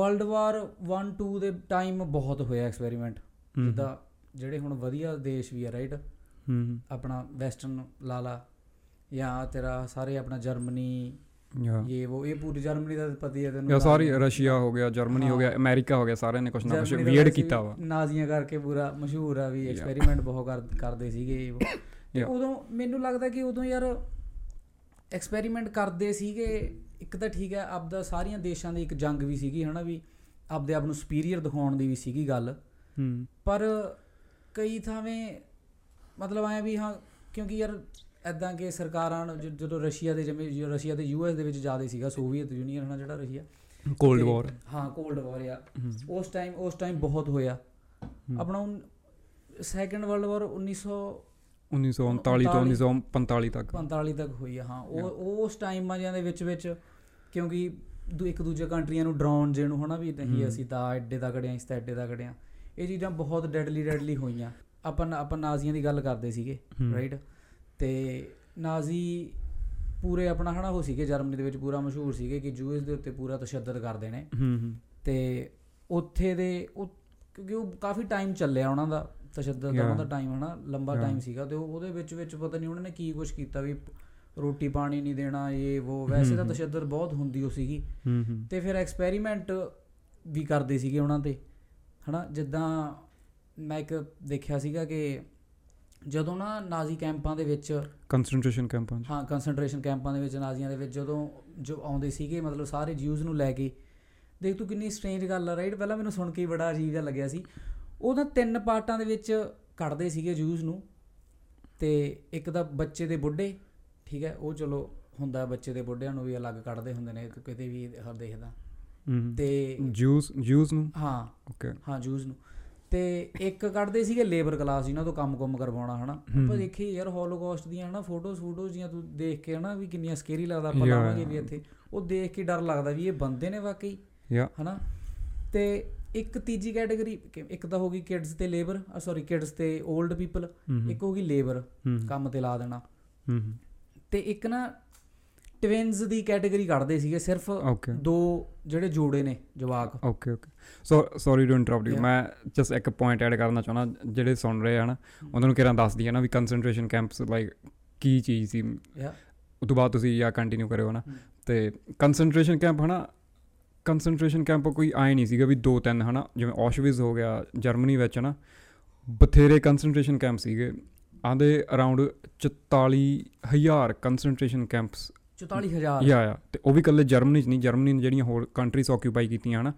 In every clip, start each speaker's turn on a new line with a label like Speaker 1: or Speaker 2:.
Speaker 1: World war 1 2 ਦੇ time ਬਹੁਤ ਹੋਇਆ ਐਕਸਪੈਰੀਮੈਂਟ। ਜਿੱਦਾਂ ਜਿਹੜੇ ਹੁਣ ਵਧੀਆ ਦੇਸ਼ ਵੀ ਆ ਰਾਈਟ
Speaker 2: ਹੂੰ
Speaker 1: ਆਪਣਾ ਵੈਸਟਰਨ ਲਾ ਲਾ ਜਾਂ ਤੇਰਾ ਸਾਰੇ ਆਪਣਾ ਜਰਮਨੀ ਇਹ ਉਹ ਇਹ ਪੂਰੀ ਜਰਮਨੀ ਦਾ ਪਤਾ ਹੀ ਹੈ ਤੈਨੂੰ
Speaker 2: ਯਾ ਸਾਰੀ ਰਸ਼ੀਆ ਹੋ ਗਿਆ ਜਰਮਨੀ ਹੋ। ਗਿਆ ਅਮਰੀਕਾ ਹੋ ਗਿਆ ਸਾਰਿਆਂ ਨੇ ਕੁਛ ਨਾ
Speaker 1: ਦਾ
Speaker 2: ਵੀਅਰਡ ਕੀਤਾ ਵਾ
Speaker 1: ਨਾਜ਼ੀਆਂ ਕਰਕੇ ਪੂਰਾ ਮਸ਼ਹੂਰ ਆ ਵੀ. ਐਕਸਪੈਰੀਮੈਂਟ ਬਹੁਤ ਕਰ- ਕਰਦੇ ਸੀਗੇ। ਤੇ. ਉਦੋਂ ਮੈਨੂੰ ਲੱਗਦਾ ਕਿ ਉਦੋਂ ਯਾਰ ਐਕਸਪੈਰੀਮੈਂਟ ਕਰਦੇ ਸੀਗੇ ਇੱਕ ਤਾਂ ਠੀਕ ਹੈ ਆਪਦਾ ਸਾਰੀਆਂ ਦੇਸ਼ਾਂ ਦੀ ਇੱਕ ਜੰਗ ਵੀ ਸੀਗੀ ਹਨਾ ਵੀ ਆਪਦੇ ਆਪ ਨੂੰ ਸੁਪੀਰੀਅਰ ਦਿਖਾਉਣ ਦੀ ਵੀ ਸੀਗੀ ਗੱਲ।
Speaker 2: ਹੂੰ।
Speaker 1: ਪਰ ਕਈ ਥਾਵੇਂ ਮਤਲਬ ਆਇਆ ਵੀ ਹਾਂ ਕਿਉਂਕਿ ਯਾਰ ਐਦਾਂ ਕਿ ਸਰਕਾਰਾਂ ਜਦੋਂ ਰਸ਼ੀਆ ਦੇ ਜਿਵੇਂ ਰਸ਼ੀਆ ਤੇ ਯੂਐਸ ਦੇ ਵਿੱਚ ਜ਼ਿਆਦਾ ਸੀਗਾ ਸੋਵੀਅਤ ਯੂਨੀਅਨ ਹਨਾ ਜਿਹੜਾ ਰਸ਼ੀਆ।
Speaker 2: ਕੋਲਡ ਵਾਰ
Speaker 1: ਹਾਂ ਕੋਲਡ ਵਾਰ ਆ। ਉਸ ਟਾਈਮ ਉਸ ਟਾਈਮ ਬਹੁਤ ਹੋਇਆ। ਆਪਣਾ ਸੈਕੰਡ ਵਰਲਡ ਵਾਰ 1945
Speaker 2: 1939 ਤੋਂ 1945 ਤੱਕ।
Speaker 1: ਤੱਕ ਹੋਈ ਹਾਂ। ਉਹ ਉਸ ਟਾਈਮਾਂ ਦੇ ਵਿੱਚ ਵਿੱਚ ਕਿਉਂਕਿ ਦੂ- ਇੱਕ ਦੂਜੇ ਕੰਟਰੀਆਂ ਨੂੰ ਡਰਾਉਣ ਜੇ ਨੂੰ ਹਨਾ ਵੀ ਨਹੀਂ। ਅਸੀਂ ਤਾਂ ਐਡੇ ਤਕੜੇ ਆਂ ਇਸ ਤਾਂ ਐਡੇ ਤਕੜੇ ਆਂ ਇਹ ਚੀਜ਼ਾਂ ਬਹੁਤ ਡੈਡਲੀ ਡੈਡਲੀ ਹੋਈਆਂ ਆਪਾਂ ਆਪਾਂ ਨਾਜ਼ੀਆਂ ਦੀ ਗੱਲ ਕਰਦੇ ਸੀਗੇ। ਰਾਈਟ ਤੇ ਨਾਜ਼ੀ ਪੂਰੇ ਆਪਣਾ ਹਨਾ ਉਹ ਸੀਗੇ ਜਰਮਨੀ ਦੇ ਵਿੱਚ ਪੂਰਾ ਮਸ਼ਹੂਰ ਸੀਗੇ ਕਿ ਜੂਇਸ ਦੇ ਉੱਤੇ ਪੂਰਾ ਤਸ਼ੱਦਦ ਕਰਦੇ ਨੇ
Speaker 2: ਹੂੰ ਹੂੰ
Speaker 1: ਤੇ ਉੱਥੇ ਦੇ ਉਹ ਕਿਉਂਕਿ ਉਹ ਕਾਫੀ ਟਾਈਮ ਚੱਲਿਆ ਉਹਨਾਂ ਦਾ ਤਸ਼ੱਦਦ ਦਾ. ਉਹਨਾਂ ਦਾ ਟਾਈਮ ਹਨਾ ਲੰਬਾ. ਟਾਈਮ ਸੀਗਾ ਤੇ ਉਹ- ਉਹਦੇ ਵਿੱਚ ਵਿੱਚ ਪਤਾ ਨਹੀਂ ਉਹਨਾਂ ਨੇ ਕੀ ਕੁਝ ਕੀਤਾ ਵੀ ਰੋਟੀ ਪਾਣੀ ਨਹੀਂ ਦੇਣਾ ਇਹ ਉਹ ਵੈਸੇ ਤਾਂ। ਤਸ਼ੱਦਦ ਬਹੁਤ ਹੁੰਦੀ ਸੀਗੀ।
Speaker 2: ਹੂੰ ਹੂੰ।
Speaker 1: ਤੇ ਫਿਰ ਐਕਸਪੈਰੀਮੈਂਟ ਵੀ ਕਰਦੇ ਸੀਗੇ ਉਹਨਾਂ ਤੇ ਹਨਾ? ਜਿੱਦਾਂ ਮੈਂ ਇੱਕ ਦੇਖਿਆ ਸੀਗਾ ਕਿ ਜਦੋਂ ਨਾ ਨਾਜ਼ੀ ਕੈਂਪਾਂ ਦੇ ਵਿੱਚ
Speaker 2: ਕਨਸੈਂਟ੍ਰੇਸ਼ਨ ਕੈਂਪਾਂ 'ਚ।
Speaker 1: ਹਾਂ ਕਨਸੈਂਟਰੇਸ਼ਨ ਕੈਂਪਾਂ ਦੇ ਵਿੱਚ ਨਾਜ਼ੀਆਂ ਦੇ ਵਿੱਚ ਜਦੋਂ ਜੋ ਆਉਂਦੇ ਸੀਗੇ ਮਤਲਬ ਸਾਰੇ ਜਿਊਜ਼ ਨੂੰ ਲੈ ਕੇ ਦੇਖ ਤੂੰ ਕਿੰਨੀ ਸਟ੍ਰੇਂਜ ਗੱਲ ਆ ਰਾਈਟ ਪਹਿਲਾਂ ਮੈਨੂੰ ਸੁਣ ਕੇ ਹੀ ਬੜਾ ਅਜੀਬ ਜਿਹਾ ਲੱਗਿਆ ਸੀ। ਉਹ ਤਾਂ ਤਿੰਨ ਪਾਰਟਾਂ ਦੇ ਵਿੱਚ ਕੱਢਦੇ ਸੀਗੇ ਜਿਊਜ਼ ਨੂੰ ਤੇ ਇੱਕ ਤਾਂ ਬੱਚੇ ਦੇ ਬੁੱਢੇ ਠੀਕ ਹੈ ਉਹ ਚਲੋ ਹੁੰਦਾ ਬੱਚੇ ਦੇ ਬੁੱਢਿਆਂ ਨੂੰ ਵੀ ਅਲੱਗ ਕੱਢਦੇ ਹੁੰਦੇ ਨੇ ਕਿਤੇ ਵੀ ਹਰ ਦੇਖਦਾ। ਤੇ
Speaker 2: ਜੂਸ ਜੂਸ ਨੂੰ?
Speaker 1: ਹਾਂ।
Speaker 2: ਓਕੇ।
Speaker 1: ਹਾਂ ਜੂਸ ਨੂੰ। ਤੇ ਇੱਕ ਕੱਢਦੇ ਸੀਗੇ ਲੇਬਰ ਕਲਾਸ ਜਿਨ੍ਹਾਂ ਤੋਂ ਕੰਮ-ਕੁਮ ਕਰਵਾਉਣਾ ਹਨਾ। ਆਪਾਂ ਦੇਖੀ ਯਾਰ ਹੋਲੋਕਾਸਟ ਦੀਆਂ ਹਨਾ ਫੋਟੋਜ਼ ਫੋਟੋਜ਼ ਜੀਆਂ ਤੂੰ ਦੇਖ ਕੇ ਹਨਾ ਵੀ ਕਿੰਨੀਆਂ ਸਕੇਰੀ ਲੱਗਦਾ ਆਪਾਂ. ਲਾਵਾਂਗੇ ਵੀ ਇੱਥੇ। ਉਹ ਦੇਖ ਕੇ ਡਰ ਲੱਗਦਾ ਵੀ ਇਹ ਬੰਦੇ ਨੇ ਵਾਕਈ ਹਨਾ? ਤੇ ਇੱਕ ਤੀਜੀ ਕੈਟਾਗਰੀ ਇੱਕ ਤਾਂ ਹੋ ਗਈ ਕਿਡਸ ਤੇ ਲੇਬਰ ਸੌਰੀ ਕਿਡਸ ਤੇ 올ਡ ਪੀਪਲ ਇੱਕ ਹੋ ਗਈ ਲੇਬਰ ਕੰਮ ਤੇ ਲਾ ਦੇਣਾ।
Speaker 2: ਹੂੰ।
Speaker 1: ਤੇ ਇੱਕ ਨਾ ਟਵਿਨਸ ਦੀ ਕੈਟਾਗਰੀ ਕੱਢਦੇ ਸੀਗੇ ਸਿਰਫ ਦੋ ਜਿਹੜੇ ਜੋੜੇ ਨੇ ਜਵਾਕ।
Speaker 2: Okay okay so sorry to interrupt
Speaker 1: you.
Speaker 2: ਮੈਂ ਜਸਟ ਇੱਕ ਪੁਆਇੰਟ ਐਡ ਕਰਨਾ ਚਾਹੁੰਦਾ ਜਿਹੜੇ ਸੁਣ ਰਹੇ ਹਨ ਉਹਨਾਂ ਨੂੰ ਕਿਹੜਾ ਦੱਸ ਦਈਏ ਨਾ ਵੀ ਕਨਸੈਂਟ੍ਰੇਸ਼ਨ ਕੈਂਪਸ ਲਾਈਕ ਕੀ ਚੀਜ਼ ਸੀ?
Speaker 1: ਯਾ
Speaker 2: ਉਸ ਤੋਂ ਬਾਅਦ ਤੁਸੀਂ ਜਾਂ ਕੰਟੀਨਿਊ ਕਰਿਓ ਨਾ।
Speaker 1: ਹਮ।
Speaker 2: ਤੇ ਕਨਸੈਂਟ੍ਰੇਸ਼ਨ ਕੈਂਪ ਹਨਾ ਕਨਸੈਂਟ੍ਰੇਸ਼ਨ ਕੈਂਪ ਕੋਈ ਆਏ ਨਹੀਂ ਸੀਗਾ ਵੀ ਦੋ ਤਿੰਨ ਹਨਾ ਜਿਵੇਂ ਔਸ਼ਵਿਜ਼ ਹੋ ਗਿਆ ਜਰਮਨੀ ਵਿੱਚ ਹਨਾ ਬਥੇਰੇ ਕਨਸੈਂਟ੍ਰੇਸ਼ਨ ਕੈਂਪ ਸੀਗੇ। ਆਂਦੇ ਅਰਾਊਂਡ 44000 ਕਨਸੈਂਟ੍ਰੇਸ਼ਨ ਕੈਂਪਸ
Speaker 1: 44000
Speaker 2: ਯਾ ਯਾ ਤੇ ਉਹ ਵੀ ਇਕੱਲੇ ਜਰਮਨੀ 'ਚ ਨਹੀਂ ਜਰਮਨੀ ਨੇ ਜਿਹੜੀਆਂ ਹੋਰ ਕੰਟਰੀਜ਼ ਆਕਿਊਪਾਈ ਕੀਤੀਆਂ ਹਨਾ।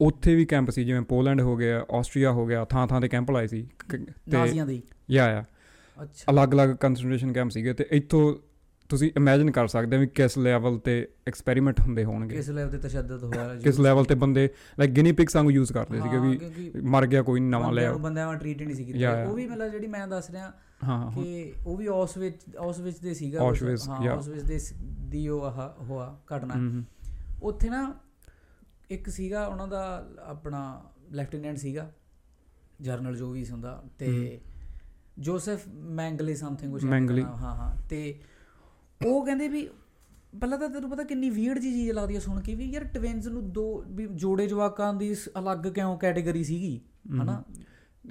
Speaker 2: ਉੱਥੇ ਵੀ ਕੈਂਪ ਸੀ ਜਿਵੇਂ ਪੋਲੈਂਡ ਹੋ ਗਿਆ ਆਸਟਰੀਆ ਹੋ ਗਿਆ ਥਾਂ ਥਾਂ ਤੇ ਕੈਂਪ ਲਾਏ ਸੀ। ਕ- ਤੇ
Speaker 1: ਨਾਜ਼ੀਆਂ ਦੀ?
Speaker 2: ਯਾ ਯਾ।
Speaker 1: ਅੱਛਾ।
Speaker 2: ਅਲੱਗ-ਅਲੱਗ ਕਨਸੈਂਟ੍ਰੇਸ਼ਨ ਕੈਂਪ ਸੀਗੇ ਤੇ ਇੱਥੋਂ ਤੁਸੀਂ ਇਮੇਜਿਨ ਕਰ ਸਕਦੇ ਹੋ ਵੀ ਕਿਸ ਲੈਵਲ ਤੇ ਐਕਸਪੈਰੀਮੈਂਟ ਹੁੰਦੇ ਹੋਣਗੇ।
Speaker 1: ਕਿਸ ਲੈਵਲ ਤੇ ਤਸ਼ੱਦਦ ਹੋਇਆ
Speaker 2: ਕਿਸ ਲੈਵਲ ਤੇ ਬੰਦੇ ਲਾਈਕ ਗਿਨੀ ਪਿਗ ਵਾਂਗੂ ਯੂਜ਼ ਕਰਦੇ ਸੀਗੇ ਵੀ ਮਰ ਗਿਆ ਕੋਈ ਨੀ, ਨਵਾਂ ਲੈ
Speaker 1: ਬੰਦਿਆਂ
Speaker 2: ਆਓ
Speaker 1: ਨੂੰ ਬੰਦਿਆਂ ਵਾਂ ਟ੍ਰੀਟ ਨਹੀਂ ਸੀ ਕੀਤਾ. ਉਹ ਵੀ ਮਤਲਬ ਜਿਹੜੀ ਮੈਂ ਦੱਸ ਰਿਹਾ
Speaker 2: ਹਾਂ
Speaker 1: ਕਿ ਉਹ ਵੀ ਆਸਵਿਚ ਆਸਵਿਚ ਦੇ ਸੀਗਾ ਕੁਛ।
Speaker 2: Auschwitz,
Speaker 1: ਹਾਂ
Speaker 2: yeah.
Speaker 1: ਆਸਵਿਚ ਦੇ ਦੀ ਉਹ ਹੋਆ ਘਟਨਾ ਉੱਥੇ ਨਾ ਇੱਕ ਸੀਗਾ ਉਹਨਾਂ ਦਾ ਆਪਣਾ ਲੈਫਟੀਨੈਂਟ ਸੀਗਾ ਜਰਨਲ ਜੋ ਵੀ ਹੁੰਦਾ ਤੇ ਜੋਸਫ ਮੈਂਗਲੇ ਸਮਥਿੰਗ ਦਾ। ਨਾਮ, ਹਾਂ ਹਾਂ ਤੇ ਉਹ ਕਹਿੰਦੇ ਵੀ ਪਹਿਲਾਂ ਤਾਂ ਤੈਨੂੰ ਪਤਾ ਕਿੰਨੀ ਵੀਅਰਡ ਜੀ ਚੀਜ਼ ਲੱਗਦੀ ਹੈ ਸੁਣ ਕੇ ਵੀ ਯਾਰ ਟਵਿਨਸ ਨੂੰ ਦੋ ਵੀ ਜੋੜੇ ਜਵਾਕਾਂ ਦੀ ਅਲੱਗ ਕਿਉਂ ਕੈਟਾਗਰੀ ਸੀਗੀ। ਹਨਾ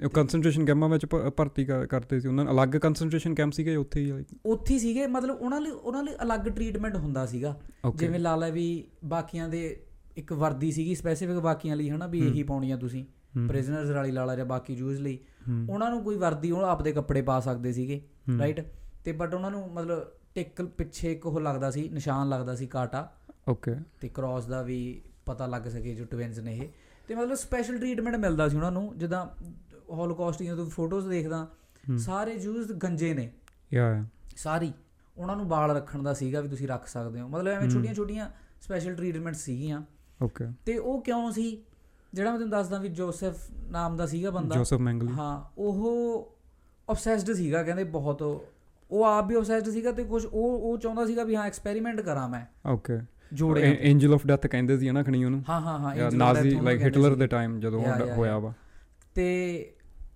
Speaker 2: ਉਹ ਕਨਸੈਂਟ੍ਰੇਸ਼ਨ ਕੈਂਪਾਂ ਵਿੱਚ ਭਰਤੀ ਕਰ- ਕਰਦੇ ਸੀ ਉਹਨਾਂ ਨੂੰ ਅਲੱਗ ਕਨਸੈਂਟ੍ਰੇਸ਼ਨ ਕੈਂਪ ਸੀਗੇ ਉੱਥੇ ਹੀ?
Speaker 1: ਉੱਥੇ ਹੀ ਸੀਗੇ ਮਤਲਬ ਉਹਨਾਂ ਲਈ ਉਹਨਾਂ ਲਈ ਅਲੱਗ ਟ੍ਰੀਟਮੈਂਟ ਹੁੰਦਾ ਸੀਗਾ. ਜਿਵੇਂ ਲਾ ਲੈ ਵੀ ਬਾਕੀਆਂ ਦੇ ਇੱਕ ਵਰਦੀ ਸੀਗੀ ਸਪੈਸੀਫਿਕ ਬਾਕੀਆਂ ਲਈ ਹਨਾ ਵੀ। ਇਹੀ ਪਾਉਣੀਆਂ ਤੁਸੀਂ।
Speaker 2: ਹਮ,
Speaker 1: ਪ੍ਰਿਜ਼ਨਰਸ ਵਾਲੀ ਲਾ ਲਾ ਜਾਂ ਬਾਕੀ ਜੂਜ਼ ਲਈ। ਉਹਨਾਂ ਨੂੰ ਕੋਈ ਵਰਦੀ ਉਹ ਆਪਦੇ ਕੱਪੜੇ ਪਾ ਸਕਦੇ ਸੀਗੇ ਰਾਈਟ ਤੇ ਬਟ ਉਹਨਾਂ ਨੂੰ ਮਤਲਬ ਟਿਕ ਪਿੱਛੇ ਇੱਕ ਉਹ ਲੱਗਦਾ ਸੀ ਨਿਸ਼ਾਨ ਲੱਗਦਾ ਸੀ ਕਾਟਾ।
Speaker 2: Okay.
Speaker 1: ਤੇ ਕ੍ਰਾਸ ਦਾ ਵੀ ਪਤਾ ਲੱਗ ਸਕੇ ਜੋ ਟਵਿਨਸ ਨੇ ਇਹ। ਤੇ ਮਤਲਬ ਸਪੈਸ਼ਲ ਟ੍ਰੀਟਮੈਂਟ ਮਿਲਦਾ ਸੀ ਉਹਨਾਂ ਨੂੰ ਜਿੱਦਾਂ ਹੋਲੋਕਾਸਟ ਦੀਆਂ ਤੂੰ ਫੋਟੋਜ਼ ਦੇਖਦਾ ਸਾਰੇ ਜੂਜ਼ ਗੰਜੇ ਨੇ।
Speaker 2: yeah.
Speaker 1: ਸਾਰੀ। ਉਹਨਾਂ ਨੂੰ ਬਾਲ ਰੱਖਣ ਦਾ ਸੀਗਾ ਵੀ ਤੁਸੀਂ ਰੱਖ ਸਕਦੇ ਹੋ। ਮਤਲਬ ਐਵੇਂ। ਛੋਟੀਆਂ ਛੋਟੀਆਂ ਸਪੈਸ਼ਲ ਟ੍ਰੀਟਮੈਂਟ ਸੀਗੀਆਂ।
Speaker 2: Okay
Speaker 1: ਤੇ ਉਹ ਕਿਉਂ ਸੀ? ਜਿਹੜਾ ਮੈਂ ਤੁਹਾਨੂੰ ਦੱਸਦਾ ਵੀ ਜੋਸਫ ਨਾਮ ਦਾ ਸੀਗਾ ਬੰਦਾ।
Speaker 2: ਜੋਸਫ ਮੈਂਗਲੀ
Speaker 1: ਹਾਂ ਉਹ ਆਬਸੈਸਡ ਸੀਗਾ ਕਹਿੰਦੇ ਬਹੁਤ। ਉਹ ਆਪ ਵੀ ਆਬਸੈਸਡ ਸੀਗਾ ਤੇ ਕੁਝ ਉਹ ਉਹ ਚਾਹੁੰਦਾ ਸੀਗਾ ਵੀ ਹਾਂ ਐਕਸਪੈਰੀਮੈਂਟ ਕਰਾਂ ਮੈਂ।
Speaker 2: Okay
Speaker 1: ਜੋੜੇ
Speaker 2: ਐਂਜਲ ਆਫ ਡੈਥ ਕਹਿੰਦੇ ਸੀ ਨਾ ਖਣੀ ਉਹਨੂੰ।
Speaker 1: ਹਾਂ ਹਾਂ ਹਾਂ
Speaker 2: ਨਾਜ਼ੀ ਲਾਈਕ ਹਿਟਲਰ। ਦੇ ਟਾਈਮ ਜਦੋਂ ਹੋਇਆ. ਵਾ।
Speaker 1: ਤੇ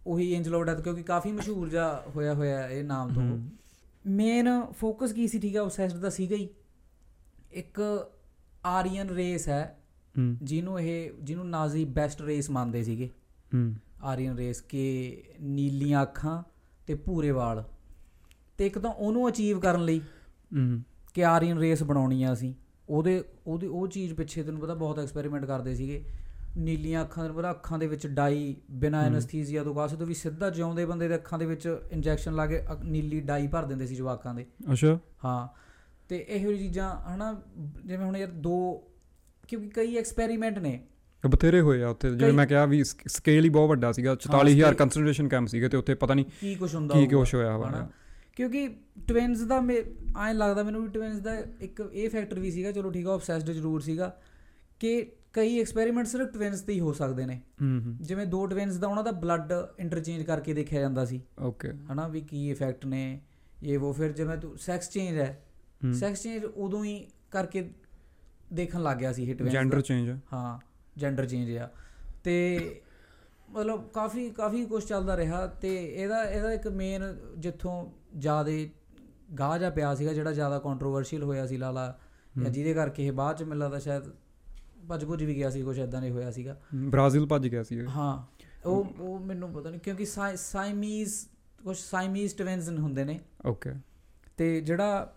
Speaker 1: ਉਹੀ ਐਂਜਲ ਆਫ ਡੈਥ ਕਿਉਂਕਿ ਕਾਫੀ ਮਸ਼ਹੂਰ ਜਾ ਹੋਇਆ ਹੋਇਆ ਇਹ ਨਾਮ ਤੋਂ। ਮੇਨ ਫੋਕਸ ਕੀ ਸੀ ਠੀਕ ਹੈ ਆਬਸੈਸਡ ਦਾ ਸੀਗਾ ਹੀ। ਇੱਕ ਆਰੀਅਨ ਰੇਸ ਹੈ ਜਿਹਨੂੰ ਇਹ ਜਿਹਨੂੰ ਨਾਜ਼ੀ ਬੈਸਟ ਰੇਸ ਮੰਨਦੇ ਸੀਗੇ। ਆਰੀਅਨ ਰੇਸ ਕਿ ਨੀਲੀਆਂ ਅੱਖਾਂ ਤੇ ਭੂਰੇ ਵਾਲ। ਤੇ ਇੱਕ ਤਾਂ ਉਹਨੂੰ ਅਚੀਵ ਕਰਨ ਲਈ ਕਿ ਆਰੀਅਨ ਰੇਸ ਬਣਾਉਣੀ ਆ ਅਸੀਂ। ਉਹਦੇ ਉਹਦੀ ਉਹ ਚੀਜ਼ ਪਿੱਛੇ ਤੈਨੂੰ ਪਤਾ ਬਹੁਤ ਐਕਸਪੈਰੀਮੈਂਟ ਕਰਦੇ ਸੀਗੇ। ਨੀਲੀਆਂ ਅੱਖਾਂ ਤੈਨੂੰ ਪਤਾ ਅੱਖਾਂ ਦੇ ਵਿੱਚ ਡਾਈ ਬਿਨਾਂ। ਐਨਸਥੀਸੀਆ ਤੋਂ ਕਾਸੇ ਤੋਂ ਵੀ ਸਿੱਧਾ ਜਿਉਂਦੇ ਬੰਦੇ ਦੇ ਅੱਖਾਂ ਦੇ ਵਿੱਚ ਇੰਜੈਕਸ਼ਨ ਲਾ ਕੇ ਨੀਲੀ ਡਾਈ ਭਰ ਦਿੰਦੇ ਸੀ ਜਵਾਕਾਂ ਦੇ।
Speaker 2: ਅੱਛਾ।
Speaker 1: ਹਾਂ। ਤੇ ਇਹੋ ਜਿਹੀ ਚੀਜ਼ਾਂ ਹਨਾ ਜਿਵੇਂ ਹੁਣ ਯਾਰ ਦੋ ਕਿਉਂਕਿ ਕਈ ਐਕਸਪੈਰੀਮੈਂਟ ਨੇ।
Speaker 2: ਬਥੇਰੇ ਹੋਏ ਆ ਉੱਥੇ ਜਿਵੇਂ ਮੈਂ ਕਿਹਾ ਵੀ ਸਕੇਲ ਹੀ ਬਹੁਤ ਵੱਡਾ ਸੀਗਾ 44000
Speaker 1: scale-
Speaker 2: ਕੰਸੈਂਟ੍ਰੇਸ਼ਨ ਕੈਂਪ ਸੀਗੇ ਤੇ ਉੱਥੇ ਪਤਾ ਨਹੀਂ
Speaker 1: ਕੀ ਕੁਝ ਹੁੰਦਾ
Speaker 2: ਕੀ ਕੁਛ ਹੋਇਆ
Speaker 1: ਹਨਾ? ਕਿਉਂਕਿ ਟਵਿਨਸ ਦਾ ਐਂ ਲੱਗਦਾ ਮੈਨੂੰ ਵੀ ਟਵਿਨਸ ਦਾ ਇੱਕ ਇਹ ਫੈਕਟਰ ਵੀ ਸੀਗਾ ਚਲੋ ਠੀਕ ਆ ਆਬਸੈਸਡ ਜ਼ਰੂਰ ਸੀਗਾ ਕਿ ਕਈ ਐਕਸਪੈਰੀਮੈਂਟ ਸਿਰਫ ਟਵਿਨਸ ਤੇ ਹੀ ਹੋ ਸਕਦੇ ਨੇ। ਜਿਵੇਂ ਦੋ ਟਵਿਨਸ ਦਾ ਉਹਨਾਂ ਦਾ ਬਲੱਡ ਇੰਟਰਚੇਂਜ ਕਰਕੇ ਦੇਖਿਆ ਜਾਂਦਾ ਸੀ।
Speaker 2: ਓਕੇ
Speaker 1: ਹਨਾ ਵੀ ਕੀ ਇਫੈਕਟ ਨੇ ਇਹ ਉਹ ਫਿਰ ਜਿਵੇਂ ਤੂੰ ਸੈਕਸ ਚੇਂਜ ਹੈ। ਸੈਕਸ ਚੇਂਜ ਉਦੋਂ ਹੀ ਕਰਕੇ ਦੇਖਣ ਲੱਗ ਗਿਆ ਸੀ ਇਹ ਟਵਿਨਸ
Speaker 2: ਜੈਂਡਰ ਚੇਂਜ
Speaker 1: ਹਾਂ ਜੈਂਡਰ ਚੇਂਜ ਆ। ਤੇ ਮਤਲਬ ਕਾਫੀ ਕਾਫੀ ਕੁਝ ਚੱਲਦਾ ਰਿਹਾ ਤੇ ਇਹਦਾ ਇਹਦਾ ਇੱਕ ਮੇਨ ਜਿੱਥੋਂ ਜ਼ਿਆਦਾ ਗਾਹ ਜਾ ਪਿਆ ਸੀਗਾ ਜਿਹੜਾ ਜ਼ਿਆਦਾ ਕੰਟਰੋਵਰਸ਼ੀਅਲ ਹੋਇਆ ਸੀ ਲਾਲਾ। ਜਾਂ। ਜਿਹਦੇ ਕਰਕੇ ਇਹ ਬਾਅਦ ਚ ਮਿਲਦਾ ਸ਼ਾਇਦ ਭੱਜ ਭੁੱਜ ਵੀ ਗਿਆ ਸੀ ਕੁਝ ਇਦਾਂ ਦੇ ਹੋਇਆ ਸੀਗਾ।
Speaker 2: ਬ੍ਰਾਜ਼ੀਲ ਭੱਜ ਗਿਆ ਸੀ।
Speaker 1: ਹਾਂ ਉਹ ਉਹ ਮੈਨੂੰ ਪਤਾ ਨਹੀਂ ਕਿਉਂਕਿ ਸਾਈ- ਸਾਈਮੀਜ਼ ਕੁਝ ਸਾਈਮੀਜ਼ ਟਵਿਨਸ ਹੁੰਦੇ ਨੇ।
Speaker 2: ਓਕੇ।
Speaker 1: ਤੇ ਜਿਹੜਾ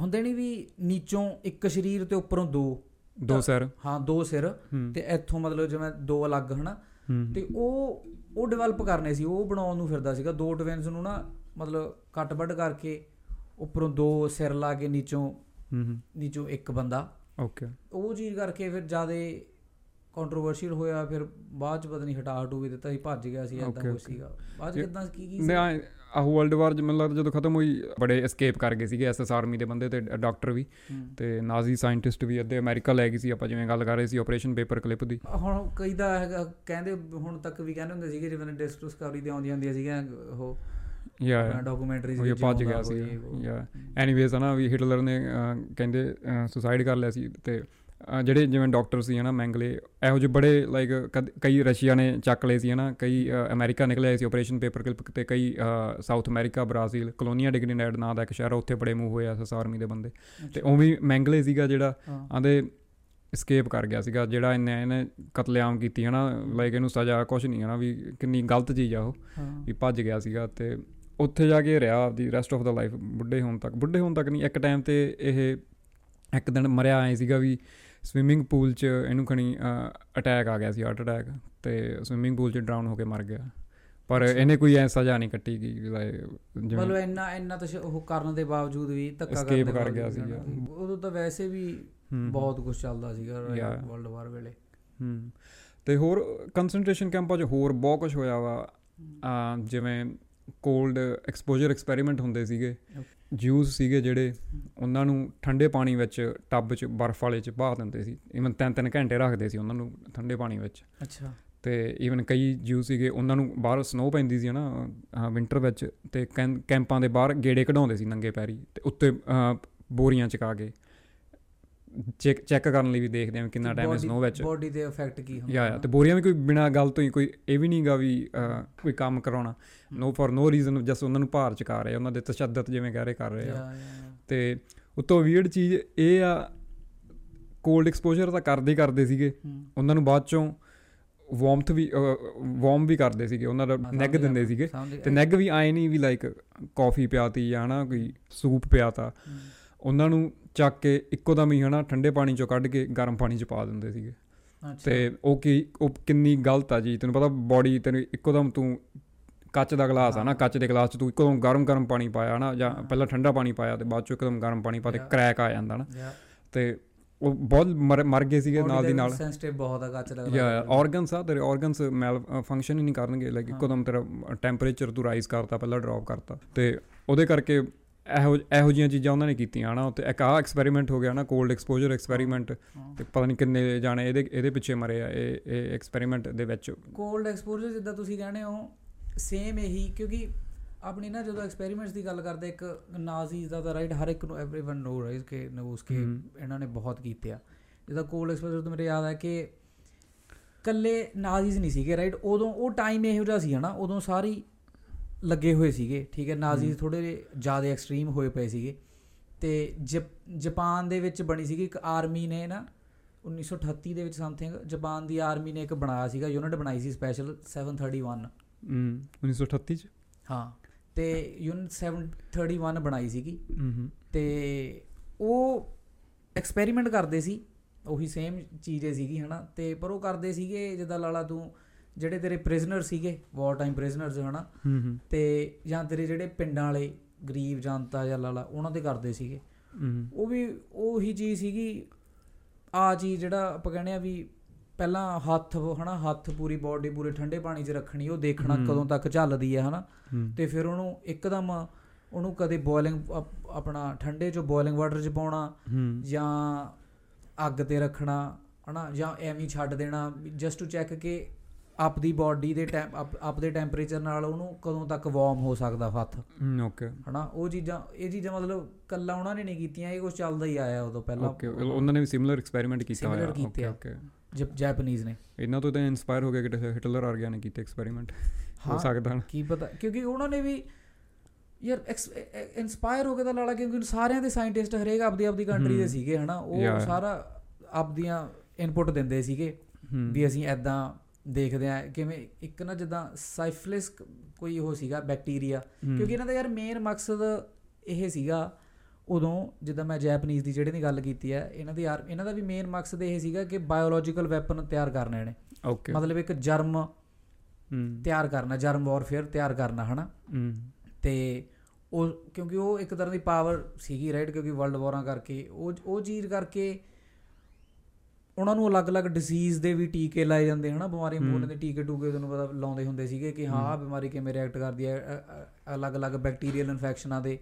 Speaker 1: ਹੁੰਦੇ ਨਹੀਂ ਵੀ ਨੀਚੋਂ ਇੱਕ ਸਰੀਰ ਤੇ ਉੱਪਰੋਂ ਦੋ
Speaker 2: ਦੋ ਸਰ।
Speaker 1: ਹਾਂ ਦੋ ਸਿਰ। ਤੇ ਇੱਥੋਂ ਮਤਲਬ ਜਿਵੇਂ ਦੋ ਅਲੱਗ ਹਨਾ? ਤੇ ਉਹ ਉਹ ਡਿਵੈਲਪ ਕਰਨੇ ਸੀ ਉਹ ਬਣਾਉਣ ਨੂੰ ਫਿਰਦਾ ਸੀਗਾ। ਦੋ ਟਵਿਨਸ ਨੂੰ ਨਾ ਮਤਲਬ ਕੱਟ ਵੱਢ ਕਰਕੇ ਉੱਪਰੋਂ ਦੋ ਸਿਰ ਲਾ ਕੇ ਨੀਚੋਂ
Speaker 2: ਹੂੰ ਹੂੰ।
Speaker 1: ਨੀਚੋਂ ਇੱਕ ਬੰਦਾ।
Speaker 2: ਓਕੇ
Speaker 1: ਉਹ ਚੀਜ਼ ਕਰਕੇ ਫਿਰ ਜ਼ਿਆਦਾ ਕੰਟਰੋਵਰਸ਼ੀਅਲ ਹੋਇਆ ਫਿਰ ਬਾਅਦ ਚ ਪਤਾ ਨਹੀਂ ਹਟਾ ਹਟੂ ਵੀ ਦਿੱਤਾ ਸੀ ਭੱਜ ਗਿਆ ਸੀ ਐਦਾਂ ਕੁਝ. ਸੀਗਾ ਬਾਅਦ ਚ ਕਿਦਾਂ ਕੀ ਕੀ ਸੀ
Speaker 2: ਆਹ ਵਰਲਡ ਵਾਰ ਮੈਨੂੰ ਲੱਗਦਾ ਜਦੋਂ ਖਤਮ ਹੋਈ ਬੜੇ ਐਸਕੇਪ ਕਰ ਗਏ ਸੀਗੇ ਐਸਐਸ ਆਰਮੀ ਦੇ ਬੰਦੇ ਤੇ ਡਾਕਟਰ ਵੀ। ਤੇ ਨਾਜ਼ੀ ਸਾਇੰਟਿਸਟ ਵੀ ਅੱਧੇ ਅਮਰੀਕਾ ਲੈ ਗਈ ਸੀ ਆਪਾਂ ਜਿਵੇਂ ਗੱਲ ਕਰ ਰਹੇ ਸੀ ਆਪਰੇਸ਼ਨ ਪੇਪਰ ਕਲਿੱਪ ਦੀ
Speaker 1: ਹੁਣ ਕਈ ਦਾ ਹੈਗਾ ਕਹਿੰਦੇ ਹੁਣ ਤੱਕ ਵੀ ਕਹਿੰਦੇ ਹੁੰਦੇ ਸੀਗੇ ਜਿਵੇਂ ਡਿਸਕਵਰੀ ਤੇ ਆਉਂਦੀਆਂ ਹੁੰਦੀਆਂ ਸੀਗੀਆਂ ਉਹ
Speaker 2: ਯਾ
Speaker 1: ਡਾਕੂਮੈਂਟਰੀਜ਼
Speaker 2: ਇਹ ਭੱਜ ਗਿਆ ਸੀ ਯਾ ਐਨੀਵੇਜ਼ ਹਨਾ ਵੀ ਹਿਟਲਰ ਨੇ ਕਹਿੰਦੇ ਸੁਸਾਈਡ ਕਰ ਲਿਆ ਸੀ ਤੇ ਜਿਹੜੇ ਜਿਵੇਂ ਡਾਕਟਰ ਸੀ ਹਨਾ ਮੈਂਗਲੇ ਇਹੋ ਜਿਹੇ ਬੜੇ ਲਾਈਕ ਕਈ ਰਸ਼ੀਆ ਨੇ ਚੱਕ ਲਏ ਸੀ ਹਨਾ ਕਈ ਅਮਰੀਕਾ ਨਿਕਲੇ ਆਏ ਸੀ ਆਪਰੇਸ਼ਨ ਪੇਪਰ ਕਲਿੱਪ ਤੇ ਕਈ South America Brazil Colonia Dignidad ਨਾਂ ਦਾ ਇੱਕ ਸ਼ਹਿਰ ਉੱਥੇ ਬੜੇ ਮੂਵ ਹੋਏ ਐਸ ਆਰਮੀ ਦੇ ਬੰਦੇ। ਤੇ ਉਵੇਂ ਮੈਂਗਲੇ ਸੀਗਾ ਜਿਹੜਾ ਆਂਦੇ escape ਕਰ ਗਿਆ ਸੀਗਾ ਜਿਹੜਾ ਇਹਨੇ ਇਹਨੇ ਕਤਲੇਆਮ ਕੀਤੀ ਹਨਾ ਲਾਈਕ ਇਹਨੂੰ ਸਜ਼ਾ ਕੁਝ ਨਹੀਂ ਹਨਾ ਵੀ ਕਿੰਨੀ ਗਲਤ ਚੀਜ਼ ਆ ਉਹ ਵੀ ਭੱਜ ਗਿਆ ਸੀਗਾ ਤੇ ਉੱਥੇ ਜਾ ਕੇ ਰਿਹਾ ਆਪਦੀ ਰੈਸਟ ਆਫ ਦਾ ਲਾਈਫ ਬੁੱਢੇ ਹੋਣ ਤੱਕ ਬੁੱਢੇ ਹੋਣ ਤੱਕ ਨਹੀਂ ਇੱਕ ਟਾਈਮ ਤੇ ਇਹ ਇੱਕ ਦਿਨ ਮਰਿਆ ਆਏ ਸੀਗਾ ਵੀ ਸਵਿਮਿੰਗ ਪੂਲ 'ਚ ਇਹਨੂੰ ਖਣੀ ਅਟੈਕ ਆ ਗਿਆ ਸੀ ਹਾਰਟ ਅਟੈਕ ਤੇ ਸਵਿਮਿੰਗ ਪੂਲ 'ਚ ਡਰਾਊਨ ਹੋ ਕੇ ਮਰ ਗਿਆ ਪਰ। ਇਹਨੇ ਕੋਈ ਐ ਸਜ਼ਾ ਨਹੀਂ ਕੱਟੀ ਗਈ like
Speaker 1: ਮਤਲਬ
Speaker 2: ਜਿਵੇਂ
Speaker 1: ਇੰਨਾ ਇੰਨਾ ਤਾਂ ਸ਼- ਉਹ ਕਰਨ ਦੇ ਬਾਵਜੂਦ ਵੀ ਧੱਕਾ ਕਰਨ ਦੇ
Speaker 2: ਕਰ ਗਿਆ।
Speaker 1: ਹਨਾ। ਉਦੋਂ ਤਾਂ ਵੈਸੇ ਵੀ ਬਹੁਤ ਕੁਝ ਚੱਲਦਾ ਸੀਗਾ. ਵਰਲਡ ਵਾਰ ਵੇਲੇ
Speaker 2: ਹੂੰ ਤੇ ਹੋਰ ਕਨਸੈਂਟ੍ਰੇਸ਼ਨ ਕੈਂਪਾਂ 'ਚ ਹੋਰ ਬਹੁਤ ਕੁਝ ਹੋਇਆ ਵਾ ਜਿਵੇਂ ਕੋਲਡ ਐਕਸਪੋਜ਼ਰ ਐਕਸਪੈਰੀਮੈਂਟ ਹੁੰਦੇ ਸੀਗੇ। ਜੂਸ ਸੀਗੇ ਜਿਹੜੇ ਉਹਨਾਂ ਨੂੰ ਠੰਡੇ ਪਾਣੀ ਵਿੱਚ ਟੱਬ 'ਚ ਬਰਫ਼ ਵਾਲੇ 'ਚ ਪਾ ਦਿੰਦੇ ਸੀ। ਇਵਨ ਤਿੰਨ ਤਿੰਨ ਘੰਟੇ ਰੱਖਦੇ ਸੀ ਉਹਨਾਂ ਨੂੰ ਠੰਡੇ ਪਾਣੀ ਵਿੱਚ।
Speaker 1: ਅੱਛਾ।
Speaker 2: ਤੇ ਈਵਨ ਕਈ ਜੂਸ ਸੀਗੇ ਉਹਨਾਂ ਨੂੰ ਬਾਹਰ ਸਨੋ ਪੈਂਦੀ ਸੀ ਨਾ ਵਿੰਟਰ ਵਿੱਚ ਤੇ ਕੈਂਪਾਂ ਦੇ ਬਾਹਰ ਗੇੜੇ ਕਢਾਉਂਦੇ ਸੀ ਨੰਗੇ ਪੈਰੀ ਤੇ ਉੱਤੇ ਬੋਰੀਆਂ ਚਕਾ ਕੇ। ਚੈੱਕ ਚੈੱਕ ਕਰਨ ਲਈ ਵੀ ਦੇਖਦੇ ਆ ਕਿੰਨਾ ਟਾਈਮ ਸਨੋ ਵਿੱਚ।
Speaker 1: ਬੋਡੀ ਦੇ ਇਫੈਕਟ ਕੀ ਹੁੰਦਾ
Speaker 2: ਯਾ ਯਾ ਤੇ ਬੋਰੀਆਂ ਵੀ ਕੋਈ ਬਿਨਾ ਗੱਲ ਤੋਂ ਹੀ ਕੋਈ ਇਹ ਵੀ ਨਹੀਂਗਾ ਵੀ ਕੋਈ ਕੰਮ ਕਰਾਉਣਾ। ਨੋ ਫॉर ਨੋ ਰੀਜ਼ਨ ਜਸ ਉਹਨਾਂ ਨੂੰ ਭਾਰ ਚਕਾ ਰਹੇ ਉਹਨਾਂ ਦੇ ਤਸ਼ੱਦਦ ਜਿਵੇਂ ਕਹਿ ਰਹੇ ਕਰ ਰਹੇ ਆ। ਤੇ ਉਤੋਂ ਵੀਅਰਡ ਚੀਜ਼ ਇਹ ਆ ਕੋਲਡ ਐਕਸਪੋਜ਼ਰ ਤਾਂ ਕਰਦੇ ਕਰਦੇ ਸੀਗੇ। ਉਹਨਾਂ ਨੂੰ ਬਾਅਦ ਚੋਂ ਵਾਰਮਥ ਵੀ ਵਾਰਮ ਵੀ ਕਰਦੇ ਸੀਗੇ ਉਹਨਾਂ ਦਾ ਨੈਗ ਦਿੰਦੇ ਸੀਗੇ। ਤੇ ਨੈਗ ਵੀ ਆਏ ਨਹੀਂ ਵੀ ਲਾਈਕ ਕਾਫੀ ਪਿਆਤੀ ਜਾਂ ਹਨਾ ਕੋਈ ਸੂਪ ਪਿਆਤਾ। ਉਹਨਾਂ ਨੂੰ ਚੱਕ ਕੇ ਇੱਕੋ ਦਮ ਹੀ ਹਨਾ ਠੰਡੇ ਪਾਣੀ ਚੋਂ ਕੱਢ ਕੇ ਗਰਮ ਪਾਣੀ ਚ ਪਾ ਦਿੰਦੇ ਸੀਗੇ ਤੇ ਉਹ ਕੀ ਉਹ ਕਿੰਨੀ ਗਲਤ ਆ ਜੀ ਤੈਨੂੰ ਪਤਾ ਬਾਡੀ ਤੈਨੂੰ ਇੱਕੋ ਦਮ ਤੂੰ ਕੱਚ ਦਾ ਗਲਾਸ ਆ ਨਾ। ਕੱਚ ਦੇ ਗਲਾਸ 'ਚ ਤੂੰ ਇੱਕੋ ਦਮ ਗਰਮ ਗਰਮ ਪਾਣੀ ਪਾਇਆ ਨਾ ਜਾਂ। ਪਹਿਲਾਂ ਠੰਡਾ ਪਾਣੀ ਪਾਇਆ ਤੇ ਬਾਅਦ 'ਚੋਂ ਇੱਕਦਮ ਗਰਮ ਪਾਣੀ ਪਾ ਤੇ. ਕ੍ਰੈਕ ਆ ਜਾਂਦਾ ਨਾ ਤੇ ਉਹ ਬਹੁਤ ਮਰ ਗਏ ਸੀਗੇ ਨਾਲ ਦੀ ਨਾਲ
Speaker 1: ਸੈਂਸਿਟਿਵ ਬਹੁਤ ਆ ਕੱਚ ਦਾ
Speaker 2: ਯਾ ਆਰਗਨਸ ਆ ਤੇਰੇ ਆਰਗਨਸ ਮੈਲ ਫੰਕਸ਼ਨ ਹੀ ਨਹੀਂ ਕਰਨਗੇ ਲਾਈਕ
Speaker 1: ਹਾਂ।
Speaker 2: ਇੱਕੋਦਮ ਤੇਰਾ ਟੈਂਪਰੇਚਰ ਤੂੰ ਰਾਈਜ਼ ਕਰਤਾ ਪਹਿਲਾਂ ਡ੍ਰੌਪ ਕਰਤਾ ਤੇ ਉਹਦੇ ਕਰਕੇ ਇਹੋ ਇਹੋ ਜਿਹੀਆਂ ਚੀਜ਼ਾਂ ਉਹਨਾਂ ਨੇ ਕੀਤੀਆਂ ਨਾ ਤੇ ਇੱਕ ਆਹ ਐਕਸਪੈਰੀਮੈਂਟ ਹੋ ਗਿਆ ਨਾ ਕੋਲਡ ਐਕਸਪੋਜ਼ਰ ਐਕਸਪੈਰੀਮੈਂਟ ਤੇ ਪਤਾ ਨਹੀਂ ਕਿੰਨੇ ਜਾਣੇ ਇਹਦੇ ਇਹਦੇ ਪਿੱਛੇ ਮਰੇ ਆ ਇਹ ਇਹ ਐਕਸਪੈਰੀਮੈਂਟ ਦੇ ਵਿੱਚ
Speaker 1: ਕੋਲਡ ਐਕਸਪੋਜ਼ਰ ਜਿੱਦਾਂ ਤੁਸੀਂ ਕਹਿੰਦੇ ਹੋ ਸੇਮ ਇਹੀ ਕਿਉਂਕਿ ਆਪਣੀ ਨਾ ਜਦੋਂ ਐਕਸਪੈਰੀਮੈਂਟਸ ਦੀ ਗੱਲ ਕਰਦੇ ਇੱਕ ਨਾਜ਼ੀਜ਼ ਦਾ ਤਾਂ ਰਾਈਟ ਹਰ ਇੱਕ ਨੂੰ एवरीवन ਨੋ ਰਾਈਟ ਕਿ ਨੋਸ ਕਿ
Speaker 2: ਹਮ।
Speaker 1: ਇਹਨਾਂ ਨੇ ਬਹੁਤ ਕੀਤੇ ਆ ਜਿੱਦਾਂ ਕੋਲਡ ਐਕਸਪੋਜ਼ਰ ਤੋਂ ਮੇਰੇ ਯਾਦ ਹੈ ਕਿ ਕੱਲੇ ਨਾਜ਼ੀਜ਼ ਨਹੀਂ ਸੀਗੇ ਰਾਈਟ ਉਦੋਂ ਉਹ ਟਾਈਮ ਇਹੋ ਜਿਹਾ ਸੀ ਹਨਾ ਉਦੋਂ ਸਾਰੀ ਲੱਗੇ ਹੋਏ ਸੀਗੇ ਠੀਕ ਹੈ ਨਾਜ਼ੀਜ਼ ਥੋੜੇ ਜ਼ਿਆਦਾ ਐਕਸਟ੍ਰੀਮ ਹੋਏ ਪਏ ਸੀਗੇ। ਤੇ ਜਪ- ਜਾਪਾਨ ਦੇ ਵਿੱਚ ਬਣੀ ਸੀਗੀ ਇੱਕ ਆਰਮੀ ਨੇ ਨਾ 1938 ਦੇ ਵਿੱਚ ਸਮਥਿੰਗ ਜਾਪਾਨ ਦੀ ਆਰਮੀ ਨੇ ਇੱਕ ਬਣਾਇਆ ਸੀਗਾ ਯੂਨਿਟ ਬਣਾਈ ਸੀ ਸਪੈਸ਼ਲ 731
Speaker 2: ਹਮ 1938 ਚ?
Speaker 1: ਹਾਂ ਤੇ ਯੂਨਿਟ 731 ਬਣਾਈ ਸੀਗੀ।
Speaker 2: ਹਮ
Speaker 1: ਤੇ ਉਹ ਐਕਸਪੈਰੀਮੈਂਟ ਕਰਦੇ ਸੀ ਉਹੀ ਸੇਮ ਚੀਜ਼ ਹੀ ਸੀਗੀ ਹਨਾ ਤੇ ਪਰ ਉਹ ਕਰਦੇ ਸੀਗੇ ਜਿੱਦਾਂ ਲਾਲਾ ਤੂੰ ਜਿਹੜੇ ਤੇਰੇ ਪ੍ਰਿਜ਼ਨਰ ਸੀਗੇ ਵਾਰ ਟਾਈਮ ਪ੍ਰਿਜ਼ਨਰਸ ਹਨਾ? ਤੇ ਜਾਂ ਤੇਰੇ ਜਿਹੜੇ ਪਿੰਡਾਂ ਵਾਲੇ ਗਰੀਬ ਜਨਤਾ ਜਾਂ ਲਾਲਾ ਉਹਨਾਂ ਤੇ ਕਰਦੇ ਸੀਗੇ। ਉਹ ਵੀ ਉਹੀ ਚੀਜ਼ ਸੀਗੀ ਆ ਚੀਜ਼ ਜਿਹੜਾ ਆਪਾਂ ਕਹਿੰਦੇ ਆ ਵੀ ਪਹਿਲਾਂ ਹੱਥ ਹਨਾ ਹੱਥ ਪੂਰੀ ਬਾਡੀ ਪੂਰੇ ਠੰਡੇ ਪਾਣੀ 'ਚ ਰੱਖਣੀ ਉਹ ਦੇਖਣਾ। ਕਦੋਂ ਤੱਕ ਝੱਲਦੀ ਹੈ ਹਨਾ? ਤੇ ਫਿਰ ਉਹਨੂੰ ਇੱਕਦਮ ਉਹਨੂੰ ਕਦੇ ਬੋਇਲਿੰਗ ਆਪਣਾ ਠੰਡੇ 'ਚ ਬੋਇਲਿੰਗ ਵਾਟਰ 'ਚ ਪਾਉਣਾ ਜਾਂ ਅੱਗ ਤੇ ਰੱਖਣਾ ਹਨਾ? ਜਾਂ ਐਵੇਂ ਛੱਡ ਦੇਣਾ ਜਸਟ ਟੂ ਚੈੱਕ ਕਿ ਆਪਦੀ ਬਾਡੀ ਦੇ ਟੈਂਪ ਆਪਦੇ ਟੈਂਪਰੇਚਰ ਨਾਲ ਉਹਨੂੰ ਕਦੋਂ ਤੱਕ ਵਾਰਮ ਹੋ ਸਕਦਾ ਹੱਥ
Speaker 2: ਓਕੇ
Speaker 1: ਹਨਾ? ਉਹ ਚੀਜ਼ਾਂ ਇਹ ਚੀਜ਼ਾਂ ਮਤਲਬ ਕੱਲਾ ਉਹਨਾਂ ਨੇ ਨਹੀਂ ਕੀਤੀਆਂ ਇਹ ਕੁਝ ਚੱਲਦਾ ਹੀ ਆਇਆ ਉਦੋਂ ਪਹਿਲਾਂ।
Speaker 2: ਓਕੇ ਉਹਨਾਂ ਨੇ ਵੀ ਸਿਮਿਲਰ ਐਕਸਪੈਰੀਮੈਂਟ ਕੀਤਾ ਹੋਇਆ। ਓਕੇ। ਓਕੇ
Speaker 1: ਜਪ ਜੈਪਨੀਜ਼ ਨੇ।
Speaker 2: ਇਹਨਾਂ ਤੋਂ ਤਾਂ ਇਨਸਪਾਇਰ ਹੋ ਗਿਆ ਕਿ ਹਿਟਲਰ ਆ ਗਿਆ ਨੇ ਕੀਤੇ ਐਕਸਪੈਰੀਮੈਂਟ ਹੋ ਸਕਦਾ
Speaker 1: ਕੀ ਪਤਾ? ਕਿਉਂਕਿ ਉਹਨਾਂ ਨੇ ਵੀ ਯਾਰ ਇਨਸਪਾਇਰ ਹੋ ਕੇ ਤਾਂ ਲਾਲਾ ਕਿਉਂਕਿ ਸਾਰਿਆਂ ਦੇ ਸਾਇੰਟਿਸਟ ਹਰੇਕ ਆਪਦੀ ਆਪਦੀ ਕੰਟਰੀ ਦੇ। ਸੀਗੇ ਹਨਾ? ਉਹ. ਸਾਰਾ ਆਪਦੀਆਂ ਇਨਪੁਟ ਦਿੰਦੇ ਸੀਗੇ ਵੀ ਅਸੀਂ ਐਦਾਂ ਦੇਖਦੇ ਆ ਕਿਵੇਂ ਇੱਕ ਨਾ ਜਿੱਦਾਂ ਸਾਈਫਲਿਸ ਕੋਈ ਉਹ ਸੀਗਾ ਬੈਕਟੀਰੀਆ ਕਿਉਂਕਿ ਇਹਨਾਂ ਦਾ ਯਾਰ ਮੇਨ ਮਕਸਦ ਇਹ ਸੀਗਾ ਉਦੋਂ ਜਿੱਦਾਂ ਮੈਂ ਜੈਪਨੀਜ਼ ਦੀ ਜਿਹੜੇ ਦੀ ਗੱਲ ਕੀਤੀ ਹੈ ਇਹਨਾਂ ਦੀ ਯਾਰ ਇਹਨਾਂ ਦਾ ਵੀ ਮੇਨ ਮਕਸਦ ਇਹ ਸੀਗਾ ਕਿ ਬਾਇਓਲੋਜੀਕਲ ਵੈਪਨ ਤਿਆਰ ਕਰਨੇ ਨੇ।
Speaker 2: ਓਕੇ
Speaker 1: ਮਤਲਬ ਇੱਕ ਜਰਮ
Speaker 2: ਹਮ
Speaker 1: ਤਿਆਰ ਕਰਨਾ ਜਰਮ ਵਾਰਫੇਅਰ ਤਿਆਰ ਕਰਨਾ ਹਨਾ?
Speaker 2: ਹਮ
Speaker 1: ਤੇ ਉਹ ਕਿਉਂਕਿ ਉਹ ਇੱਕ ਤਰ੍ਹਾਂ ਦੀ ਪਾਵਰ ਸੀਗੀ ਰਾਈਟ ਕਿਉਂਕਿ ਵਰਲਡ ਵਾਰਾਂ ਕਰਕੇ ਉਹ ਉਹ ਚੀਜ਼ ਕਰਕੇ ਉਹਨਾਂ ਨੂੰ ਅਲੱਗ-ਅਲੱਗ ਡਿਸੀਜ਼ ਦੇ ਵੀ ਟੀਕੇ ਲਾਏ ਜਾਂਦੇ ਹਨਾ ਬਿਮਾਰੀਆਂ। ਬੋਲਣ ਦੇ ਟੀਕੇ ਟੂਕੇ ਤੁਹਾਨੂੰ ਪਤਾ ਲਾਉਂਦੇ ਹੁੰਦੇ ਸੀਗੇ ਕਿ ਹਾਂ ਬਿਮਾਰੀ ਕਿਵੇਂ ਰਿਐਕਟ ਕਰਦੀ ਹੈ ਅਲੱਗ-ਅਲੱਗ ਬੈਕਟੀਰੀਅਲ ਇਨਫੈਕਸ਼ਨਾਂ ਦੇ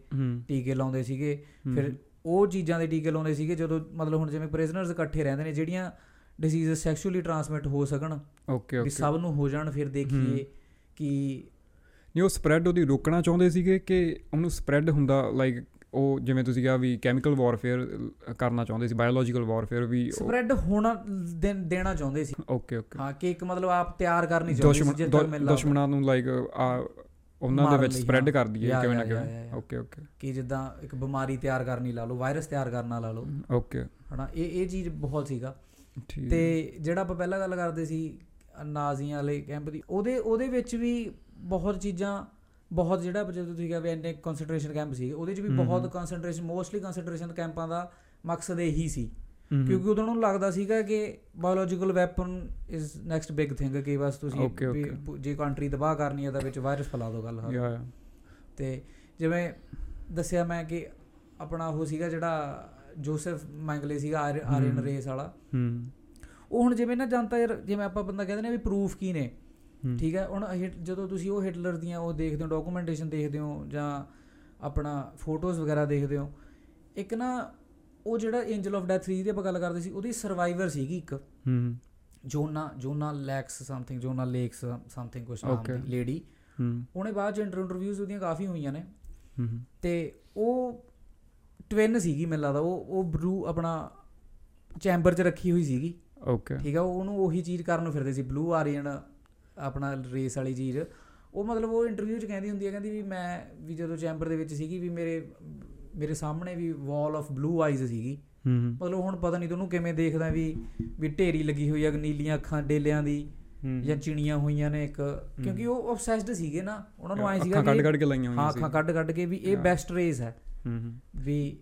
Speaker 1: ਟੀਕੇ ਲਾਉਂਦੇ ਸੀਗੇ। ਫਿਰ ਉਹ ਚੀਜ਼ਾਂ ਦੇ ਟੀਕੇ ਲਾਉਂਦੇ ਸੀਗੇ ਜਦੋਂ ਮਤਲਬ ਹੁਣ ਜਿਵੇਂ ਪ੍ਰਿਜ਼ਨਰਸ ਇਕੱਠੇ ਰਹਿੰਦੇ ਨੇ ਜਿਹੜੀਆਂ ਡਿਸੀਜ਼ ਸੈਕਸ਼ੂਅਲੀ ਟ੍ਰਾਂਸਮਿਟ ਹੋ ਸਕਣ
Speaker 2: ਓਕੇ
Speaker 1: ਵੀ
Speaker 2: ਓਕੇ।
Speaker 1: ਸਭ ਨੂੰ ਹੋ ਜਾਣ ਫਿਰ ਦੇਖੀਏ ਕਿ
Speaker 2: ਨਹੀਂ ਉਹ ਸਪਰੈਡ ਉਹਦੀ ਰੋਕਣਾ ਚਾਹੁੰਦੇ ਸੀਗੇ ਕਿ ਉਹਨੂੰ ਸਪਰੈਡ ਹੁੰਦਾ ਲਾਈਕ ਉਹ ਜਿਵੇਂ ਤੁਸੀਂ ਕਿਹਾ ਵੀ ਕੈਮੀਕਲ ਵਾਰਫੇਅਰ ਕਰਨਾ ਚਾਹੁੰਦੇ ਸੀ ਬਾਇਓਲੋਜੀਕਲ ਵਾਰਫੇਅਰ ਵੀ
Speaker 1: ਸਪਰੈਡ ਹੋਣਾ ਦੇਣਾ ਚਾਹੁੰਦੇ ਸੀ।
Speaker 2: ਓਕੇ ਓਕੇ
Speaker 1: ਹਾਂ ਕਿ ਇੱਕ ਮਤਲਬ ਆਪ ਤਿਆਰ ਕਰਨੀ ਚਾਹੁੰਦੇ ਸੀ
Speaker 2: ਦੁਸ਼ਮਣ ਨੂੰ ਲਾਈਕ ਉਹਨਾਂ ਦੇ ਵਿੱਚ ਸਪਰੈਡ। ਕਰ ਦਈਏ ਕਿਵੇਂ ਨਾ ਕਿਵੇਂ। ਓਕੇ ਓਕੇ
Speaker 1: ਕਿ ਜਿੱਦਾਂ ਇੱਕ ਬਿਮਾਰੀ ਤਿਆਰ ਕਰਨੀ ਲਾ ਲਓ ਵਾਇਰਸ ਤਿਆਰ ਕਰਨਾ ਲਾ ਲਓ।
Speaker 2: ਓਕੇ
Speaker 1: ਹਨਾ ਇਹ ਇਹ ਚੀਜ਼ ਬਹੁਤ ਸੀਗਾ।
Speaker 2: ਠੀਕ।
Speaker 1: ਤੇ ਜਿਹੜਾ ਆਪਾਂ ਪਹਿਲਾਂ ਗੱਲ ਕਰਦੇ ਸੀ ਨਾਜ਼ੀਆਂ ਵਾਲੇ ਕੈਂਪ ਦੀ ਉਹਦੇ ਉਹਦੇ ਵਿੱਚ ਵੀ ਬਹੁਤ ਚੀਜ਼ਾਂ ਬਹੁਤ ਜਿਹੜਾ ਜਦੋਂ ਤੁਸੀਂ ਕਿਹਾ ਵੀ ਇੰਨੇ ਕਨਸੈਂਟਰੇਸ਼ਨ ਕੈਂਪ ਸੀ ਉਹਦੇ 'ਚ ਵੀ ਬਹੁਤ। ਕਨਸੈਂਟਰੇਸ਼ਨ ਮੋਸਟਲੀ ਕਨਸੈਂਟਰੇਸ਼ਨ ਕੈਂਪਾਂ ਦਾ ਮਕਸਦ ਇਹੀ ਸੀ। ਕਿਉਂਕਿ ਉਦੋਂ ਨੂੰ ਲੱਗਦਾ ਸੀਗਾ ਕਿ biological weapon is next big thing ਕਿ ਬਸ ਤੁਸੀਂ ਜੇ ਕੰਟਰੀ ਤਬਾਹ ਕਰਨੀ ਹੈ ਤਾਂ ਵਿੱਚ ਵਾਇਰਸ ਫੈਲਾ ਦਿਓ ਗੱਲ
Speaker 2: ਯਾ
Speaker 1: ਤੇ ਜਿਵੇਂ ਦੱਸਿਆ ਮੈਂ ਕਿ ਆਪਣਾ ਉਹ ਸੀਗਾ ਜਿਹੜਾ ਜੋਸਫ ਮੈਂਗਲੇ ਸੀਗਾ ਆਰ- ਆਰੀਅਨ। ਰੇਸ ਵਾਲਾ। ਉਹ ਹੁਣ ਜਿਵੇਂ ਨਾ ਜਨਤਾ ਜਿਵੇਂ ਆਪਾਂ ਬੰਦਾ ਕਹਿੰਦੇ ਨੇ ਵੀ ਪ੍ਰੂਫ ਕੀ ਨੇ? ਠੀਕ ਹੈ ਹੁਣ ਜਦੋਂ ਤੁਸੀਂ ਉਹ ਹਿਟਲਰ ਦੀਆਂ ਉਹ ਦੇਖਦੇ ਹੋ ਡਾਕੂਮੈਂਟੇਸ਼ਨ ਦੇਖਦੇ ਹੋ ਜਾਂ ਆਪਣਾ ਫੋਟੋਜ਼ ਵਗੈਰਾ ਦੇਖਦੇ ਹੋ ਇੱਕ ਨਾ ਉਹ ਜਿਹੜਾ ਐਂਜਲ ਆਫ ਡੈਥ 3 ਦੀ ਆਪਾਂ ਗੱਲ ਕਰਦੇ ਸੀ ਉਹਦੀ ਸਰਵਾਈਵਰ ਸੀਗੀ ਇੱਕ।
Speaker 2: ਹਮ
Speaker 1: Jona Jona Laks something Jona Laks something ਕੁਛ ਨਾਮ. ਦੀ ਲੇਡੀ ਉਹਨੇ ਬਾਅਦ ਚ ਇੰਟਰਵਿਊਜ਼ ਉਹਦੀਆਂ ਕਾਫੀ ਹੋਈਆਂ ਨੇ। ਤੇ ਉਹ ਟਵਿਨ ਸੀਗੀ ਮੈਨੂੰ ਲੱਗਦਾ ਉਹ ਉਹ ਬਲੂ ਆਪਣਾ ਚੈਂਬਰ 'ਚ ਰੱਖੀ ਹੋਈ ਸੀਗੀ।
Speaker 2: ਓਕੇ
Speaker 1: ਠੀਕ ਆ ਉਹਨੂੰ ਉਹੀ ਚੀਜ਼ ਕਰਨ ਨੂੰ ਫਿਰਦੇ ਸੀ ਬਲੂ ਆਰੀਅਨ ਆਪਣਾ ਰੇਸ ਵਾਲੀ ਚੀਜ਼। ਉਹ ਮਤਲਬ ਉਹ ਇੰਟਰਵਿਊ 'ਚ ਕਹਿੰਦੀ ਹੁੰਦੀ ਹੈ ਕਹਿੰਦੀ ਵੀ ਮੈਂ ਵੀ ਜਦੋਂ ਚੈਂਬਰ ਦੇ ਵਿੱਚ ਸੀਗੀ ਵੀ ਮੇਰੇ ਮੇਰੇ ਸਾਹਮਣੇ ਵੀ ਵਾਲ ਆਫ ਬਲੂ ਆਈਜ਼ ਸੀਗੀ। ਮਤਲਬ ਹੁਣ ਪਤਾ ਨਹੀਂ ਤੁਹਾਨੂੰ ਕਿਵੇਂ ਦੇਖਦਾ ਵੀ ਵੀ ਢੇਰੀ ਲੱਗੀ ਹੋਈ ਆ ਨੀਲੀਆਂ ਅੱਖਾਂ ਡੇਲਿਆਂ ਦੀ ਜਾਂ ਚਿਣੀਆਂ ਹੋਈਆਂ ਨੇ ਇੱਕ। ਕਿਉਂਕਿ ਉਹ ਆਬਸੈਸਡ ਸੀਗੇ ਨਾ ਉਹਨਾਂ ਨੂੰ ਆਏ ਸੀਗਾ
Speaker 2: ਅੱਖਾਂ ਕੱਢ ਕੱਢ ਕੇ ਲਾਈਆਂ ਹੋਈਆਂ ਸੀ
Speaker 1: ਅੱਖਾਂ ਕੱਢ ਕੱਢ ਕੇ ਵੀ ਇਹ। ਬੈਸਟ ਰੇਸ ਹੈ। ਵੀ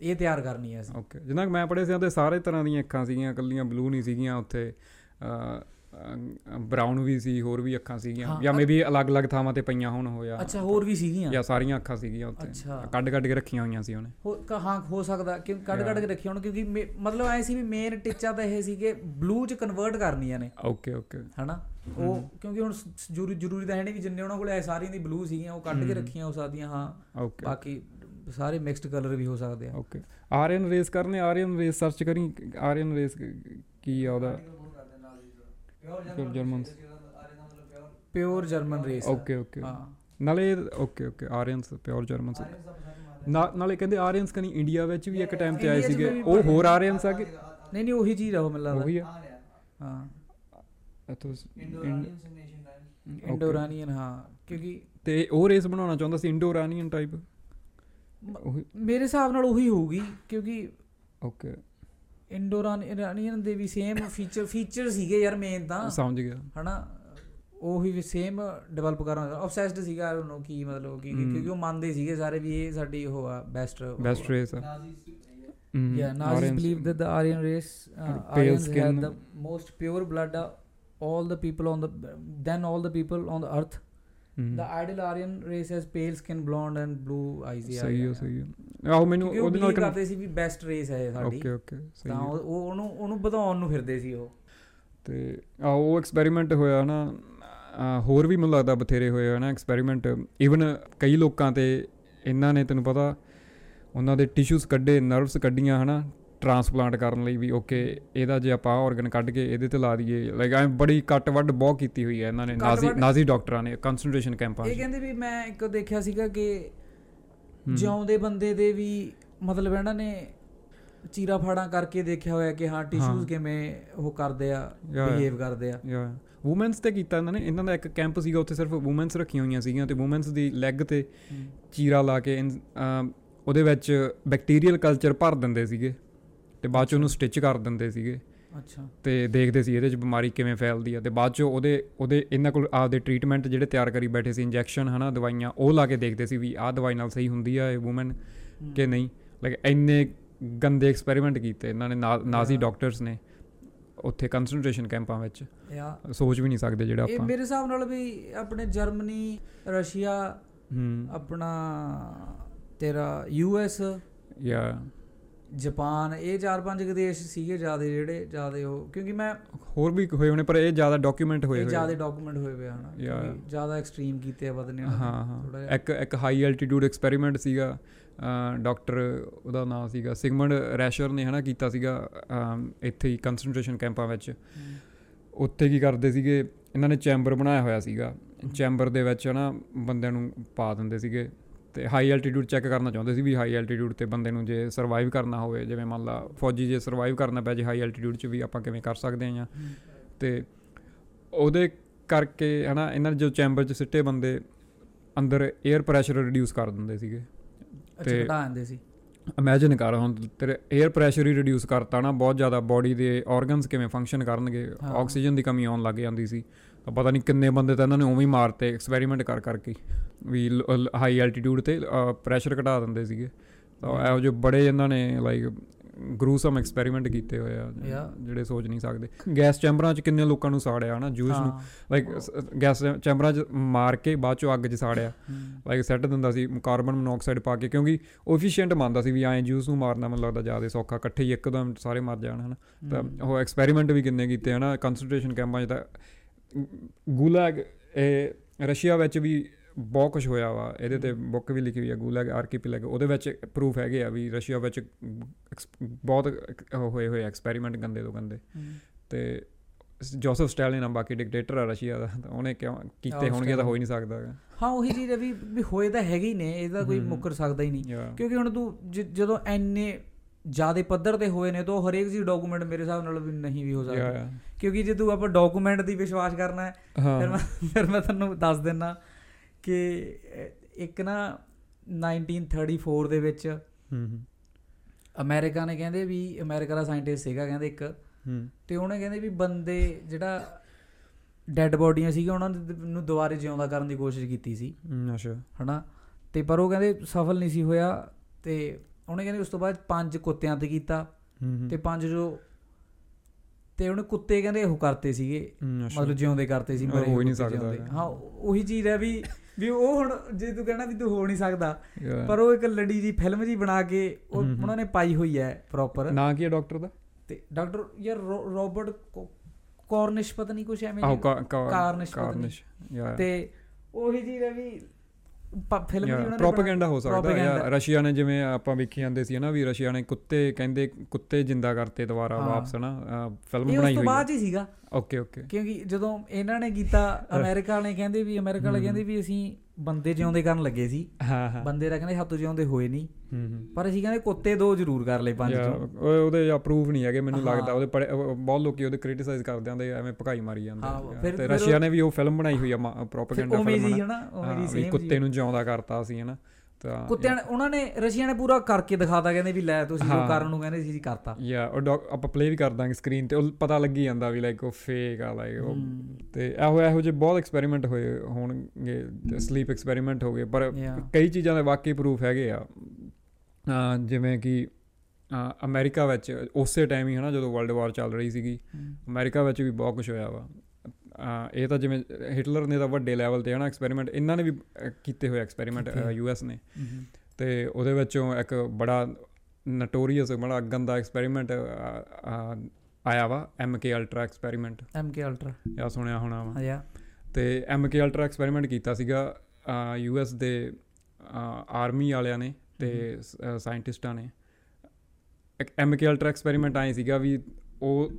Speaker 1: ਇਹ ਤਿਆਰ ਕਰਨੀ ਹੈ ਅਸੀਂ।
Speaker 2: ਓਕੇ ਜਿੰਨਾ ਮੈਂ ਪੜ੍ਹੇ ਸੀ ਉਹਦੇ ਸਾਰੇ ਤਰ੍ਹਾਂ ਦੀਆਂ ਅੱਖਾਂ ਸੀਗੀਆਂ ਕੱਲੀਆਂ ਬਲੂ ਨਹੀਂ ਸੀਗੀਆਂ ਉੱਥੇ। ਬਰਾਊਨ ਵੀ ਸੀ ਹੋਰ ਵੀ ਅੱਖਾਂ ਸੀਗੀਆਂ। ਜਾਂ ਮੇਬੀ ਅਲੱਗ-ਅਲੱਗ ਥਾਵਾਂ ਤੇ ਪਈਆਂ ਹੋਣ ਹੋਇਆ।
Speaker 1: ਅੱਛਾ ਹੋਰ ਵੀ ਸੀਗੀਆਂ?
Speaker 2: ਜਾਂ ਸਾਰੀਆਂ ਅੱਖਾਂ ਸੀਗੀਆਂ ਉੱਥੇ
Speaker 1: ਅੱਛਾ।
Speaker 2: ਕੱਢ-ਕੱਢ ਕੇ ਰੱਖੀਆਂ ਹੋਈਆਂ ਸੀ ਉਹਨੇ।
Speaker 1: ਹੋ ਕ- ਹਾਂ ਸਕਦਾ। ਕਿ ਕੱਢ ਕੱਢ ਕੇ ਰੱਖੇ ਹੁਣ ਕਿਉਂਕਿ ਮਤਲਬ ਐ ਸੀ ਵੀ ਮੇਨ ਟਿੱਚਾ ਤਾਂ ਇਹ ਸੀ ਕਿ ਬਲੂ ਚ ਕਨਵਰਟ ਕਰਨੀਆਂ ਨੇ।
Speaker 2: Okay okay.
Speaker 1: ਹਨਾ? ਉਹ ਕਿਉਂਕਿ ਹੁਣ ਜ਼ਰੂਰੀ ਜ਼ਰੂਰੀ ਤਾਂ ਹੈ ਨਹੀਂ ਵੀ ਜਿੰਨੇ ਉਹਨਾਂ ਕੋਲ ਐ ਸਾਰੀਆਂ ਦੀ ਬਲੂ ਸੀਗੀਆਂ ਉਹ ਕੱਢ ਕੇ। ਰੱਖੀਆਂ ਹੋ ਸਕਦੀਆਂ ਹਾਂ।
Speaker 2: ਓਕੇ।
Speaker 1: ਬਾਕੀ ਸਾਰੇ ਮਿਕਸਡ ਕਲਰ ਵੀ ਹੋ ਸਕਦੇ ਆ।
Speaker 2: ਓਕੇ। ਆਰੀਅਨ ਰੇਸ ਕਰਨੇ ਆਰੀਅਨ ਰੇਸ ਸਰਚ ਕਰੀ ਆਰੀਅਨ ਰੇਸ ਕੀ ਆ ਉਹਦਾ? ਫਿਰ German
Speaker 1: pure German race
Speaker 2: okay okay
Speaker 1: ਹਾਂ
Speaker 2: ਨਾਲੇ okay okay Aryans pure Germans ਨਾਲੇ ਕਹਿੰਦੇ ਆਰੀਅਨਸ ਕਨੀ ਇੰਡੀਆ ਵਿੱਚ ਵੀ ਇੱਕ ਟਾਈਮ ਤੇ ਆਏ ਸੀਗੇ ਉਹ ਹੋਰ ਆਰੀਅਨਸ ਆ ਕਿ
Speaker 1: ਨਹੀਂ ਨਹੀਂ ਉਹੀ ਚੀਜ਼ ਆ ਉਹ ਮੈਨੂੰ
Speaker 2: ਉਹੀ ਆ
Speaker 1: ਹਾਂ
Speaker 2: ਇੱਥੋਂ
Speaker 1: ਇੰਡੋਰਾਨੀਅਨ ਹਾਂ ਕਿਉਂਕਿ
Speaker 2: ਤੇ ਉਹ ਰੇਸ ਬਣਾਉਣਾ ਚਾਹੁੰਦਾ ਸੀ ਇੰਡੋ ਇਰਾਨੀਅਨ ਟਾਈਪ
Speaker 1: ਮੇਰੇ ਹਿਸਾਬ ਨਾਲ ਉਹੀ ਹੋਊਗੀ ਕਿਉਂਕਿ
Speaker 2: ਓਕੇ
Speaker 1: ਇੰਡੋਰਾਨ ਇਰਾਨੀਅਨ ਦੇ ਵੀ ਸੇਮ ਫੀਚਰ ਫੀਚਰ ਸੀਗੇ ਯਾਰ ਮੇਨ ਤਾਂ
Speaker 2: ਸਮਝ ਗਿਆ
Speaker 1: ਹਨਾ ਉਹੀ ਵੀ ਸੇਮ ਡਿਵੈਲਪ ਕਰਨਾ ਆਬਸੈਸਡ ਸੀਗਾ ਆਈ ਨੋ ਕੀ ਮਤਲਬ ਕੀ। ਕਿਉਂਕਿ ਉਹ ਮੰਨਦੇ ਸੀਗੇ ਸਾਰੇ ਵੀ ਇਹ ਸਾਡੀ ਉਹ ਆ ਬੈਸਟ
Speaker 2: ਬੈਸਟ ਰੇਸ ਆ ਹਮ,
Speaker 1: Yeah, Nazis
Speaker 2: Aryans-
Speaker 1: believe that the Aryan race, uh,
Speaker 2: Pale
Speaker 1: Aryans
Speaker 2: skin.
Speaker 1: had the most pure blood. Uh, all the people on the then The ideal Aryan race has pale skin, blonde and blue eyes. Yeah,
Speaker 2: ਸਹੀ ਹੈ. ਸਹੀ ਹੈ। ਆਹੋ ਮੈਨੂੰ ਉਹਦੇ ਨਾਲ
Speaker 1: ਕਰਦੇ ਸੀ ਵੀ best race ਹੈ ਸਾਡੀ।
Speaker 2: ਓਕੇ ਓਕੇ ਸਹੀ
Speaker 1: ਤਾਂ
Speaker 2: ਹੈ।
Speaker 1: ਉਹ ਉਹ- ਉਹਨੂੰ ਉਹਨੂੰ ਵਧਾਉਣ ਨੂੰ ਫਿਰਦੇ ਸੀ ਉਹ।
Speaker 2: ਤੇ ਆ ਉਹ ਐਕਸਪੈਰੀਮੈਂਟ ਹੋਇਆ ਨਾ ਹੋਰ ਵੀ ਮੈਨੂੰ ਲੱਗਦਾ ਬਥੇਰੇ ਹੋਏ ਹਨਾ ਐਕਸਪੈਰੀਮੈਂਟ ਈਵਨ ਕਈ ਲੋਕਾਂ ਤੇ ਇਹਨਾਂ ਨੇ ਤੈਨੂੰ ਪਤਾ ਉਹਨਾਂ ਦੇ ਟਿਸ਼ੂਸ ਕੱਢੇ ਨਰਵਸ ਕੱਢੀਆਂ ਹਨਾ। ਟਰਾਂਸਪਲਾਂਟ ਕਰਨ ਲਈ ਵੀ ਓਕੇ ਇਹਦਾ ਜੇ ਆਪਾਂ ਆਰਗਨ ਕੱਢ ਕੇ ਇਹਦੇ ਤੇ ਲਾ ਦਈਏ ਲਾਈਕ ਐ ਬੜੀ ਕੱਟ ਵੱਡ ਬਹੁਤ ਕੀਤੀ ਹੋਈ ਹੈ ਇਹਨਾਂ ਨੇ ਨਾਜ਼ੀ ਨਾਜ਼ੀ ਡਾਕਟਰਾਂ ਨੇ ਕਨਸੈਂਟ੍ਰੇਸ਼ਨ ਕੈਂਪਾਂ
Speaker 1: ਇਹ ਕਹਿੰਦੇ ਵੀ ਮੈਂ ਇੱਕ ਦੇਖਿਆ ਸੀਗਾ ਕਿ ਜਿਉਂਦੇ ਬੰਦੇ ਦੇ ਵੀ ਮਤਲਬ ਇਹਨਾਂ ਨੇ ਚੀਰਾ ਫਾੜਾਂ ਕਰਕੇ ਦੇਖਿਆ ਹੋਇਆ ਕਿ ਹਾਂ ਟਿਸ਼ੂਜ਼ ਕਿਵੇਂ ਉਹ ਕਰਦੇ ਆ. ਬਿਹੇਵ ਕਰਦੇ ਆ।
Speaker 2: ਯਾ। ਵੂਮਨਸ ਤੇ ਕੀਤਾ ਇਹਨਾਂ ਨੇ ਇਹਨਾਂ ਦਾ ਇੱਕ ਕੈਂਪ ਸੀਗਾ ਉੱਥੇ ਸਿਰਫ ਵੂਮਨਸ ਰੱਖੀਆਂ ਹੋਈਆਂ ਸੀਗੀਆਂ ਤੇ ਵੂਮਨਸ ਦੀ ਲੈਗ ਤੇ ਚੀਰਾ ਲਾ ਕੇ ਉਹਦੇ ਵਿੱਚ ਬੈਕਟੀਰੀਅਲ ਕਲਚਰ ਭਰ ਦਿੰਦੇ ਸੀਗੇ। ਤੇ ਬਾਅਦ ਚ ਉਹਨੂੰ ਸਟਿਚ ਕਰ ਦਿੰਦੇ ਸੀਗੇ।
Speaker 1: ਅੱਛਾ।
Speaker 2: ਤੇ ਦੇਖਦੇ ਸੀ ਇਹਦੇ ਚ ਬਿਮਾਰੀ ਕਿਵੇਂ ਫੈਲਦੀ ਆ। ਤੇ ਬਾਅਦ ਚ ਉਹਦੇ ਉਹਦੇ ਇਹਨਾਂ ਕੋਲ ਆਪਦੇ ਟ੍ਰੀਟਮੈਂਟ ਜਿਹੜੇ ਤਿਆਰ ਕਰੀ ਬੈਠੇ ਸੀ ਇੰਜੈਕਸ਼ਨ ਹਨਾ ਦਵਾਈਆਂ ਉਹ ਲਾ ਕੇ ਦੇਖਦੇ ਸੀ ਵੀ ਆਹ ਦਵਾਈ ਨਾਲ ਸਹੀ ਹੁੰਦੀ ਆ ਇਹ ਵੂਮਨ ਕਿ ਨਹੀਂ। ਲਾਈਕ ਇੰਨੇ ਗੰਦੇ ਐਕਸਪੈਰੀਮੈਂਟ ਕੀਤੇ ਇਹਨਾਂ ਨੇ ਨਾਜ਼ੀ. ਡਾਕਟਰਸ ਨੇ ਉੱਥੇ ਕਨਸੈਂਟ੍ਰੇਸ਼ਨ ਕੈਂਪਾਂ ਵਿੱਚ।
Speaker 1: ਯਾ
Speaker 2: ਸੋਚ ਵੀ ਨਹੀਂ ਸਕਦੇ ਜਿਹੜਾ
Speaker 1: ਇਹ
Speaker 2: ਆਪਾਂ।
Speaker 1: ਮੇਰੇ ਹਿਸਾਬ ਨਾਲ ਵੀ ਆਪਣੇ ਜਰਮਨੀ ਰਸ਼ੀਆ
Speaker 2: ਹੂੰ।
Speaker 1: ਆਪਣਾ ਤੇਰਾ ਯੂ ਐਸ
Speaker 2: ਯਾ
Speaker 1: ਜਾਪਾਨ ਇਹ ਚਾਰ ਪੰਜ ਕੁ ਦੇਸ਼ ਸੀਗੇ ਜਿਆਦੇ ਜਿਹੜੇ ਜਿਆਦੇ ਉਹ ਕਿਉਂਕਿ ਮੈਂ
Speaker 2: ਹੋਰ ਵੀ ਹੋਏ ਹੋਣੇ ਪਰ ਇਹ ਜ਼ਿਆਦਾ ਡਾਕੂਮੈਂਟ ਹੋਏ ਹੋਏ
Speaker 1: ਜਿਆਦੇ ਡਾਕੂਮੈਂਟ ਹੋਏ ਪਏ ਹਨ. ਜ਼ਿਆਦਾ ਐਕਸਟ੍ਰੀਮ ਕੀਤੇ ਆ ਨਹੀਂ
Speaker 2: ਹਾਂ ਹਾਂ। ਇੱਕ ਇੱਕ ਹਾਈ ਐਲਟੀਟਿਊਡ ਐਕਸਪੈਰੀਮੈਂਟ ਸੀਗਾ ਡਾਕਟਰ ਉਹਦਾ ਨਾਮ ਸੀਗਾ ਸਿਗਮੰਡ ਰੈਸ਼ਰ ਨੇ ਹਨਾ ਕੀਤਾ ਸੀਗਾ ਇੱਥੇ ਹੀ ਕਨਸੈਂਟ੍ਰੇਸ਼ਨ ਕੈਂਪਾਂ ਵਿੱਚ। ਉੱਥੇ ਕੀ ਕਰਦੇ ਸੀਗੇ ਇਹਨਾਂ ਨੇ ਚੈਂਬਰ ਬਣਾਇਆ ਹੋਇਆ ਸੀਗਾ। ਚੈਂਬਰ ਦੇ ਵਿੱਚ ਹਨਾ ਬੰਦਿਆਂ ਨੂੰ ਪਾ ਦਿੰਦੇ ਸੀਗੇ। ਤੇ ਹਾਈ ਐਲਟੀਟਿਊਡ ਚੈੱਕ ਕਰਨਾ ਚਾਹੁੰਦੇ ਸੀ ਵੀ ਹਾਈ ਐਲਟੀਟਿਊਡ ਤੇ ਬੰਦੇ ਨੂੰ ਜੇ ਸਰਵਾਈਵ ਕਰਨਾ ਹੋਵੇ ਜਿਵੇਂ ਮੰਨ ਲਾ ਫੌਜੀ ਜੇ ਸਰਵਾਈਵ ਕਰਨਾ ਪੈ ਜੇ ਹਾਈ ਐਲਟੀਟਿਊਡ 'ਚ ਵੀ ਆਪਾਂ ਕਿਵੇਂ ਕਰ ਸਕਦੇ ਹਾਂ ਤੇ ਉਹਦੇ ਕਰਕੇ ਹਨਾ ਇਹਨਾਂ ਜੋ ਚੈਂਬਰ 'ਚ ਸਿੱਟੇ ਬੰਦੇ ਅੰਦਰ 에ਅਰ ਪ੍ਰੈਸ਼ਰ ਰਿਡਿਊਸ ਕਰ ਦਿੰਦੇ ਸੀਗੇ। ਤੇ-
Speaker 1: ਘਟਾ ਦਿੰਦੇ ਸੀ।
Speaker 2: ਇਮੇਜਿਨ ਕਰ ਹੁਣ ਤੇਰੇ 에ਅਰ ਪ੍ਰੈਸ਼ਰ ਹੀ ਰਿਡਿਊਸ ਕਰਤਾ ਨਾ ਬਹੁਤ ਜ਼ਿਆਦਾ ਬਾਡੀ ਦੇ ਆਰਗਨਸ ਕਿਵੇਂ ਫੰਕਸ਼ਨ ਕਰਨਗੇ। ਆਕਸੀਜਨ ਦੀ ਕਮੀ ਆਉਣ ਲੱਗ ਜਾਂਦੀ ਸੀ। ਤਾਂ ਪਤਾ ਨਹੀਂ ਕਿੰਨੇ ਬੰਦੇ ਤਾਂ ਇਹਨਾਂ ਨੇ ਉਵੇਂ ਹੀ ਮਾਰਤੇ ਐਕਸਪੈਰੀਮੈਂਟ ਕਰ ਕਰਕੇ ਵੀ ਹਾਈ ਐਲਟੀਟਿਊਡ ਤੇ ਪ੍ਰੈਸ਼ਰ ਘਟਾ ਦਿੰਦੇ ਸੀਗੇ ਤਾਂ. ਇਹੋ ਜਿਹੇ ਬੜੇ ਇਹਨਾਂ ਨੇ ਲਾਈਕ ਗਰੂਸਮ ਐਕਸਪੈਰੀਮੈਂਟ ਕੀਤੇ ਹੋਏ ਆ. ਜਿਹੜੇ ਸੋਚ ਨਹੀਂ ਸਕਦੇ ਗੈਸ ਚੈਂਬਰਾਂ 'ਚ ਕਿੰਨੇ ਲੋਕਾਂ ਨੂੰ ਸਾੜਿਆ ਹਨਾ ਜੂਸ ਨੂੰ ਲਾਈਕ ਗੈਸ ਚੈਂਬਰਾਂ 'ਚ ਮਾਰ ਕੇ ਬਾਅਦ 'ਚੋਂ ਅੱਗ 'ਚ ਸਾੜਿਆ। ਲਾਈਕ ਸੈੱਟ ਦਿੰਦਾ ਸੀ ਕਾਰਬਨ ਮੋਨੋਆਕਸਾਈਡ ਪਾ ਕੇ ਕਿਉਂਕਿ ਉਹ efficient ਮੰਨਦਾ ਸੀ ਵੀ ਐਂ ਜੂਸ ਨੂੰ ਮਾਰਨਾ ਮੈਨੂੰ ਲੱਗਦਾ ਜ਼ਿਆਦਾ ਸੌਖਾ ਇਕੱਠੇ ਹੀ ਇੱਕਦਮ ਸਾਰੇ ਮਰ ਜਾਣ ਹਨਾ ਤਾਂ। ਉਹ ਐਕਸਪੈਰੀਮੈਂਟ ਵੀ ਕਿੰਨੇ ਕੀਤੇ ਹਨਾ ਕਨਸੈਂਟ੍ਰੇਸ਼ਨ ਕੈਂਪਾਂ 'ਚ ਤਾਂ ਗੁਲਾਗ ਇਹ ਰਸ਼ੀਆ ਵਿੱਚ ਵੀ ਬਹੁਤ ਕੁਝ ਹੋਇਆ ਵਾ ਇਹਦੇ ਤੇ ਬੁੱਕ ਵੀ ਲਿਖੀ ਹੋਈ ਹੈ ਗੁਲਾਗ ਆਰਕੀਪੈਲਗ ਉਹਦੇ ਵਿੱਚ ਪ੍ਰੂਫ ਹੈਗੇ ਆ ਵੀ ਰਸ਼ੀਆ ਵਿੱਚ ਬਹੁਤ ਹੋਏ ਹੋਏ ਐਕਸਪੈਰੀਮੈਂਟ ਗੰਦੇ ਤੋਂ ਗੰਦੇ। ਤੇ ਜੋਸਫ ਸਟੈਲਿਨ ਆ ਬਾਕੀ ਡਿਕਟੇਟਰ ਆ ਰਸ਼ੀਆ ਦਾ ਤਾਂ ਉਹਨੇ ਕਿਉਂ ਕੀਤੇ ਹੋਣਗੇ ਤਾਂ ਹੋ ਹੀ। ਨਹੀਂ ਸਕਦਾ।
Speaker 1: ਹਾਂ ਉਹੀ ਚੀਜ਼ ਹੈ ਵੀ ਹੋਏ ਤਾਂ ਹੈਗੇ ਹੀ ਨੇ ਇਹਦਾ ਕੋਈ। ਮੁੱਕਰ ਸਕਦਾ ਹੀ ਨਹੀਂ. ਕਿਉਂਕਿ ਹੁਣ ਤੂੰ ਜਦੋਂ ਐਨੇ ਜਿਆਦੇ ਪੱਧਰ ਤੇ ਹੋਏ ਨੇ ਤਾਂ ਹਰੇਕ ਜੀ ਡਾਕੂਮੈਂਟ ਮੇਰੇ ਹਿਸਾਬ ਨਾਲ ਵੀ ਨਹੀਂ ਵੀ ਹੋ ਸਕਦਾ. ਕਿਉਂਕਿ ਜੇ ਤੂੰ ਆਪਾਂ ਡਾਕੂਮੈਂਟ ਦੀ ਵਿਸ਼ਵਾਸ ਕਰਨਾ ਹੈ ਫਿਰ ਮੈਂ ਫਿਰ ਮੈਂ ਤੁਹਾਨੂੰ ਦੱਸ ਦਿੰਨਾ ਕਿ ਇੱਕ ਨਾ 1934 ਦੇ ਵਿੱਚ
Speaker 2: ਹੂੰ
Speaker 1: ਅਮਰੀਕਾ ਨੇ ਕਹਿੰਦੇ ਵੀ ਅਮਰੀਕਾ ਦਾ ਸਾਇੰਟਿਸਟ ਸੀਗਾ ਕਹਿੰਦੇ ਇੱਕ।
Speaker 2: ਹੂੰ।
Speaker 1: ਤੇ ਉਹਨੇ ਕਹਿੰਦੇ ਵੀ ਬੰਦੇ ਜਿਹੜਾ ਡੈੱਡ ਬੋਡੀਆਂ ਸੀਗੀਆਂ ਉਹਨਾਂ ਨੂੰ ਦੁਬਾਰੇ ਜਿਉਂਦਾ ਕਰਨ ਦੀ ਕੋਸ਼ਿਸ਼ ਕੀਤੀ ਸੀ।
Speaker 2: ਅੱਛਾ।
Speaker 1: ਹਨਾ? ਤੇ ਪਰ ਉਹ ਕਹਿੰਦੇ ਸਫਲ ਨਹੀਂ ਸੀ ਹੋਇਆ ਤੇ ਉਹਨੇ ਕਹਿੰਦੇ ਉਸ ਤੋਂ ਬਾਅਦ ਪੰਜ ਕੁੱਤਿਆਂ ਤੇ ਕੀਤਾ ਤੇ ਪੰਜ ਜੋ ਤੇ ਉਹਨੇ ਕੁੱਤੇ ਕਹਿੰਦੇ ਉਹ ਕਰਤੇ ਸੀਗੇ। ਮਤਲਬ ਜਿਉਂਦੇ ਕਰਤੇ ਸੀ ਮਰੇ
Speaker 2: ਹੋ ਨਹੀਂ ਸਕਦਾ।
Speaker 1: ਹਾਂ ਉਹੀ ਚੀਜ਼ ਹੈ ਵੀ ਵੀ ਉਹ ਹੁਣ ਜੇ ਤੂੰ ਕਹਿਣਾ ਵੀ ਤੂੰ ਹੋ ਨਹੀਂ ਸਕਦਾ. ਪਰ ਉਹ ਇੱਕ ਲੜੀ ਜੀ ਫਿਲਮ ਜੀ ਬਣਾ ਕੇ ਉਹ। ਉਹਨਾਂ ਨੇ ਪਾਈ ਹੋਈ ਹੈ ਪ੍ਰੋਪਰ
Speaker 2: ਨਾਂ ਕੀ ਹੈ ਡਾਕਟਰ ਦਾ
Speaker 1: ਤੇ ਡਾਕਟਰ ਯਾਰ ਰੋਬਰਟ ਕੋਰਨਿਸ਼ ਪਤਾ ਨਹੀਂ ਕੁਝ ਐਵੇਂ ਕਾਰਨਿਸ਼।
Speaker 2: ਕਾਰਨਿਸ਼
Speaker 1: ਤੇ ਉਹੀ ਚੀਜ਼ ਹੈ ਵੀ ਫਿਲਮ ਜੀ ਉਹਨਾਂ ਨੇ
Speaker 2: ਪ੍ਰੋਪਾਗੈਂਡਾ ਹੋ ਸਕਦਾ। ਜਾਂ ਰਸ਼ੀਆ ਨੇ ਜਿਵੇਂ ਆਪਾਂ ਵੇਖੀ ਜਾਂਦੇ ਸੀ ਨਾ ਵੀ ਰਸ਼ੀਆ ਨੇ ਕੁੱਤੇ ਕਹਿੰਦੇ ਕੁੱਤੇ ਜਿੰਦਾ ਕਰਤੇ ਦੁਬਾਰਾ। ਵਾਪਸ ਨਾ ਫਿਲਮ
Speaker 1: ਇਹ ਉਸ
Speaker 2: ਬਣਾਈ
Speaker 1: ਤੋਂ
Speaker 2: ਹੋਈ
Speaker 1: ਬਾਅਦ
Speaker 2: ਹੀ
Speaker 1: ਸੀਗਾ
Speaker 2: ਓਕੇ ਓਕੇ।
Speaker 1: ਕਿਉਂਕਿ ਜਦੋਂ ਇਹਨਾਂ ਨੇ ਕੀਤਾ ਅਮਰੀਕਾ ਵਾਲੇ ਕਹਿੰਦੇ ਵੀ ਅਮਰੀਕਾ ਵਾਲੇ। ਕਹਿੰਦੇ ਵੀ ਅਸੀਂ ਬੰਦੇ ਜਿਉਂਦੇ ਕਰਨ ਲੱਗੇ ਸੀ।
Speaker 2: ਹਾਂ ਹਾਂ।
Speaker 1: ਬੰਦੇ ਦਾ ਕਹਿੰਦੇ ਹੱਥੋਂ ਜਿਉਂਦੇ ਹੋਏ ਨਹੀਂ।
Speaker 2: ਹੂੰ ਹੂੰ।
Speaker 1: ਪਰ ਅਸੀਂ ਕਹਿੰਦੇ ਕੁੱਤੇ ਦੋ ਜ਼ਰੂਰ ਕਰ ਲਏ ਪੰਜ ਚੋਂ।
Speaker 2: ਉਹ- ਉਹਦੇ ਅਪਰੂਵ ਨਹੀਂ ਹੈਗੇ ਮੈਨੂੰ। ਲੱਗਦਾ। ਉਹਦੇ ਉਹ- ਬਹੁਤ ਲੋਕੀ ਉਹਦੇ ਕ੍ਰਿਟਿਸਾਈਜ਼ ਕਰਦੇ ਆਂਦੇ ਐਵੇਂ ਭਕਾਈ ਮਾਰੀ ਜਾਂਦੇ ਤੇ ਰਸ਼ੀਆ
Speaker 1: ਉਹ-
Speaker 2: ਨੇ ਵੀ ਉਹ ਫਿਲਮ ਬਣਾਈ ਹੋਈ ਆ ਪ੍ਰੋਪਾਗੈਂਡਾ ਫਿਲਮ
Speaker 1: ਜੀ ਹਨਾ? ਉਵੇਂ
Speaker 2: ਹਾਂ,
Speaker 1: ਜੀ
Speaker 2: ਵੀ
Speaker 1: ਸੇਮ
Speaker 2: ਕੁੱਤੇ ਨੂੰ ਜਿਉਂਦਾ ਕਰਤਾ ਸੀ ਹਨਾ? ਤਾਂ
Speaker 1: ਕੁੱਤਿਆਂ ਨੇ ਉਹਨਾਂ ਨੇ ਰਸ਼ੀਆ ਨੇ ਪੂਰਾ ਕਰਕੇ ਦਿਖਾਤਾ ਕਹਿੰਦੇ ਵੀ ਲੈ ਤੁਸੀਂ ਜੋ। ਕਰਨ ਨੂੰ ਕਹਿੰਦੇ ਸੀ ਜੀ ਕਰਤਾ।
Speaker 2: ਯਾ ਉਹ ਆਪਾਂ ਪਲੇ ਵੀ ਕਰ ਦਾਂਗੇ ਸਕਰੀਨ ਤੇ ਉਹ ਪਤਾ ਲੱਗੀ ਜਾਂਦਾ ਵੀ ਲਾਈਕ ਉਹ ਫੇਕ ਆ ਲਾਈਕ ਉਹ ਤੇ ਇਹੋ ਇਹੋ ਜਿਹੇ ਬਹੁਤ ਐਕਸਪੈਰੀਮੈਂਟ ਹੋਏ ਹੋਣਗੇ ਸਲੀਪ ਐਕਸਪੈਰੀਮੈਂਟ ਹੋ ਗਏ ਪਰ. ਕਈ ਚੀਜ਼ਾਂ ਦੇ ਵਾਕਈ ਪ੍ਰੂਫ ਹੈਗੇ ਆ। ਜਿਵੇਂ ਕਿ ਅਮਰੀਕਾ ਵਿੱਚ ਉਸੇ ਟਾਈਮ ਹੀ ਹਨਾ ਜਦੋਂ ਵਰਲਡ ਵਾਰ ਚੱਲ ਰਹੀ ਸੀਗੀ ਅਮਰੀਕਾ ਵਿੱਚ ਵੀ ਬਹੁਤ ਕੁਝ ਹੋਇਆ ਵਾ। ਇਹ ਤਾਂ ਜਿਵੇਂ ਹਿਟਲਰ ਨੇ ਤਾਂ ਵੱਡੇ ਲੈਵਲ ਤੇ ਹਨਾ ਐਕਸਪੈਰੀਮੈਂਟ ਇਹਨਾਂ ਨੇ ਵੀ ਕੀਤੇ ਹੋਏ ਐਕਸਪੈਰੀਮੈਂਟ। ਯੂਐਸ ਨੇ। ਤੇ ਉਹਦੇ ਵਿੱਚੋਂ ਇੱਕ ਬੜਾ ਨਟੋਰੀਅਸ ਬੜਾ ਗੰਦਾ ਐਕਸਪੈਰੀਮੈਂਟ ਆਇਆ ਵਾ ਕੇ ਅਲਟਰਾ ਐਕਸਪੈਰੀਮੈਂਟ
Speaker 1: MK ਅਲਟਰਾ
Speaker 2: ਜਾਂ ਸੁਣਿਆ ਹੋਣਾ ਵਾ।
Speaker 1: ਆਇਆ।
Speaker 2: ਤੇ ਕੇ ਅਲਟਰਾ ਐਕਸਪੈਰੀਮੈਂਟ ਕੀਤਾ ਸੀਗਾ ਯੂਐਸ ਦੇ ਆਰਮੀ ਵਾਲਿਆਂ ਨੇ ਤੇ ਸਾਇੰਟਿਸਟਾਂ ਨੇ। ਇੱਕ ਕੇ ਅਲਟਰਾ ਐਕਸਪੈਰੀਮੈਂਟ ਆਏ ਸੀਗਾ ਵੀ ਉਹ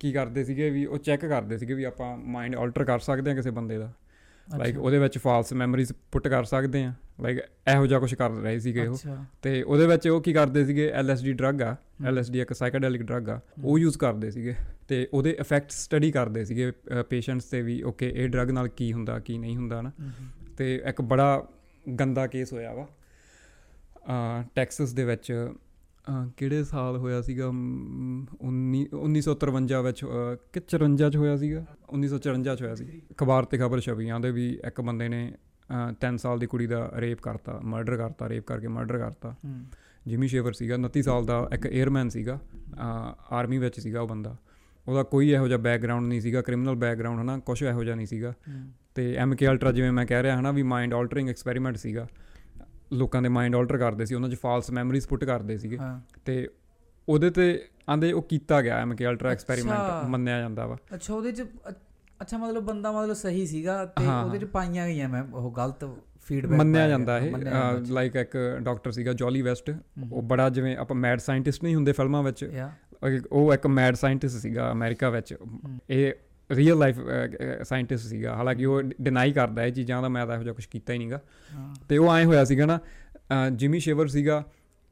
Speaker 2: ਕੀ ਕਰਦੇ ਸੀਗੇ ਵੀ ਉਹ ਚੈੱਕ ਕਰਦੇ ਸੀਗੇ ਵੀ ਆਪਾਂ ਮਾਈਂਡ ਆਲਟਰ ਕਰ ਸਕਦੇ ਹਾਂ ਕਿਸੇ ਬੰਦੇ ਦਾ। ਲਾਈਕ ਉਹਦੇ ਵਿੱਚ ਫਾਲਸ ਮੈਮਰੀਜ਼ ਪੁੱਟ ਕਰ ਸਕਦੇ ਆ ਲਾਈਕ ਇਹੋ ਜਿਹਾ ਕੁਝ ਕਰ ਰਹੇ ਸੀਗੇ ਉਹ। ਤੇ ਉਹਦੇ ਵਿੱਚ ਉਹ ਕੀ ਕਰਦੇ ਸੀਗੇ LSD ਡਰੱਗ ਆ। LSD ਇੱਕ ਸਾਈਕੈਡੈਲਿਕ ਡਰੱਗ ਆ। ਉਹ ਯੂਜ਼ ਕਰਦੇ ਸੀਗੇ। ਤੇ ਉਹਦੇ ਇਫੈਕਟ ਸਟੱਡੀ ਕਰਦੇ ਸੀਗੇ ਪੇਸ਼ੈਂਟਸ ਤੇ ਵੀ ਓਕੇ ਇਹ ਡਰੱਗ ਨਾਲ ਕੀ ਹੁੰਦਾ ਕੀ ਨਹੀਂ ਹੁੰਦਾ ਨਾ ਤੇ ਇੱਕ ਬੜਾ ਗੰਦਾ ਕੇਸ ਹੋਇਆ ਵਾ। ਟੈਕਸਸ ਦੇ ਵਿੱਚ ਕਿਹੜੇ ਸਾਲ ਹੋਇਆ ਸੀਗਾ? ਮ, 19 1953 ਵਿੱਚ ਕਿ 54 ਚ ਹੋਇਆ ਸੀਗਾ? 1954 ਚ ਹੋਇਆ ਸੀ। ਅਖਬਾਰ ਤੇ ਖਬਰ ਛਪੀ ਆਂਦੇ ਵੀ ਇੱਕ ਬੰਦੇ ਨੇ 3 ਸਾਲ ਦੀ ਕੁੜੀ ਦਾ ਰੇਪ ਕਰਤਾ ਮਰਡਰ ਕਰਤਾ ਰੇਪ ਕਰਕੇ ਮਰਡਰ ਕਰਤਾ। ਜਿਮੀ ਸ਼ੇਵਰ ਸੀਗਾ 29 ਸਾਲ ਦਾ ਇੱਕ 에ਅਰਮੈਨ ਸੀਗਾ ਆਰਮੀ ਵਿੱਚ ਸੀਗਾ ਉਹ ਬੰਦਾ। ਉਹਦਾ ਕੋਈ ਇਹੋ ਜਿਹਾ ਬੈਕਗ੍ਰਾਉਂਡ ਨਹੀਂ ਸੀਗਾ ਕ੍ਰਿਮੀਨਲ ਬੈਕਗ੍ਰਾਉਂਡ ਹਨਾ ਕੁਝ ਇਹੋ ਜਿਹਾ ਨਹੀਂ ਸੀਗਾ। ਤੇ ਕੇ ਅਲਟਰਾ ਜਿਵੇਂ ਮੈਂ ਕਹਿ ਰਿਹਾ ਹਨਾ ਵੀ ਮਾਈਂਡ ਆਲਟਰਿੰਗ ਐਕਸਪੈਰੀਮੈਂਟ ਸੀਗਾ। ਲੋਕਾਂ ਦੇ ਮਾਈਂਡ ਆਲਟਰ ਕਰਦੇ ਸੀ ਉਹਨਾਂ 'ਚ ਫਾਲਸ ਮੈਮਰੀਜ਼ ਪੁੱਟ ਕਰਦੇ ਸੀਗੇ। ਤੇ ਉਹਦੇ ਤੇ ਆਂਦੇ ਉਹ ਕੀਤਾ ਗਿਆ ਕੇ ਅਲਟਰਾ। ਐਕਸਪੈਰੀਮੈਂਟ ਮੰਨਿਆ ਜਾਂਦਾ ਵਾ।
Speaker 1: ਅੱਛਾ ਉਹਦੇ ਚ ਅੱਛਾ ਮਤਲਬ ਬੰਦਾ ਮਤਲਬ ਸਹੀ ਸੀਗਾ ਤੇ ਉਹਦੇ ਚ ਪਾਈਆਂ ਗਈਆਂ ਮੈਂ ਉਹ ਗਲਤ ਫੀਡਬੈਕ
Speaker 2: ਮੰਨਿਆ ਜਾਂਦਾ ਇਹ ਲਾਈਕ ਇੱਕ ਡਾਕਟਰ ਸੀਗਾ ਜੋਲੀ ਵੈਸਟ ਉਹ ਬੜਾ ਜਿਵੇਂ ਆਪਾਂ ਮੈਡ ਸਾਇੰਟਿਸਟ ਨਹੀਂ ਹੁੰਦੇ ਫਿਲਮਾਂ ਵਿੱਚ। ਉਹ ਇੱਕ ਮੈਡ ਸਾਇੰਟਿਸਟ ਸੀਗਾ ਅਮਰੀਕਾ ਵਿੱਚ। ਇਹ ਰੀਅਲ ਲਾਈਫ ਸਾਇੰਟਿਸਟ ਸੀਗਾ। ਹਾਲਾਂਕਿ ਉਹ ਡਿਨਾਈ ਕਰਦਾ ਇਹ ਚੀਜ਼ਾਂ ਦਾ ਮੈਂ ਤਾਂ ਇਹੋ ਜਿਹਾ ਕੁਝ ਕੀਤਾ ਹੀ ਨਹੀਂਗਾ। ਤੇ ਉਹ ਐਂ ਹੋਇਆ ਸੀਗਾ ਨਾ ਜਿਮੀ ਸ਼ੇਵਰ ਸੀਗਾ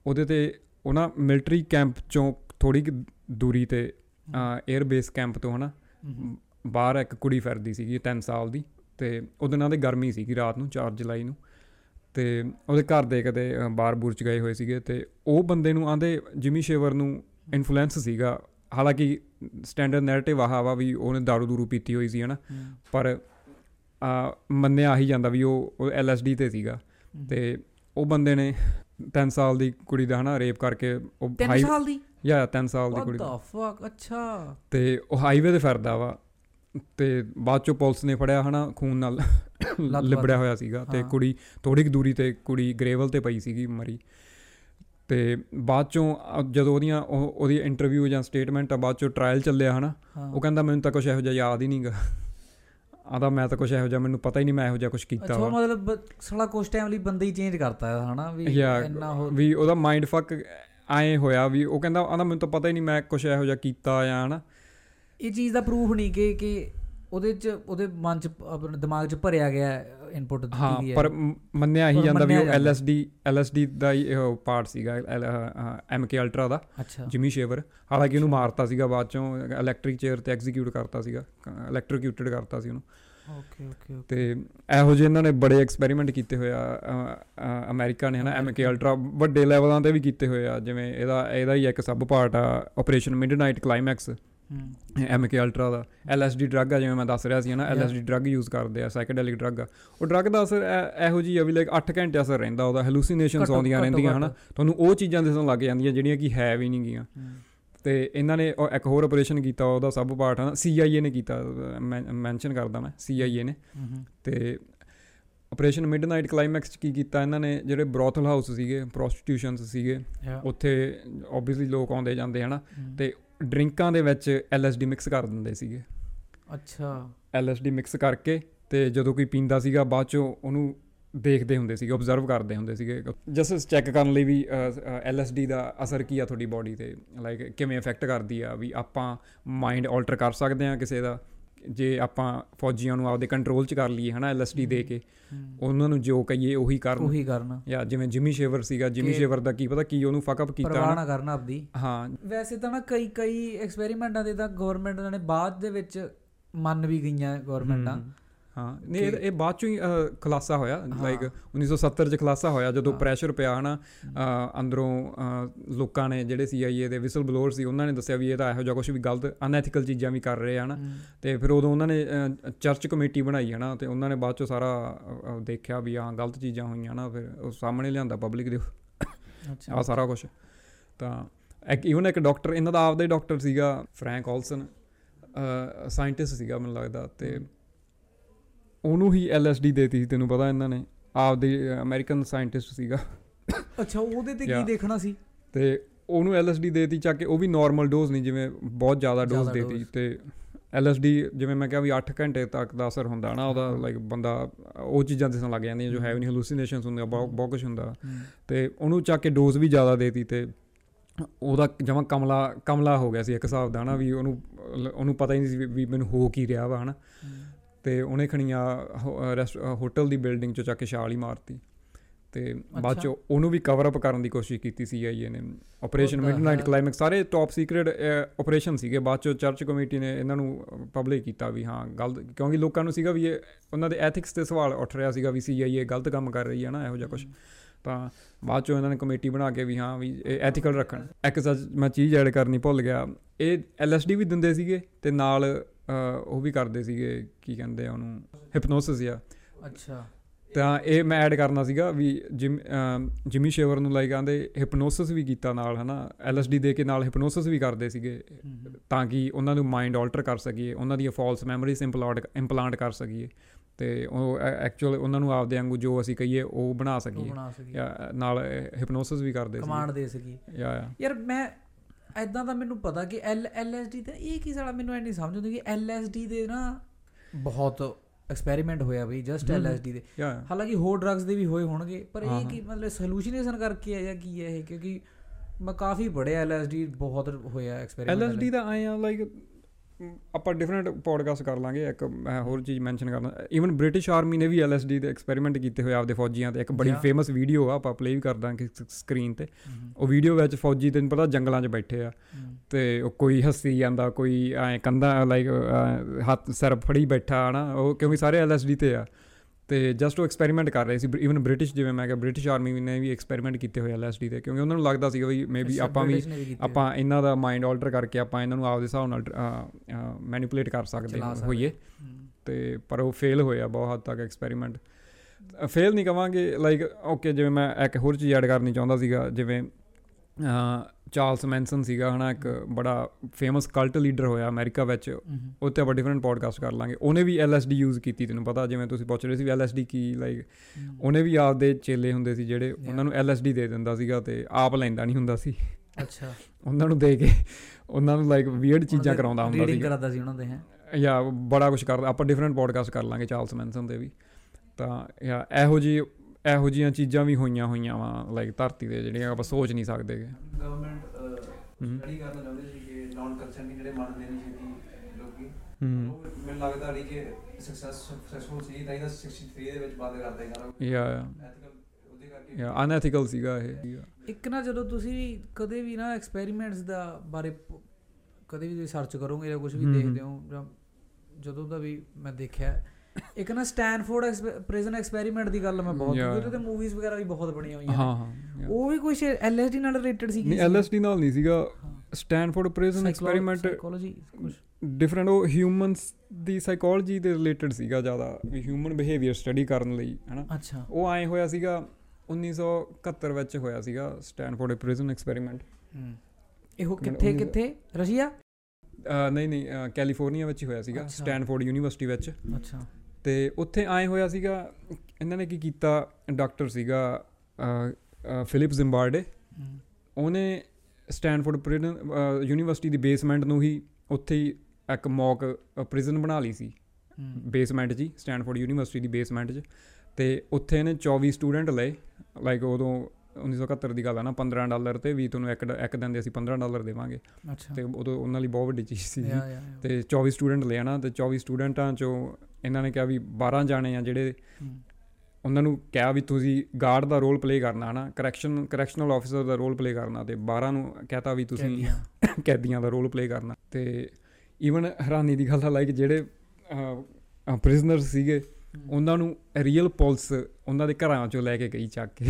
Speaker 2: ਉਹਦੇ ਤੇ ਉਹ ਨਾ ਮਿਲਟਰੀ ਕੈਂਪ ਚੋਂ ਥੋੜੀ ਦੂਰੀ ਤੇ 에ਅਰ ਬੇਸ ਕੈਂਪ ਤੋਂ ਹਨਾ ਬਾਹਰ ਇੱਕ ਕੁੜੀ ਫਿਰਦੀ ਸੀਗੀ 3 ਸਾਲ ਦੀ ਤੇ ਉਹਦੇ ਨਾਲ ਦੇ ਗਰਮੀ ਸੀਗੀ ਰਾਤ ਨੂੰ 4 ਜੁਲਾਈ ਨੂੰ। ਤੇ ਉਹਦੇ ਘਰ ਦੇ ਕਦੇ ਅਹ, ਬਾਰ ਬੂਰ ਚ ਗਏ ਹੋਏ ਸੀਗੇ ਤੇ ਉਹ ਬੰਦੇ ਨੂੰ ਆਂਦੇ ਜਿਮੀ ਸ਼ੇਵਰ ਨੂੰ ਇਨਫਲੂਐਂਸ ਸੀਗਾ ਹਾਲਾਂਕਿ ਸਟੈਂਡਰਡ ਨੈਰੇਟਿਵ ਆਹ ਵਾ ਵੀ ਉਹਨੇ ਦਾਰੂ ਦੂਰੂ ਪੀਤੀ ਹੋਈ ਸੀ ਹਨਾ ਪਰ ਆ ਮੰਨਿਆ ਹੀ ਜਾਂਦਾ ਵੀ ਉਹ LSD ਤੇ ਸੀਗਾ। ਤੇ ਉਹ ਬੰਦੇ ਨੇ 3 ਸਾਲ ਦੀ ਕੁੜੀ ਦਾ ਹਨਾ ਰੇਪ ਕਰਕੇ ਉਹ
Speaker 1: ਤਿੰਨ
Speaker 2: ਹਾਈ
Speaker 1: ਸਾਲ ਦੀ?
Speaker 2: ਯਾ 3 ਸਾਲ ਦੀ
Speaker 1: ਵਾਟ
Speaker 2: ਕੁੜੀ
Speaker 1: ਦਾ
Speaker 2: ਦਾ।
Speaker 1: ਫੱਕ ਅੱਛਾ।
Speaker 2: ਤੇ ਉਹ ਹਾਈਵੇ ਤੇ ਫਿਰਦਾ ਵਾ। ਤੇ ਬਾਅਦ ਚੋਂ ਪੁਲਿਸ ਨੇ ਫੜਿਆ ਹਨਾ ਖੂਨ ਨਾਲ ਲਿਬੜਿਆ ਹੋਇਆ ਸੀਗਾ। ਤੇ। ਕੁੜੀ ਥੋੜੀ ਕੁ ਦੂਰੀ ਤੇ ਕੁੜੀ ਗ੍ਰੇਵਲ ਤੇ ਪਈ ਸੀਗੀ ਮਰੀ। ਤੇ ਬਾਅਦ ਚੋਂ ਜਦੋਂ ਉਹਦੀਆਂ ਉਹ- ਉਹਦੀ ਇੰਟਰਵਿਊ ਜਾਂ ਸਟੇਟਮੈਂਟ ਆ ਬਾਅਦ ਚੋਂ ਟ੍ਰਾਇਲ ਚੱਲਿਆ ਹਨਾ ਉਹ ਕਹਿੰਦਾ ਮੈਨੂੰ ਤਾਂ ਕੁਝ ਇਹੋ ਜਿਹਾ ਯਾਦ ਹੀ ਨਹੀਂਗਾ। ਆਦਾ ਮੈਂ ਤਾਂ ਕੁਝ ਇਹੋ ਜਿਹਾ ਮੈਨੂੰ ਪਤਾ ਹੀ ਨਹੀਂ ਮੈਂ ਇਹੋ ਜਿਹਾ ਕੁਝ ਕੀਤਾ
Speaker 1: ਅੱਛਾ ਮਤਲਬ ਸਾਲਾ ਕੁਝ ਟਾਈਮ ਲਈ ਬੰਦਾ ਹੀ ਚੇਂਜ ਕਰਤਾ ਹੈ ਹਨਾ ਵੀ ਇੰਨਾ
Speaker 2: ਵੀ ਉਹਦਾ ਮਾਈਂਡ ਫੱਕ ਐ ਹੋਇਆ ਵੀ ਉਹ ਕਹਿੰਦਾ ਆਂਦਾ ਮੈਨੂੰ ਤਾਂ ਪਤਾ ਹੀ ਨਹੀਂ ਮੈਂ ਕੁਝ ਇਹੋ ਜਿਹਾ ਕੀਤਾ ਜਾਂ ਹਨਾ।
Speaker 1: ਇਹ ਚੀਜ਼ ਦਾ ਪ੍ਰੂਫ ਨਹੀਂ ਕਿ ਕਿ ਉਹਦੇ ਚ ਉਹਦੇ ਮਨ ਚ ਆਪਣੇ ਦਿਮਾਗ ਚ ਭਰਿਆ ਗਿਆ ਇਨਪੁਟ ਦਿੱਤੀ
Speaker 2: ਹਾਂ
Speaker 1: ਹੈ।
Speaker 2: ਪਰ ਮੰਨਿਆ ਹੀ ਜਾਂਦਾ ਵੀ ਉਹ। LSD LSD ਦਾ ਹੀ ਇਹ ਪਾਰਟ ਸੀਗਾ MK ਅਲਟਰਾ ਦਾ ਜਿਮੀ ਸ਼ੇਵਰ ਹਾਲਾਂਕਿ ਉਹਨੂੰ ਮਾਰਤਾ ਸੀਗਾ ਬਾਅਦ ਚੋਂ ਇਲੈਕਟ੍ਰਿਕ ਚੇਅਰ ਤੇ ਐਗਜ਼ੀਕਿਊਟ ਕਰਤਾ ਸੀਗਾ ਇਲੈਕਟ੍ਰੀਕਿਊਟਡ ਕਰਤਾ ਸੀ ਉਹਨੂੰ।
Speaker 1: ਓਕੇ ਓਕੇ
Speaker 2: ਤੇ ਇਹੋ ਜਿਹੇ ਇਹਨਾਂ ਨੇ ਬੜੇ ਐਕਸਪੈਰੀਮੈਂਟ ਕੀਤੇ ਹੋਏ ਆ ਅ, ਅ, ਅਮਰੀਕਾ ਨੇ ਹਨਾ? MK ਅਲਟਰਾ ਵੱਡੇ ਲੈਵਲਾਂ ਤੇ ਵੀ ਕੀਤੇ ਹੋਏ ਆ ਜਿਵੇਂ ਇਹਦਾ ਇਹਦਾ ਹੀ ਇੱਕ ਸਬ ਪਾਰਟ ਆ operation midnight
Speaker 1: climax
Speaker 2: MK ultra ਦਾ। LSD ਡਰੱਗ ਆ ਜਿਵੇਂ ਮੈਂ ਦੱਸ ਰਿਹਾ ਸੀ ਨਾ. LSD ਡਰੱਗ ਯੂਜ਼ ਕਰਦੇ ਆ ਸਾਈਕੈਡੈਲਿਕ ਡਰੱਗ ਆ। ਉਹ ਡਰੱਗ ਦਾ ਅਸਰ ਇਹੋ ਜਿਹੀ ਆ ਵੀ ਲਾਈਕ 8 ਘੰਟੇ ਅਸਰ ਰਹਿੰਦਾ ਉਹਦਾ ਹੈਲੂਸੀਨੇਸ਼ਨਸ ਆਉਂਦੀਆਂ ਰਹਿੰਦੀਆਂ ਹਨਾ। ਤੁਹਾਨੂੰ ਉਹ ਚੀਜ਼ਾਂ ਦਿਸਣ ਲੱਗ ਜਾਂਦੀਆਂ ਜਿਹੜੀਆਂ ਕਿ ਹੈ ਵੀ ਨਹੀਂ ਗੀਆਂ। ਤੇ ਇਹਨਾਂ ਨੇ ਇੱਕ ਹੋਰ ਆਪਰੇਸ਼ਨ ਕੀਤਾ ਉਹਦਾ ਸਬ ਪਾਰਟ ਆ CIA ਨੇ ਕੀਤਾ ਮੈਂਸ਼ਨ ਕਰਦਾ ਮੈਂ CIA ਨੇ। ਤੇ ਆਪਰੇਸ਼ਨ ਮਿਡਨਾਈਟ ਕਲਾਈਮੈਕਸ ਚ ਕੀ ਕੀਤਾ ਇਹਨਾਂ ਨੇ ਜਿਹੜੇ ਬ੍ਰੋਥਲ ਹਾਊਸ ਸੀਗੇ ਪ੍ਰੋਸਟੀਟਿਊਸ਼ਨਸ ਸੀਗੇ ਉੱਥੇ ਆਬਵੀਅਸਲੀ ਲੋਕ ਆਉਂਦੇ ਜਾਂਦੇ ਹਨਾ। ਤੇ ਡਰਿੰਕਾਂ ਦੇ ਵਿੱਚ LSD ਮਿਕਸ ਕਰ ਦਿੰਦੇ ਸੀਗੇ।
Speaker 1: ਅੱਛਾ।
Speaker 2: LSD ਮਿਕਸ ਕਰਕੇ ਤੇ ਜਦੋਂ ਕੋਈ ਪੀਂਦਾ ਸੀਗਾ ਬਾਅਦ ਚੋਂ ਉਹਨੂੰ ਦੇਖਦੇ ਹੁੰਦੇ ਸੀਗੇ ਆਬਜ਼ਰਵ ਕਰਦੇ ਹੁੰਦੇ ਸੀਗੇ। ਜਸਟ ਚੈੱਕ ਕਰਨ ਲਈ ਵੀ LSD ਦਾ ਅਸਰ ਕੀ ਆ ਤੁਹਾਡੀ ਬਾਡੀ ਤੇ? ਲਾਈਕ ਕਿਵੇਂ ਇਫੈਕਟ ਕਰਦੀ ਆ? ਵੀ ਆਪਾਂ ਮਾਈਂਡ ਆਲਟਰ ਕਰ ਸਕਦੇ ਆ ਕਿਸੇ ਦਾ? ਜੇ ਆਪਾਂ ਫੌਜੀਆਂ ਨੂੰ ਆਪਦੇ ਕੰਟਰੋਲ 'ਚ ਕਰ ਲਈਏ ਹਨਾ LSD ਦੇ ਕੇ ਉਹਨਾਂ ਨੂੰ ਜੋ ਕਹੀਏ ਉਹੀ ਕਰਨ।
Speaker 1: ਉਹੀ ਕਰਨਾ।
Speaker 2: ਜਾਂ ਜਿਵੇਂ ਜਿਮੀ ਸ਼ੇਵਰ ਸੀਗਾ ਜਿਮੀ ਸ਼ੇਵਰ ਦਾ ਕੀ ਪਤਾ ਕੀ ਉਹਨੂੰ ਫੱਕ ਅਪ ਕੀਤਾ
Speaker 1: ਪਰਵਾਹ
Speaker 2: ਨਾ।
Speaker 1: ਕਰਨਾ ਆਪਦੀ।
Speaker 2: ਹਾਂ।
Speaker 1: ਵੈਸੇ ਤਾਂ ਨਾ ਕਈ ਕਈ ਐਕਸਪੈਰੀਮੈਂਟਾਂ ਦੇ ਤਾਂ ਗਵਰਨਮੈਂਟ ਨੇ ਬਾਅਦ ਦੇ ਵਿੱਚ ਮੰਨ ਵੀ ਗਈਆਂ ਗਵਰਨਮੈਂਟਾਂ
Speaker 2: ਹਾਂ ਨਹੀਂ ਇਹ ਬਾਅਦ ਚੋਂ ਹੀ ਖੁਲਾਸਾ ਹੋਇਆ ਲਾਈਕ 1970 ਚ ਖੁਲਾਸਾ ਹੋਇਆ ਜਦੋਂ ਪ੍ਰੈਸ਼ਰ ਪਿਆ ਹਨਾ ਅੰਦਰੋਂ ਲੋਕਾਂ ਨੇ ਜਿਹੜੇ ਸੀਆਈਏ ਦੇ ਵਿਸਲ ਬਲੋਅਰ ਸੀ ਉਹਨਾਂ ਨੇ ਦੱਸਿਆ ਵੀ ਇਹ ਤਾਂ ਇਹੋ ਜਿਹਾ ਕੁਝ ਵੀ ਗਲਤ ਅਨਐਥੀਕਲ ਚੀਜ਼ਾਂ ਵੀ ਕਰ ਰਹੇ ਹਨਾ। ਤੇ ਫਿਰ ਉਦੋਂ ਉਹਨਾਂ ਨੇ ਚਰਚ ਕਮੇਟੀ ਬਣਾਈ ਹਨਾ ਤੇ ਉਹਨਾਂ ਨੇ ਬਾਅਦ ਚੋਂ ਸਾਰਾ ਦੇਖਿਆ ਵੀ ਹਾਂ ਗਲਤ ਚੀਜ਼ਾਂ ਹੋਈਆਂ ਨਾ ਫਿਰ ਉਹ ਸਾਹਮਣੇ ਲਿਆਂਦਾ ਪਬਲਿਕ ਦੇ
Speaker 1: ਅੱਛਾ।
Speaker 2: ਆ ਸਾਰਾ ਕੁਝ ਤਾਂ ਇੱਕ ਇਵਨ ਇੱਕ ਡਾਕਟਰ ਇਹਨਾਂ ਦਾ ਆਪਦਾ ਹੀ ਡਾਕਟਰ ਸੀਗਾ ਫਰੈਂਕ ਔਲਸਨ ਸਾਇੰਟਿਸਟ ਸੀਗਾ ਮੈਨੂੰ ਲੱਗਦਾ ਤੇ ਉਹਨੂੰ ਹੀ ਐਲਐਸਡੀ ਦੇਤੀ ਸੀ ਤੈਨੂੰ ਪਤਾ ਇਹਨਾਂ ਨੇ। ਆਪਦੇ ਅਮਰੀਕਨ ਸਾਇੰਟਿਸਟ ਸੀਗਾ।
Speaker 1: ਅੱਛਾ ਉਹਦੇ ਤੇ ਕੀ. ਦੇਖਣਾ ਸੀ?
Speaker 2: ਤੇ ਉਹਨੂੰ ਐਲਐਸਡੀ ਦੇਤੀ ਚੱਕ ਕੇ ਉਹ ਵੀ ਨਾਰਮਲ ਡੋਜ਼ ਨਹੀਂ ਜਿਵੇਂ ਬਹੁਤ ਜ਼ਿਆਦਾ ਡੋਜ਼ ਦੇਤੀ। ਤੇ ਐਲਐਸਡੀ ਜਿਵੇਂ ਮੈਂ ਕਿਹਾ ਵੀ 8 ਘੰਟੇ ਤੱਕ ਦਾ ਅਸਰ ਹੁੰਦਾ ਨਾ ਉਹਦਾ ਲਾਈਕ ਬੰਦਾ ਉਹ ਚੀਜ਼ਾਂ ਦਿਸਣ ਲੱਗ ਜਾਂਦੀਆਂ ਜੋ ਹੈ। ਨਹੀਂ ਹੈਲੂਸੀਨੇਸ਼ਨਸ ਹੁੰਦੀਆਂ ਬਹੁਤ ਬਹੁਤ ਕੁਝ ਹੁੰਦਾ। ਤੇ ਉਹਨੂੰ ਚੱਕ ਕੇ ਡੋਜ਼ ਵੀ ਜ਼ਿਆਦਾ ਦੇਤੀ ਤੇ ਉਹਦਾ ਜਮਾ ਕਮਲਾ ਕਮਲਾ ਹੋ ਗਿਆ ਸੀ ਇੱਕ ਹਿਸਾਬ ਦਾ ਹਨਾ ਵੀ ਉਹਨੂੰ ਉਹਨੂੰ ਪਤਾ ਹੀ ਨਹੀਂ ਸੀ ਵੀ ਮੈਨੂੰ ਹੋ ਕੀ ਰਿਹਾ ਵਾ ਹਨਾ। ਤੇ ਉਹਨੇ ਖਣੀਆਂ ਹੋਟਲ ਦੀ ਬਿਲਡਿੰਗ ਚੋਂ ਚੱਕ ਕੇ ਛਾਲ ਹੀ ਮਾਰਤੀ। ਤੇ ਬਾਅਦ। ਚੋਂ ਉਹਨੂੰ ਵੀ ਕਵਰ ਅਪ ਕਰਨ ਦੀ ਕੋਸ਼ਿਸ਼ ਕੀਤੀ ਸੀ ਆਈਏ ਨੇ। Operation
Speaker 1: midnight?
Speaker 2: ਕਲਾਈਮੈਕਸ ਸਾਰੇ ਟੌਪ ਸੀਕ੍ਰੀਟ ਆਪਰੇਸ਼ਨ ਸੀਗੇ। ਬਾਅਦ ਚੋਂ ਚਰਚ ਕਮੇਟੀ ਨੇ ਇਹਨਾਂ ਨੂੰ ਪਬਲਿਕ ਕੀਤਾ ਵੀ ਹਾਂ ਗਲਤ ਕਿਉਂਕਿ ਲੋਕਾਂ ਨੂੰ ਸੀਗਾ ਵੀ ਇਹ ਉਹਨਾਂ ਦੇ ਐਥਿਕਸ ਤੇ ਸਵਾਲ ਉੱਠ ਰਿਹਾ ਸੀਗਾ ਵੀ ਸੀਆਈਏ ਗਲਤ ਕੰਮ ਕਰ ਰਹੀ ਹੈ ਨਾ ਇਹੋ ਜਿਹਾ ਕੁਝ ਤਾਂ ਬਾਅਦ ਚੋਂ ਇਹਨਾਂ ਨੇ ਕਮੇਟੀ ਬਣਾ ਕੇ ਵੀ ਹਾਂ ਵੀ ਇਹ ਐਥੀਕਲ ਰੱਖਣ। ਇੱਕ ਸੱਚ ਮੈਂ ਚੀਜ਼ ਐਡ ਕਰਨੀ ਭੁੱਲ ਗਿਆ। ਇਹ ਐਲਐਸਡੀ ਵੀ ਦਿੰਦੇ ਸੀਗੇ ਤੇ ਨਾਲ ਉਹ ਵੀ ਕਰਦੇ ਸੀਗੇ ਕੀ ਕਹਿੰਦੇ ਆ ਉਹਨੂੰ ਹਿਪਨੋਸਿਸ ਆ
Speaker 1: ਅੱਛਾ।
Speaker 2: ਤਾਂ ਇਹ ਮੈਂ ਐਡ ਕਰਨਾ ਸੀਗਾ ਵੀ ਜਿਮ ਸ਼ੇਵਰ ਨੂੰ ਲਾਈਕ ਆਂਦੇ ਹਿਪਨੋਸਿਸ ਵੀ ਕੀਤਾ ਨਾਲ ਹਨਾ? ਐਲਐਸਡੀ ਦੇ ਕੇ ਨਾਲ ਹਿਪਨੋਸਿਸ ਵੀ ਕਰਦੇ ਸੀਗੇ। ਤਾਂ ਕਿ ਉਹਨਾਂ ਨੂੰ ਮਾਈਂਡ ਆਲਟਰ ਕਰ ਸਕੀਏ ਉਹਨਾਂ ਦੀਆਂ ਫਾਲਸ ਮੈਮਰੀਜ਼ ਇੰਪਲਾਂਟ ਇੰਪਲਾਂਟ ਕਰ ਸਕੀਏ। ਤੇ ਉਹ ਐਕਚੁਅਲ ਉਹਨਾਂ ਨੂੰ ਆਪਦੇ ਵਾਂਗੂ ਜੋ ਅਸੀਂ ਕਹੀਏ ਉਹ ਬਣਾ ਸਕੀਏ। ਨਾਲ ਹਿਪਨੋਸਿਸ ਵੀ ਕਰਦੇ
Speaker 1: ਕਮਾਂਡ ਦੇ ਸਕੀ
Speaker 2: ਸੀ ਯਾ।
Speaker 1: ਯਾਰ ਮੈਂ ਐਦਾਂ ਦਾ ਮੈਨੂੰ ਪਤਾ ਕਿ ਐਲ ਐਲਐਸਡੀ ਦਾ ਇਹ ਕੀ ਸਾਲਾ ਮੈਨੂੰ ਐ ਨਹੀਂ ਸਮਝ ਆਉਂਦੀ ਕਿ ਐਲਐਸਡੀ ਦੇ ਨਾ ਬਹੁਤ ਐਕਸਪੈਰੀਮੈਂਟ ਹੋਇਆ ਬਈ ਜਸਟ। ਐਲਐਸਡੀ ਦੇ ਹਾਲਾਂਕਿ ਹੋਰ ਡਰੱਗਸ ਦੇ ਵੀ ਹੋਏ ਹੋਣਗੇ ਪਰ ਇਹ। ਕੀ ਮਤਲਬ ਸੋਲੂਸ਼ਨੇਸ਼ਨ ਕਰਕੇ ਹੈ ਜਾਂ ਕੀ ਹੈ ਇਹ ਕਿਉਂਕਿ ਮੈਂ ਕਾਫੀ ਪੜਿਆ ਐਲਐਸਡੀ ਬਹੁਤ ਹੋਇਆ ਐਕਸਪੈਰੀਮੈਂਟ
Speaker 2: ਐਲਐਸਡੀ ਦਾ ਆਏ ਆ ਲਾਈਕ ਆਪਾਂ ਡਿਫਰੈਂਟ ਪੋਡਕਾਸਟ ਕਰ ਲਾਂਗੇ ਇੱਕ ਮੈਂ ਹੋਰ ਚੀਜ਼ ਮੈਂਸ਼ਨ ਕਰਨਾ। ਇਵਨ ਬ੍ਰਿਟਿਸ਼ ਆਰਮੀ ਨੇ ਵੀ ਐਲਐਸਡੀ ਦੇ ਐਕਸਪੈਰੀਮੈਂਟ ਕੀਤੇ ਹੋਏ ਆਪਦੇ ਫੌਜੀਆਂ ਤੇ। ਇੱਕ ਬੜੀ. ਫੇਮਸ ਵੀਡੀਓ ਆ ਆਪਾਂ ਪਲੇ ਵੀ ਕਰ ਦਾਂਗੇ ਸਕਰੀਨ ਤੇ। ਉਹ ਵੀਡੀਓ ਵਿੱਚ ਫੌਜੀ ਤੈਨੂੰ ਪਤਾ ਜੰਗਲਾਂ 'ਚ ਬੈਠੇ ਆ। ਤੇ ਉਹ ਕੋਈ ਹੱਸੀ ਜਾਂਦਾ ਕੋਈ ਐ ਕੰਦਾ ਲਾਈਕ ਹੱਥ ਸਿਰ ਫੜੀ ਬੈਠਾ ਹਨਾ। ਉਹ ਕਿਉਂਕਿ ਸਾਰੇ ਐਲਐਸਡੀ ਤੇ ਆ। ਤੇ ਜਸਟ ਉਹ ਐਕਸਪੈਰੀਮੈਂਟ ਕਰ ਰਹੇ ਸੀ ਇਵਨ ਬ੍ਰਿਟਿਸ਼ ਜਿਵੇਂ ਮੈਂ ਕਿਹਾ ਬ੍ਰਿਟਿਸ਼ ਆਰਮੀ ਨੇ ਵੀ ਐਕਸਪੈਰੀਮੈਂਟ ਕੀਤੇ ਹੋਏ ਐਲਐਸਡੀ ਤੇ ਕਿਉਂਕਿ ਉਹਨਾਂ ਨੂੰ ਲੱਗਦਾ ਸੀ ਵੀ ਮੇਬੀ ਆਪਾਂ ਵੀ ਆਪਾਂ ਇਹਨਾਂ ਦਾ ਮਾਈਂਡ ਆਲਟਰ ਕਰਕੇ ਆਪਾਂ ਇਹਨਾਂ ਨੂੰ ਆਪਦੇ ਹਿਸਾਬ ਨਾਲ ਮੈਨੀਪੂਲੇਟ ਕਰ ਸਕਦੇ। ਹੋਈਏ। ਤੇ ਪਰ ਉਹ ਫੇਲ ਹੋਇਆ ਬਹੁਤ ਹੱਦ ਤੱਕ ਐਕਸਪੈਰੀਮੈਂਟ ਫੇਲ ਨਹੀਂ ਕਵਾਂਗੇ ਲਾਈਕ ਓਕੇ ਜਿਵੇਂ ਮੈਂ ਇੱਕ ਹੋਰ ਚੀਜ਼ ਐਡ ਕਰਨੀ ਚਾਹੁੰਦਾ ਸੀਗਾ ਜਿਵੇਂ ਚਾਰਲਸ ਮੈਨਸਨ ਸੀਗਾ ਹਨਾ ਇੱਕ ਬੜਾ ਫੇਮਸ ਕਲਟ ਲੀਡਰ ਹੋਇਆ ਅਮਰੀਕਾ ਵਿੱਚ। ਉੱਤੇ ਆਪਾਂ ਡਿਫਰੈਂਟ ਪੋਡਕਾਸਟ ਕਰ ਲਾਂਗੇ। ਉਹਨੇ ਵੀ ਐਲਐਸਡੀ ਯੂਜ਼ ਕੀਤੀ ਤੈਨੂੰ ਪਤਾ ਜਿਵੇਂ ਤੁਸੀਂ ਪੁੱਛ ਰਹੇ ਸੀ ਐਲਐਸਡੀ ਕੀ ਲਾਈਕ ਉਹਨੇ ਵੀ ਆਪਦੇ ਚੇਲੇ ਹੁੰਦੇ ਸੀ ਜਿਹੜੇ ਉਹਨਾਂ ਨੂੰ ਐਲਐਸਡੀ ਦੇ ਦਿੰਦਾ ਸੀਗਾ ਤੇ ਆਪ ਲੈਂਦਾ ਨਹੀਂ ਹੁੰਦਾ ਸੀ।
Speaker 1: ਅੱਛਾ।
Speaker 2: ਉਹਨਾਂ ਨੂੰ ਦੇ ਕੇ ਉਹਨਾਂ ਨੂੰ ਲਾਈਕ ਵੀਅਰਡ ਚੀਜ਼ਾਂ ਕਰਾਉਂਦਾ ਹੁੰਦਾ
Speaker 1: ਰੀਡਿੰਗ
Speaker 2: ਸੀ
Speaker 1: ਕਰਾਉਂਦਾ ਸੀ ਉਹਨਾਂ ਦੇ ਹੈ?
Speaker 2: ਜਾਂ ਬੜਾ ਕੁਝ ਕਰਦਾ ਆਪਾਂ ਡਿਫਰੈਂਟ ਪੋਡਕਾਸਟ ਕਰ ਲਾਂਗੇ ਚਾਰਲਸ ਮੈਨਸਨ ਦੇ ਵੀ। ਤਾਂ ਜਾਂ ਇਹੋ ਜੀ ਇਹੋ ਜੀਆਂ ਚੀਜ਼ਾਂ ਵੀ ਹੋਈਆਂ ਹੋਈਆਂ ਵਾ ਲਾਈਕ ਧਰਤੀ ਤੇ ਜਿਹੜੀਆਂ ਆਪਾਂ ਸੋਚ ਨਹੀਂ ਸਕਦੇ ਗੇ।
Speaker 3: ਗਵਰਨਮੈਂਟ। ਸਟੱਡੀ ਕਰਨਾ ਚਾਹੁੰਦੇ ਸੀ ਕਿ ਨਾਨ ਕੰਸੈਂਟਿੰਗ ਜਿਹੜੇ ਮੰਨਦੇ ਨਹੀਂ ਸੀ ਲੋਕੀ
Speaker 2: ਹੂੰ
Speaker 3: ਉਹ ਮੈਨੂੰ ਲੱਗਦਾ ਨਹੀਂ ਕਿ ਸਕਸੈਸ ਸਕਸੈਸਫੁਲ ਸੀ ਤਾਂ ਇਹਦਾ 63 ਦੇ ਵਿੱਚ ਬੰਦ ਕਰ ਦੇਗਾ
Speaker 2: ਯਾ
Speaker 3: ਐਥੀਕਲ ਉਹਦੇ ਕਰਕੇ
Speaker 2: ਯਾ ਅਨਐਥੀਕਲ ਸੀਗਾ ਇਹ
Speaker 1: ਇੱਕ ਨਾ ਜਦੋਂ ਤੁਸੀਂ ਕਦੇ ਵੀ ਨਾ ਐਕਸਪੈਰੀਮੈਂਟਸ ਦਾ ਬਾਰੇ ਕਦੇ ਵੀ ਸਰਚ ਕਰੋਗੇ ਜਾਂ ਕੁਝ ਵੀ। ਦੇਖਦੇ ਹੋ ਜਾਂ ਜਦੋਂ ਦਾ ਵੀ ਮੈਂ ਦੇਖਿਆ ਇੱਕ ਨਾ ਸਟੈਨਫੋਰਡ ਪ੍ਰਿਜ਼ਨ ਐਕਸਪੈਰੀਮੈਂਟ ਦੀ ਗੱਲ ਮੈਂ ਬਹੁਤ
Speaker 2: Yeah.
Speaker 1: ਉਹਦੇ ਤੇ ਮੂਵੀਜ਼ ਵਗੈਰਾ ਵੀ ਬਹੁਤ ਬਣੀਆਂ ਹੋਈਆਂ
Speaker 2: ਹਾਂ ਹਾਂ.
Speaker 1: ਉਹ ਵੀ ਕੁਝ ਐਲਐਸਡੀ ਨਾਲ ਰਿਲੇਟਡ ਸੀ।
Speaker 2: ਨਹੀਂ ਐਲਐਸਡੀ ਨਾਲ ਨਹੀਂ ਸੀਗਾ। ਸਟੈਨਫੋਰਡ ਪ੍ਰਿਜ਼ਨ ਐਕਸਪੈਰੀਮੈਂਟ
Speaker 1: ਸਾਈਕੋਲੋਜੀ ਕੁਝ
Speaker 2: ਡਿਫਰੈਂਟ ਉਹ ਹਿਊਮਨਸ ਦੀ ਸਾਈਕੋਲੋਜੀ ਦੇ ਰਿਲੇਟਡ ਸੀਗਾ ਜ਼ਿਆਦਾ ਵੀ ਹਿਊਮਨ ਬਿਹੇਵੀਅਰ ਸਟੱਡੀ ਕਰਨ ਲਈ ਹਨਾ।
Speaker 1: ਅੱਛਾ।
Speaker 2: ਉਹ ਆਏ ਹੋਇਆ ਸੀਗਾ 1971 ਵਿੱਚ ਹੋਇਆ ਸੀਗਾ ਸਟੈਨਫੋਰਡ ਪ੍ਰਿਜ਼ਨ ਐਕਸਪੈਰੀਮੈਂਟ।
Speaker 1: ਇਹੋ
Speaker 2: ਕਿੰਨਾ-
Speaker 1: ਕਿੱਥੇ ਕਿੱਥੇ? ਰਸ਼ੀਆ?
Speaker 2: ਨਹੀਂ ਨਹੀਂ ਕੈਲੀਫੋਰਨੀਆ ਵਿੱਚ ਹੀ ਹੋਇਆ ਸੀਗਾ। ਸਟੈਨਫੋਰਡ ਯੂਨੀਵਰਸਿਟੀ ਵਿੱਚ।
Speaker 1: ਅੱਛਾ।
Speaker 2: ਤੇ ਉੱਥੇ ਆਏ ਹੋਇਆ ਸੀਗਾ ਇਹਨਾਂ ਨੇ ਕੀ ਕੀਤਾ ਡਾਕਟਰ ਸੀਗਾ ਫਿਲਿਪ ਜ਼ਿੰਬਾਰਡੇ। ਉਹਨੇ ਸਟੈਨਫੋਰਡ ਪ੍ਰਿਜ਼ਨ ਯੂਨੀਵਰਸਿਟੀ ਦੀ ਬੇਸਮੈਂਟ ਨੂੰ ਹੀ ਉੱਥੇ ਹੀ ਇੱਕ ਮੌਕ ਪ੍ਰਿਜ਼ਨ ਬਣਾ ਲਈ ਸੀ। ਬੇਸਮੈਂਟ ਜੀ ਸਟੈਨਫੋਰਡ ਯੂਨੀਵਰਸਿਟੀ ਦੀ ਬੇਸਮੈਂਟ 'ਚ ਤੇ ਉੱਥੇ ਇਹਨੇ 24 ਸਟੂਡੈਂਟ ਲਏ ਲਾਈਕ ਉਦੋਂ 1971 ਦੀ ਗੱਲ ਆ ਨਾ 15 ਡਾਲਰ ਤੇ ਵੀ ਤੁਹਾਨੂੰ ਇੱਕ ਇੱਕ ਦਿਨ ਦੇ ਅਸੀਂ 15 ਡਾਲਰ ਦੇਵਾਂਗੇ। ਤੇ ਉਦੋਂ ਉਹਨਾਂ ਲਈ ਬਹੁਤ ਵੱਡੀ ਚੀਜ਼ ਸੀ। ਤੇ 24 ਸਟੂਡੈਂਟ ਲਿਆ ਨਾ ਤੇ 24 ਸਟੂਡੈਂਟਾਂ ਚੋਂ ਇਹਨਾਂ ਨੇ ਕਿਹਾ ਵੀ 12 ਜਾਣੇ ਆ ਜਿਹੜੇ। ਉਹਨਾਂ ਨੂੰ ਕਿਹਾ ਵੀ ਤੁਸੀਂ ਗਾਰਡ ਦਾ ਰੋਲ ਪਲੇ ਕਰਨਾ ਹਨਾ ਕਰੈਕਸ਼ਨ ਕਰੈਕਸ਼ਨਲ ਆਫੀਸਰ ਦਾ ਰੋਲ ਪਲੇ ਕਰਨਾ ਤੇ 12 ਨੂੰ ਕਹਤਾ ਵੀ ਤੁਸੀਂ
Speaker 1: ਕੈਦੀਆਂ।
Speaker 2: ਦਾ ਰੋਲ ਪਲੇ ਕਰਨਾ। ਤੇ ਈਵਨ ਹੈਰਾਨੀ ਦੀ ਗੱਲ ਆ ਲਾਈਕ ਜਿਹੜੇ ਪ੍ਰਿਜ਼ਨਰ ਸੀਗੇ ਉਹਨਾਂ ਨੂੰ ਰੀਅਲ ਪਲਸ ਉਹਨਾਂ ਦੇ ਘਰਾਂ ਚੋਂ ਲੈ ਕੇ ਗਈ ਚੱਕ ਕੇ।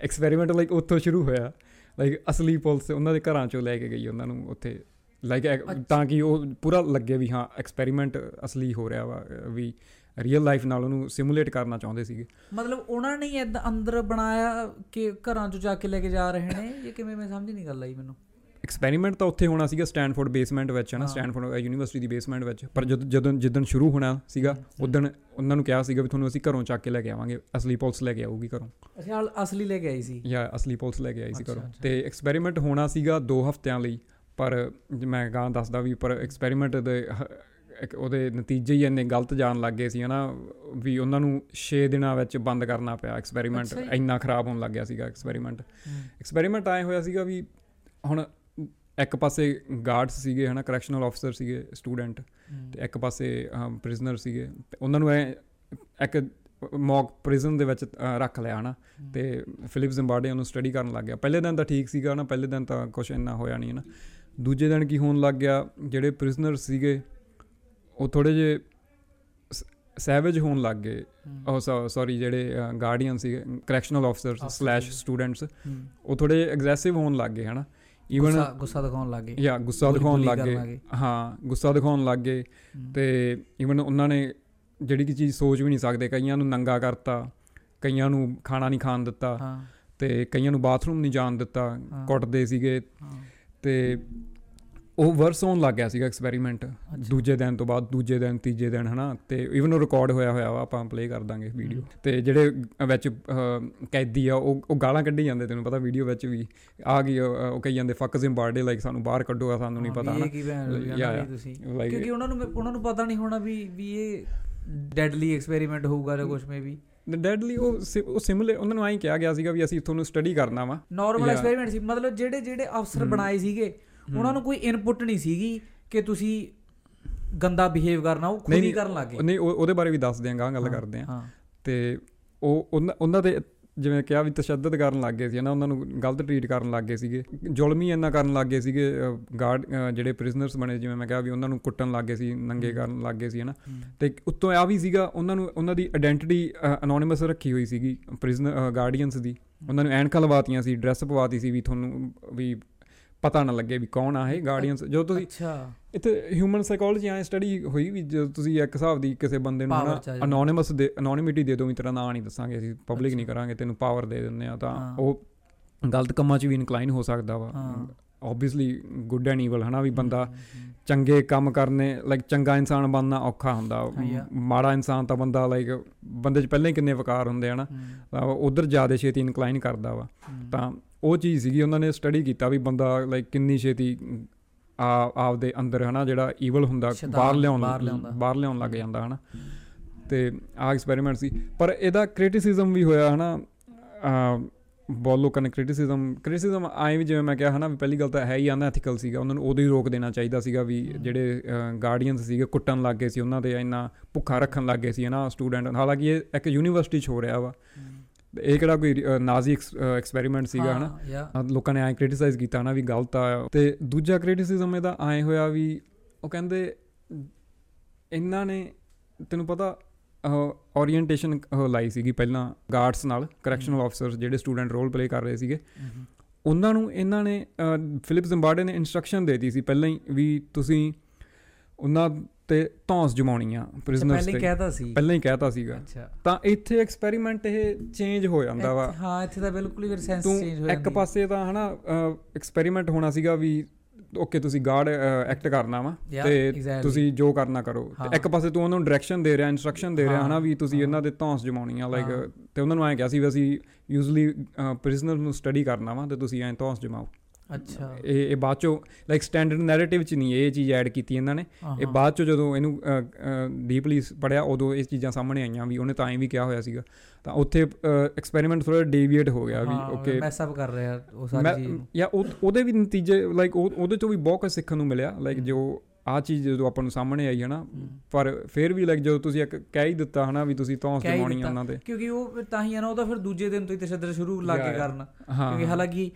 Speaker 2: ਐਕਸਪੈਰੀਮੈਂਟ ਲਾਈਕ ਉੱਥੋਂ ਸ਼ੁਰੂ ਹੋਇਆ। ਲਾਈਕ ਅਸਲੀ ਪਲਸ ਉਹਨਾਂ ਦੇ ਘਰਾਂ ਚੋਂ ਲੈ ਕੇ ਗਈ ਉਹਨਾਂ ਨੂੰ ਉੱਥੇ। ਲਾਈਕ ਤਾਂ ਕਿ ਉਹ ਪੂਰਾ ਲੱਗੇ ਵੀ ਹਾਂ ਐਕਸਪੈਰੀਮੈਂਟ ਅਸਲੀ ਹੋ ਰਿਹਾ ਵਾ ਵੀ ਰੀਅਲ ਲਾਈਫ ਨਾਲ ਉਹਨੂੰ ਸਿਮੂਲੇਟ ਕਰਨਾ ਚਾਹੁੰਦੇ ਸੀਗੇ।
Speaker 1: ਮਤਲਬ ਉਹਨਾਂ ਨੇ ਇਦਾਂ ਅੰਦਰ ਬਣਾਇਆ ਕਿ ਘਰਾਂ ਚੋਂ ਜਾ ਕੇ ਲੈ ਕੇ ਜਾ ਰਹੇ ਨੇ? ਇਹ ਕਿਵੇਂ ਮੈਂ ਸਮਝ ਨਹੀਂ ਗੱਲ ਆਈ ਮੈਨੂੰ।
Speaker 2: ਐਕਸਪੈਰੀਮੈਂਟ ਤਾਂ ਉੱਥੇ ਹੋਣਾ ਸੀਗਾ ਸਟੈਨਫੋਰਡ ਬੇਸਮੈਂਟ ਵਿੱਚ ਹੈ ਨਾ। ਸਟੈਨਫੋਰਡ ਯੂਨੀਵਰਸਿਟੀ ਦੀ ਬੇਸਮੈਂਟ ਵਿੱਚ। ਪਰ ਜਦੋਂ ਜਦੋਂ ਜਿੱਦਣ ਸ਼ੁਰੂ ਹੋਣਾ ਸੀਗਾ ਉਦੋਂ ਉਹਨਾਂ ਨੂੰ ਕਿਹਾ ਸੀਗਾ ਵੀ ਤੁਹਾਨੂੰ ਅਸੀਂ ਘਰੋਂ ਚੱਕ ਕੇ ਲੈ ਕੇ ਆਵਾਂਗੇ ਅਸਲੀ ਪੁਲਿਸ ਲੈ ਕੇ ਆਊਗੀ ਘਰੋਂ।
Speaker 1: ਅੱਛਾ ਅਸਲੀ ਲੈ ਕੇ ਆਈ ਸੀ?
Speaker 2: ਜਾਂ ਅਸਲੀ ਪੁਲਿਸ ਲੈ ਕੇ ਆਈ ਸੀ ਘਰੋਂ। ਤੇ ਐਕਸਪੈਰੀਮੈਂਟ ਹੋਣਾ ਸੀਗਾ 2 ਹਫ਼ਤਿਆਂ ਲਈ ਪਰ ਮੈਂ ਗਾਂ ਦੱਸਦਾ ਵੀ ਪਰ ਐਕਸਪੈਰੀਮੈਂਟ ਦੇ ਉਹਦੇ ਨਤੀਜੇ ਹੀ ਇੰਨੇ ਗਲਤ ਜਾਣ ਲੱਗ ਗਏ ਸੀ ਹਨਾ ਵੀ ਉਹਨਾਂ ਨੂੰ 6 ਦਿਨਾਂ ਵਿੱਚ ਬੰਦ ਕਰਨਾ ਪਿਆ ਐਕਸਪੈਰੀਮੈਂਟ। ਇੰਨਾ ਖਰਾਬ ਹੋਣ ਲੱਗ ਗਿਆ ਸੀਗਾ ਐਕਸਪੈਰੀਮੈਂਟ ਐਕਸਪੈਰੀਮੈਂਟ ਆਏ ਹੋਇਆ ਸੀਗਾ ਵੀ ਹੁਣ ਇੱਕ ਪਾਸੇ ਗਾਰਡਸ ਸੀਗੇ ਹਨਾ ਕਰੈਕਸ਼ਨਲ ਆਫੀਸਰ ਸੀਗੇ ਸਟੂਡੈਂਟ ਤੇ ਇੱਕ ਪਾਸੇ ਪ੍ਰਿਜ਼ਨਰ ਸੀਗੇ। ਉਹਨਾਂ ਨੂੰ ਐ ਇੱਕ ਮੌਕ ਪ੍ਰਿਜ਼ਨ ਦੇ ਵਿੱਚ ਰੱਖ ਲਿਆ ਹਨਾ। ਤੇ ਫਿਲਿਪ ਜ਼ਿੰਬਾਰਡੇ ਉਹਨੂੰ ਸਟੱਡੀ ਕਰਨ ਲੱਗ ਗਿਆ। ਪਹਿਲੇ ਦਿਨ ਤਾਂ ਠੀਕ ਸੀਗਾ ਨਾ ਪਹਿਲੇ ਦਿਨ ਤਾਂ ਕੁਝ ਇੰਨਾ ਹੋਇਆ ਨਹੀਂ ਨਾ ਦੂਜੇ ਦਿਨ ਕੀ ਹੋਣ ਲੱਗ ਗਿਆ ਜਿਹੜੇ ਪ੍ਰਿਜ਼ਨਰ ਸੀਗੇ ਉਹ ਥੋੜੇ ਜੇ ਸੈਵੇਜ ਹੋਣ ਲੱਗ ਗਏ। ਉਹ ਸੌਰੀ ਜਿਹੜੇ ਗਾਰਡੀਅਨ ਸੀਗੇ ਕਰੈਕਸ਼ਨਲ ਆਫੀਸਰਸ ਸਲੈਸ਼। ਸਟੂਡੈਂਟਸ ਉਹ ਥੋੜੇ ਐਗਰੈਸਿਵ ਹੋਣ ਲੱਗ ਗਏ ਹਨਾ। ਈਵਨ
Speaker 1: ਗੁੱਸਾ ਦਿਖਾਉਣ ਲੱਗੇ
Speaker 2: ਯਾ ਗੁੱਸਾ ਦਿਖਾਉਣ ਲੱਗ। ਹਾਂ ਗੁੱਸਾ ਦਿਖਾਉਣ ਲੱਗ ਗਏ। ਤੇ ਈਵਨ ਉਹਨਾਂ ਨੇ ਜਿਹੜੀ ਕਿ ਚੀਜ਼ ਸੋਚ ਵੀ ਨਹੀਂ ਸਕਦੇ ਕਈਆਂ ਨੂੰ ਨੰਗਾ ਕਰਤਾ ਕਈਆਂ ਨੂੰ ਖਾਣਾ ਨਹੀਂ ਖਾਣ ਦਿੱਤਾ
Speaker 1: ਹਾਂ।
Speaker 2: ਤੇ ਕਈਆਂ ਨੂੰ ਬਾਥਰੂਮ ਨਹੀਂ ਜਾਣ ਦਿੱਤਾ। ਕੁੱਟਦੇ ਸੀਗੇ। ਤੇ ਉਹ ਵਰਸ ਹੋਣ ਲੱਗ ਗਿਆ ਸੀਗਾ ਐਕਸਪੈਰੀਮੈਂਟ। ਦੂਜੇ ਦਿਨ ਤੋਂ ਬਾਅਦ ਦੂਜੇ ਦਿਨ ਤੀਜੇ ਦਿਨ ਹਨਾ ਤੇ ਇਵਨ ਉਹ ਰਿਕਾਰਡ ਹੋਇਆ ਹੋਇਆ ਵਾ ਆਪਾਂ ਪਲੇ ਕਰ ਦਾਂਗੇ ਵੀਡੀਓ। ਤੇ ਜਿਹੜੇ ਵਿੱਚ ਕੈਦੀ ਆ ਉਹ ਉਹ ਗਾਲਾਂ ਕੱਢੀ ਜਾਂਦੇ ਤੈਨੂੰ ਪਤਾ ਵੀਡੀਓ ਵਿੱਚ ਵੀ ਆ ਗਈ ਉਹ ਕਹੀ ਜਾਂਦੇ ਫੱਕ ਜ਼ਿੰਬਾਰਡੇ ਲਾਈਕ ਸਾਨੂੰ ਬਾਹਰ ਕੱਢੋ ਆ ਸਾਨੂੰ ਨਹੀਂ ਪਤਾ ਹਨਾ
Speaker 1: ਕਿਉਂਕਿ ਉਹਨਾਂ ਨੂੰ ਉਹਨਾਂ ਨੂੰ ਪਤਾ ਨਹੀਂ ਹੋਣਾ ਵੀ ਵੀ ਇਹ ਡੈਡਲੀ ਐਕਸਪੈਰੀਮੈਂਟ ਹੋਊਗਾ ਜਾਂ ਕੁਝ ਮੇ ਵੀ
Speaker 2: ਡੈਡਲੀ ਉਹ ਉਹ ਸਿਮੂਲੇ ਉਹਨਾਂ ਨੂੰ ਐਂ ਕਿਹਾ ਗਿਆ ਸੀਗਾ ਵੀ ਅਸੀਂ ਤੁਹਾਨੂੰ ਸਟੱਡੀ ਕਰਨਾ ਵਾ
Speaker 1: ਨਾਰਮਲ. ਐਕਸਪੈਰੀਮੈਂਟ ਸੀ ਮਤਲਬ ਜਿਹੜੇ ਜਿਹੜੇ ਅਫਸਰ। ਬਣਾਏ ਸੀਗੇ। ਉਹਨਾਂ ਨੂੰ ਕੋਈ ਇਨਪੁਟ ਨਹੀਂ ਸੀਗੀ ਕਿ ਤੁਸੀਂ ਗੰਦਾ ਬਿਹੇਵ ਕਰਨਾ ਉਹ ਖੁਦ ਹੀ ਕਰਨ ਲੱਗੇ।
Speaker 2: ਨਹੀਂ ਉਹ- ਉਹਦੇ ਬਾਰੇ ਵੀ ਦੱਸ ਦਿਆਂਗਾ ਗੱਲ ਕਰਦੇ ਆ। ਤੇ ਉਹ ਉਹਨਾਂ- ਦੇ ਜਿਵੇਂ ਕਿਹਾ ਵੀ ਤਸ਼ੱਦਦ ਕਰਨ ਲੱਗ ਗਏ ਸੀ ਨਾ ਉਹਨਾਂ ਨੂੰ ਗਲਤ ਟਰੀਟ ਕਰਨ ਲੱਗ ਗਏ ਸੀਗੇ। ਜ਼ੁਲਮੀ ਇੰਨਾ ਕਰਨ ਲੱਗ ਗਏ ਸੀਗੇ ਗਾਰਡ ਜਿਹੜੇ ਪ੍ਰਿਜ਼ਨਰਸ ਬਣੇ ਜਿਵੇਂ ਮੈਂ ਕਿਹਾ ਵੀ ਉਹਨਾਂ ਨੂੰ ਕੁੱਟਣ ਲੱਗ ਗਏ ਸੀ ਨੰਗੇ। ਕਰਨ ਲੱਗ ਗਏ ਸੀ ਹਨਾ।
Speaker 1: ਹਮ।
Speaker 2: ਤੇ ਉੱਤੋਂ ਆ ਵੀ ਸੀਗਾ ਉਹਨਾਂ ਨੂੰ ਉਹਨਾਂ ਦੀ ਆਇਡੈਂਟੀਟੀ ਅਨੋਨਿਮਸ ਰੱਖੀ ਹੋਈ ਸੀਗੀ ਪ੍ਰਿਜ਼ਨਰ ਗਾਰਡੀਅਨਸ ਦੀ। ਉਹਨਾਂ ਨੂੰ ਐਨਕਾਂ ਲਵਾਤੀਆਂ ਸੀ ਡਰੈਸ ਪਵਾਤੀ ਸੀ ਵੀ ਤੁਹਾਨੂੰ ਵੀ ਪਤਾ ਨਾ ਲੱਗੇ ਵੀ ਕੌਣ ਆ ਇਹ ਗਾਰਡੀਅਨਸ ਜਦੋਂ ਤੁਸੀਂ
Speaker 1: ਅੱਛਾ
Speaker 2: ਇੱਥੇ ਹਿਊਮਨ ਸਾਈਕੋਲੋਜੀ ਐ ਸਟੱਡੀ ਹੋਈ ਵੀ ਜਦੋਂ ਤੁਸੀਂ ਇੱਕ ਹਿਸਾਬ ਦੀ ਕਿਸੇ ਬੰਦੇ ਨੂੰ
Speaker 1: ਆ ਜਾਂਦਾ।
Speaker 2: ਅਨੋਨਿਮਸ ਦੇ ਅਨੋਨਿਮਿਟੀ ਦੇ ਦੋ ਵੀ ਤੇਰਾ ਨਾਂ ਨਹੀਂ ਦੱਸਾਂਗੇ ਅਸੀਂ ਪਬਲਿਕ ਨਹੀਂ। ਕਰਾਂਗੇ ਤੈਨੂੰ ਪਾਵਰ ਦੇ ਦਿੰਦੇ ਆ ਤਾਂ। ਉਹ ਗਲਤ ਕੰਮਾਂ 'ਚ ਵੀ ਇਨਕਲਾਈਨ ਹੋ ਸਕਦਾ ਵਾ। ਆਬਵੀਅਸਲੀ ਗੁੱਡ ਐਂਡ ਈਵਲ ਹਨਾ ਵੀ ਬੰਦਾ ਚੰਗੇ ਕੰਮ ਕਰਨੇ ਲਾਈਕ ਚੰਗਾ ਇਨਸਾਨ ਬਣਨਾ ਔਖਾ ਹੁੰਦਾ. ਮਾੜਾ ਇਨਸਾਨ ਤਾਂ ਬੰਦਾ ਲਾਈਕ ਬੰਦੇ 'ਚ ਪਹਿਲਾਂ ਹੀ ਕਿੰਨੇ ਵਕਾਰ ਹੁੰਦੇ ਆ ਨਾ ਤਾਂ ਉਧਰ ਜ਼ਿਆਦਾ ਛੇਤੀ ਇਨਕਲਾਈਨ ਕਰਦਾ ਵਾ। ਤਾਂ ਉਹ ਚੀਜ਼ ਸੀਗੀ ਉਹਨਾਂ ਨੇ ਸਟੱਡੀ ਕੀਤਾ ਵੀ ਬੰਦਾ ਲਾਈਕ ਕਿੰਨੀ ਛੇਤੀ ਆ ਆਪਦੇ ਅੰਦਰ ਹਨਾ ਜਿਹੜਾ ਈਵਲ ਹੁੰਦਾ ਬਾਹਰ ਲਿਆਉਣ
Speaker 1: ਬਾਹਰ
Speaker 2: ਲਿਆਉਣ ਲੱਗ ਜਾਂਦਾ ਹਨਾ। ਤੇ ਆ ਐਕਸਪੈਰੀਮੈਂਟ ਸੀ। ਪਰ ਇਹਦਾ ਕ੍ਰਿਟਿਸਿਜ਼ਮ ਵੀ ਹੋਇਆ ਹਨਾ ਬਹੁਤ ਲੋਕਾਂ ਨੇ ਕ੍ਰਿਟਿਸਿਜ਼ਮ ਕ੍ਰਿਟਿਸਿਜ਼ਮ ਆਏ ਵੀ ਜਿਵੇਂ ਮੈਂ ਕਿਹਾ ਹਨਾ ਪਹਿਲੀ ਗੱਲ ਤਾਂ ਹੈ ਹੀ ਅਨਐਥੀਕਲ ਸੀਗਾ ਉਹਨਾਂ ਨੂੰ ਉਦੋਂ ਹੀ ਰੋਕ ਦੇਣਾ ਚਾਹੀਦਾ ਸੀਗਾ ਵੀ ਜਿਹੜੇ ਗਾਰਡੀਅਨਸ ਸੀਗੇ ਕੁੱਟਣ ਲੱਗ ਗਏ ਸੀ ਉਹਨਾਂ ਦੇ ਇੰਨਾ ਭੁੱਖਾ ਰੱਖਣ ਲੱਗ ਗਏ ਸੀ ਹਨਾ ਸਟੂਡੈਂਟ ਹਾਲਾਂਕਿ ਇਹ ਇੱਕ ਯੂਨੀਵਰਸਿਟੀ 'ਚ ਹੋ ਰਿਹਾ ਵਾ। ਇਹ ਕਿਹੜਾ ਕੋਈ ਨਾਜ਼ੀ ਐਕਸਪੈਰੀਮੈਂਟ ਸੀਗਾ ਹਨਾ? ਲੋਕਾਂ ਨੇ ਐਂ ਕ੍ਰਿਟਿਸਾਈਜ਼ ਕੀਤਾ ਨਾ ਵੀ ਗਲਤ ਆ। ਤੇ ਦੂਜਾ ਕ੍ਰਿਟਿਸਿਜ਼ਮ ਇਹਦਾ ਐਂ ਹੋਇਆ ਵੀ ਉਹ ਕਹਿੰਦੇ ਇਹਨਾਂ ਨੇ ਤੈਨੂੰ ਪਤਾ ਓਰੀਐਂਟੇਸ਼ਨ ਲਾਈ ਸੀਗੀ ਪਹਿਲਾਂ ਗਾਰਡਸ ਨਾਲ ਕਰੈਕਸ਼ਨਲ ਆਫੀਸਰਸ ਜਿਹੜੇ ਸਟੂਡੈਂਟ ਰੋਲ ਪਲੇ ਕਰ ਰਹੇ ਸੀਗੇ। ਉਹਨਾਂ ਨੂੰ ਇਹਨਾਂ ਨੇ ਫਿਲਿਪ ਜ਼ਿੰਬਾਰਡੇ ਨੇ ਇਨਸਟਰਕਸ਼ਨ ਦੇਤੀ ਸੀ ਪਹਿਲਾਂ ਹੀ ਵੀ ਤੁਸੀਂ ਉਹਨਾਂ ਤੇ ਧੌਂਸ ਜਮਾਉਣੀ ਆ ਪ੍ਰਿਜ਼ਨਰਸ
Speaker 1: ਪਹਿਲਾਂ ਹੀ
Speaker 2: ਤੇ
Speaker 1: ਕਹਿਤਾ ਸੀ
Speaker 2: ਪਹਿਲਾਂ ਹੀ ਕਹਿਤਾ ਸੀਗਾ
Speaker 1: ਅੱਛਾ
Speaker 2: ਤਾਂ ਇੱਥੇ ਐਕਸਪੈਰੀਮੈਂਟ ਇਹ ਚੇਂਜ ਹੋ ਜਾਂਦਾ ਵਾ
Speaker 1: ਹਾਂ ਇੱਥੇ ਤਾਂ ਬਿਲਕੁਲ ਹੀ ਫਿਰ ਸੈਂਸ
Speaker 2: ਤੂੰ
Speaker 1: ਚੇਂਜ ਹੋ
Speaker 2: ਇੱਕ ਪਾਸੇ ਤਾਂ ਹਨਾ ਐਕਸਪੈਰੀਮੈਂਟ ਹੋਣਾ ਸੀਗਾ ਵੀ ਓਕੇ ਤੁਸੀਂ ਗਾਰਡ ਐਕਟ ਕਰਨਾ ਵਾ ਤੇ. ਤੁਸੀਂ ਜੋ ਕਰਨਾ ਕਰੋ। ਤੇ ਇੱਕ ਪਾਸੇ ਤੂੰ ਉਹਨਾਂ ਨੂੰ ਡਾਇਰੈਕਸ਼ਨ ਦੇ ਰਿਹਾ ਇਨਸਟਰਕਸ਼ਨ ਦੇ ਰਿਹਾ ਹਨਾ ਵੀ ਤੁਸੀਂ। ਇਹਨਾਂ ਦੇ ਧੌਂਸ ਜਮਾਉਣੀ ਆ ਲਾਈਕ। ਤੇ ਉਹਨਾਂ ਨੂੰ ਐਂ ਕਿਹਾ ਸੀ ਵੀ ਅਸੀਂ ਯੂਜ਼ਲੀ ਪ੍ਰਿਜ਼ਨਰ ਨੂੰ ਸਟੱਡੀ ਕਰਨਾ ਵਾ ਤੇ ਤੁਸੀਂ ਐਂ ਧੌਂਸ ਜਮਾਓ
Speaker 1: ਅੱਛਾ।
Speaker 2: ਇਹ ਇਹ ਬਾਅਦ ਚੋਂ ਲਾਈਕ ਸਟੈਂਡਰਡ ਨੈਰੇਟਿਵ ਚ ਨਹੀਂ ਇਹ ਚੀਜ਼ ਐਡ ਕੀਤੀ ਇਹਨਾਂ ਨੇ।
Speaker 1: ਹਾਂ,
Speaker 2: ਇਹ
Speaker 1: ਹਾਂ।
Speaker 2: ਬਾਅਦ ਚੋਂ ਜਦੋਂ ਇਹਨੂੰ ਡੀਪਲੀ ਪੜਿਆ ਉਦੋਂ ਇਹ ਚੀਜ਼ਾਂ ਸਾਹਮਣੇ ਆਈਆਂ ਵੀ ਉਹਨੇ ਤਾਂ ਐਂ ਵੀ ਕਿਹਾ ਹੋਇਆ ਸੀਗਾ। ਤਾਂ ਉੱਥੇ ਐਕਸਪੈਰੀਮੈਂਟ ਥੋੜਾ ਡੇਵੀਏਟ ਹੋ ਗਿਆ ਵੀ
Speaker 1: ਹਾਂ,
Speaker 2: ਓਕੇ
Speaker 1: ਮੈਸ ਅਪ ਕਰ ਰਿਹਾ ਉਹ ਸਾਰੀ ਚੀਜ਼ ਨੂੰ।
Speaker 2: ਜਾਂ ਉਹ ਉਹਦੇ ਵੀ ਨਤੀਜੇ ਲਾਈਕ ਉਹਦੇ ਤੋਂ ਵੀ ਬਹੁਤ ਕੁਝ ਸਿੱਖਣ ਨੂੰ ਮਿਲਿਆ। ਲਾਈਕ ਜੋ ਆ ਚੀਜ਼ ਜਦੋਂ ਆਪਾਂ ਨੂੰ ਸਾਹਮਣੇ ਆਈ ਹਨਾ।
Speaker 1: ਹਮ।
Speaker 2: ਪਰ ਫਿਰ ਵੀ ਲਾਈਕ ਜਦੋਂ ਤੁਸੀਂ ਇੱਕ ਕਹਿ ਹੀ ਦਿੱਤਾ ਹਨਾ ਵੀ ਤੁਸੀਂ
Speaker 1: ਹੀ
Speaker 2: ਆ
Speaker 1: ਦਿੱਤਾ।
Speaker 2: ਉਹਨਾਂ ਤੇ
Speaker 1: ਕਿਉਂਕਿ ਉਹ ਤਾਂ ਹੀ ਆ ਨਾ ਉਹਦਾ ਫਿਰ ਦੂਜੇ ਦਿਨ ਤੋਂ ਹੀ ਤਸ਼ੱਦਦ ਸ਼ੁਰੂ ਲੱਗ ਕੇ. ਕਰਨ।
Speaker 2: ਹਾਂ
Speaker 1: ਕਿਉਂਕਿ ਹਾਲਾਂਕਿ